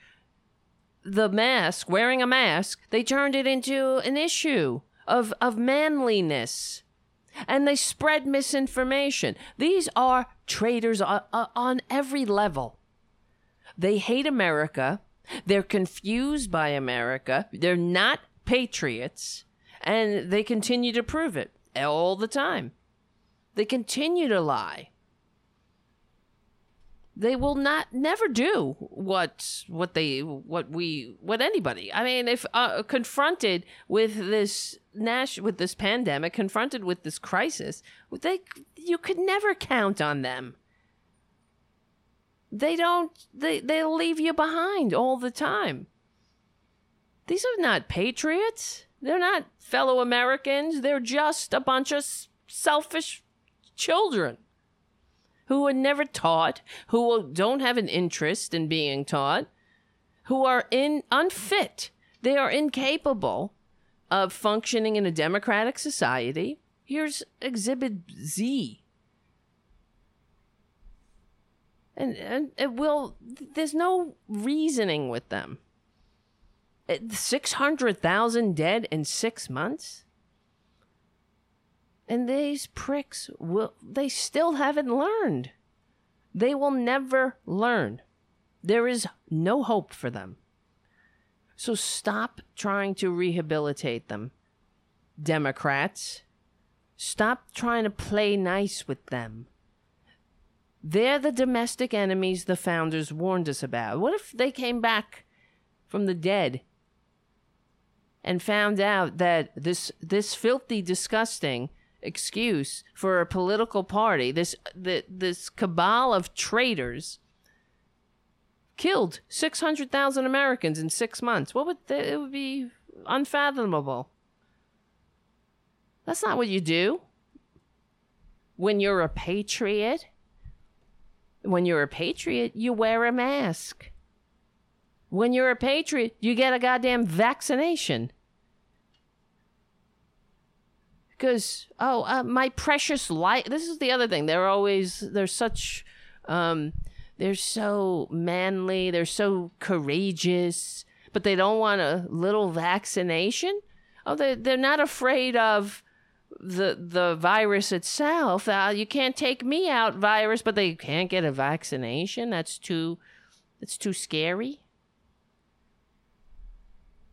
the mask, wearing a mask, they turned it into an issue of, of manliness. And they spread misinformation. These are traitors on, on every level. They hate America. They're confused by America. They're not patriots. And they continue to prove it all the time. They continue to lie. They will not never do what what they what we what anybody. I mean, if uh, confronted with this Nash with this pandemic, confronted with this crisis, they you could never count on them. They don't. They they'll leave you behind all the time. These are not patriots. They're not fellow Americans. They're just a bunch of selfish children who are never taught, who don't have an interest in being taught, who are in unfit. They are incapable of functioning in a democratic society. Here's Exhibit Z. And, and it will, there's no reasoning with them. 600,000 dead in six months? And these pricks will, they still haven't learned. They will never learn. There is no hope for them. So stop trying to rehabilitate them, Democrats. Stop trying to play nice with them. They're the domestic enemies the founders warned us about. What if they came back from the dead and found out that this this filthy, disgusting excuse for a political party, this the, this cabal of traitors, killed six hundred thousand Americans in six months? What would they, it would be unfathomable? That's not what you do when you're a patriot. When you're a patriot, you wear a mask. When you're a patriot, you get a goddamn vaccination. Because, oh, uh, my precious life. This is the other thing. They're always, they're such, um, they're so manly, they're so courageous, but they don't want a little vaccination. Oh, they, they're not afraid of the the virus itself. Uh, you can't take me out, virus, but they can't get a vaccination. That's too, that's too scary.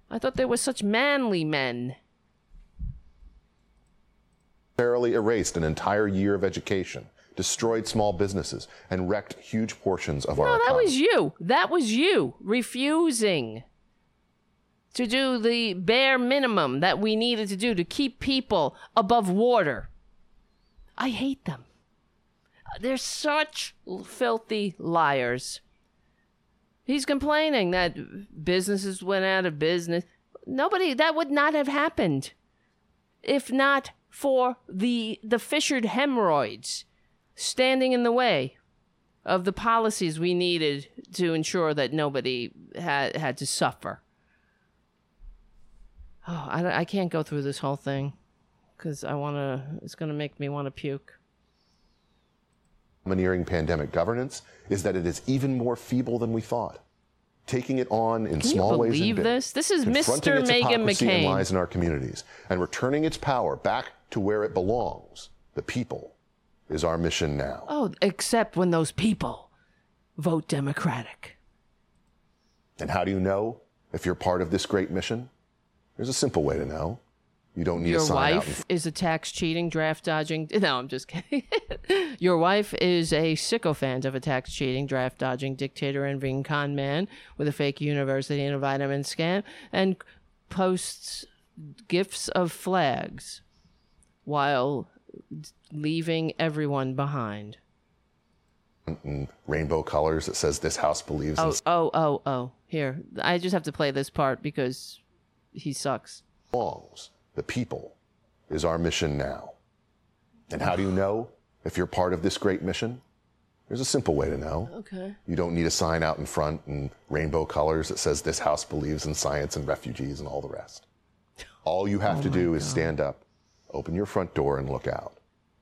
I thought they were such manly men. Necessarily erased an entire year of education, destroyed small businesses, and wrecked huge portions of our No, that was you. That was you refusing to do the bare minimum that we needed to do to keep people above water. I hate them. They're such filthy liars. He's complaining that businesses went out of business. Nobody that would not have happened if not for the the fissured hemorrhoids standing in the way of the policies we needed to ensure that nobody had had to suffer. Oh, I, I can't go through this whole thing because I want to. It's going to make me want to puke. Domineering pandemic governance is that it is even more feeble than we thought. Taking it on in Can small you ways. believe and big, this? This is Mr. hypocrisy McCain. lies in our communities and returning its power back to where it belongs, the people, is our mission now. Oh, except when those people vote Democratic. And how do you know if you're part of this great mission? There's a simple way to know. You don't need Your a sign out in wife is a tax cheating, draft dodging. No, I'm just kidding. Your wife is a sycophant of a tax cheating, draft dodging, dictator envying con man with a fake university and a vitamin scam and posts gifts of flags while leaving everyone behind. in rainbow colors that says this house believes in Oh, oh, oh, oh. Here. I just have to play this part because he sucks. the people, is our mission now. And how do you know if you're part of this great mission? There's a simple way to know. Okay. You don't need a sign out in front in rainbow colors that says this house believes in science and refugees and all the rest. All you have Oh to do is stand up, open your front door, and look out.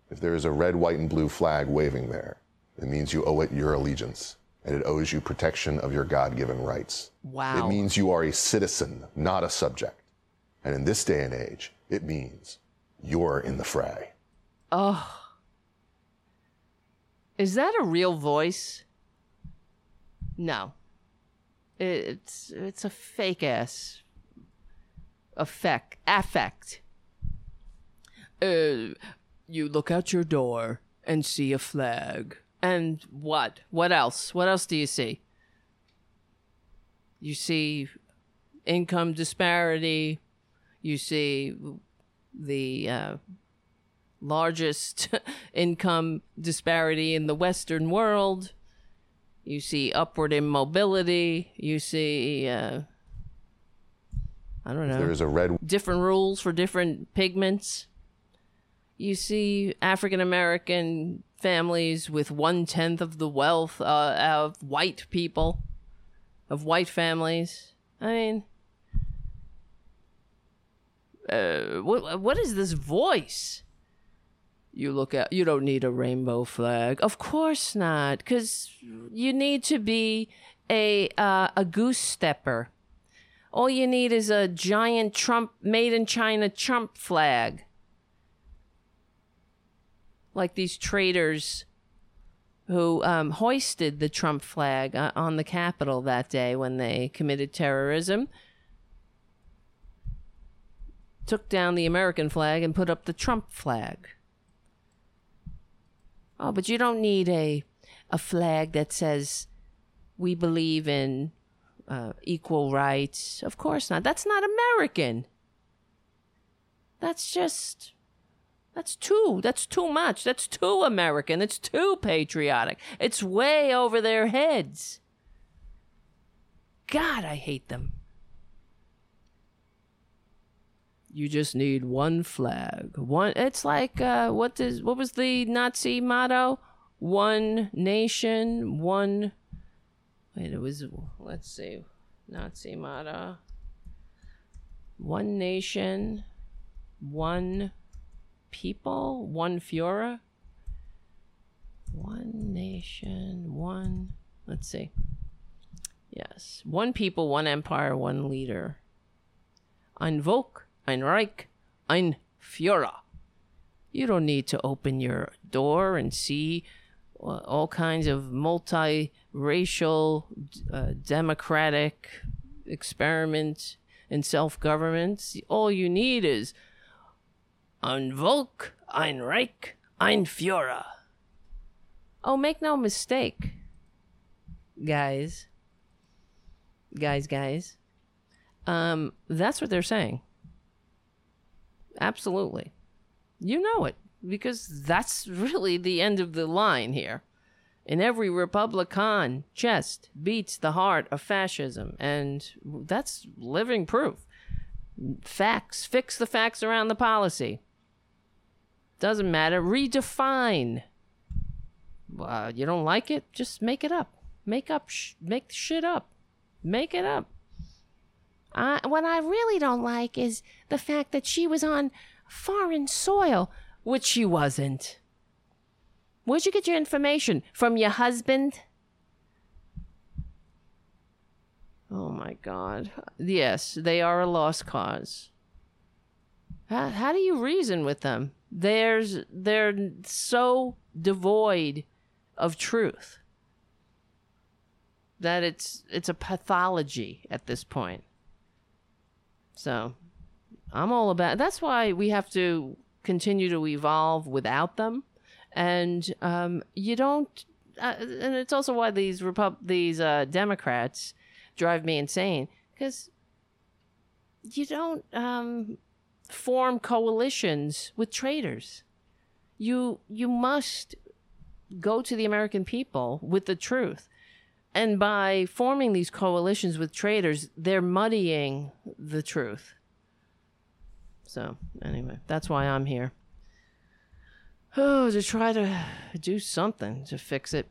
If there is a red, white, and blue flag waving there, it means you owe it your allegiance and it owes you protection of your God given rights. Wow. It means you are a citizen, not a subject. And in this day and age, it means you're in the fray. Oh. Is that a real voice? No. It's it's a fake ass effect affect. Uh you look out your door and see a flag. And what? What else? What else do you see? You see income disparity. You see the uh, largest income disparity in the Western world. You see upward immobility. You see, uh, I don't know. There's a red different rules for different pigments. You see African American families with one tenth of the wealth uh, of white people, of white families. I mean, uh, what what is this voice? You look at you don't need a rainbow flag. Of course not, because you need to be a uh, a goose stepper. All you need is a giant Trump made in China Trump flag. Like these traitors who um, hoisted the Trump flag uh, on the Capitol that day when they committed terrorism, took down the American flag and put up the Trump flag. Oh, but you don't need a a flag that says we believe in uh, equal rights. Of course not. That's not American. That's just that's too that's too much. That's too American. It's too patriotic. It's way over their heads. God, I hate them. You just need one flag. One it's like uh what what was the Nazi motto? One nation, one Wait, it was let's see. Nazi motto. One nation, one people, one Führer. One nation, one let's see. Yes. One people, one empire, one leader. Ein Volk, ein Reich, ein Führer. You don't need to open your door and see uh, all kinds of multiracial, uh, democratic experiments in self government. All you need is ein Volk, ein Reich, ein Führer. Oh, make no mistake, guys. Guys, guys. Um, that's what they're saying. Absolutely. You know it because that's really the end of the line here. In every Republican chest beats the heart of fascism, and that's living proof. Facts, fix the facts around the policy. Doesn't matter. Redefine. Uh, you don't like it? Just make it up. Make up. Sh- make shit up. Make it up. Uh, what I really don't like is the fact that she was on foreign soil, which she wasn't. Where'd you get your information? From your husband? Oh my God. Yes, they are a lost cause. How, how do you reason with them? There's they're so devoid of truth that it's it's a pathology at this point. So, I'm all about. That's why we have to continue to evolve without them and um, you don't. Uh, and it's also why these Repub- these uh, Democrats drive me insane because you don't um, form coalitions with traitors. You you must go to the American people with the truth. And by forming these coalitions with traitors, they're muddying the truth. So, anyway, that's why I'm here oh, to try to do something to fix it.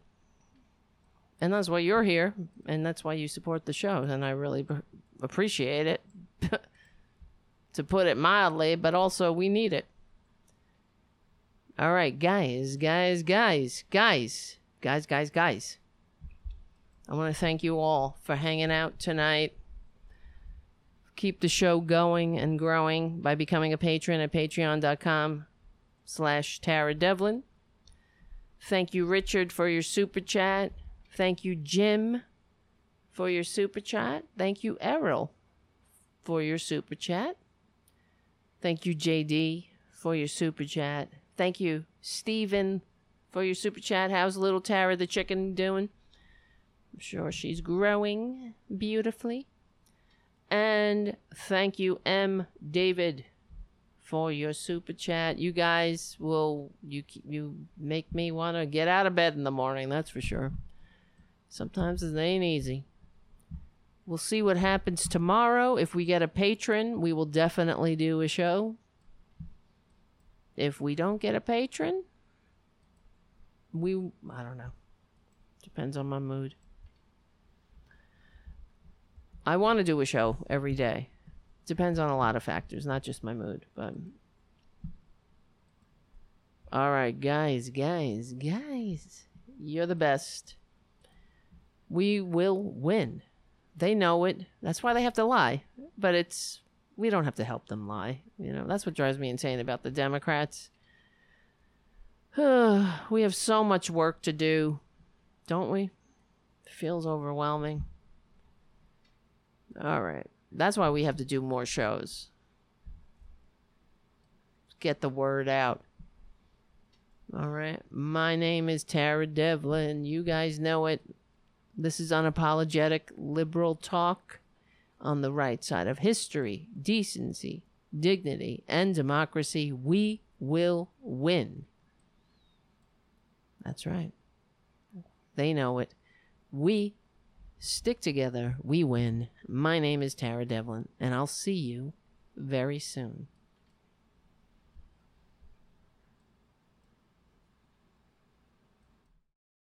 And that's why you're here, and that's why you support the show, and I really appreciate it. to put it mildly, but also we need it. All right, guys, guys, guys, guys, guys, guys, guys. I want to thank you all for hanging out tonight. Keep the show going and growing by becoming a patron at patreon.com slash Tara Devlin. Thank you, Richard, for your super chat. Thank you, Jim, for your super chat. Thank you, Errol, for your super chat. Thank you, JD, for your super chat. Thank you, Stephen, for your super chat. How's little Tara the chicken doing? I'm sure she's growing beautifully. And thank you, M. David, for your super chat. You guys will you you make me want to get out of bed in the morning. That's for sure. Sometimes it ain't easy. We'll see what happens tomorrow. If we get a patron, we will definitely do a show. If we don't get a patron, we I don't know. Depends on my mood. I want to do a show every day. Depends on a lot of factors, not just my mood, but all right, guys, guys, guys, you're the best. We will win. They know it. That's why they have to lie. But it's we don't have to help them lie. You know, that's what drives me insane about the Democrats. we have so much work to do, don't we? It feels overwhelming. All right. That's why we have to do more shows. Get the word out. All right. My name is Tara Devlin. You guys know it. This is unapologetic liberal talk on the right side of history, decency, dignity, and democracy. We will win. That's right. They know it. We Stick together, we win. My name is Tara Devlin, and I'll see you very soon.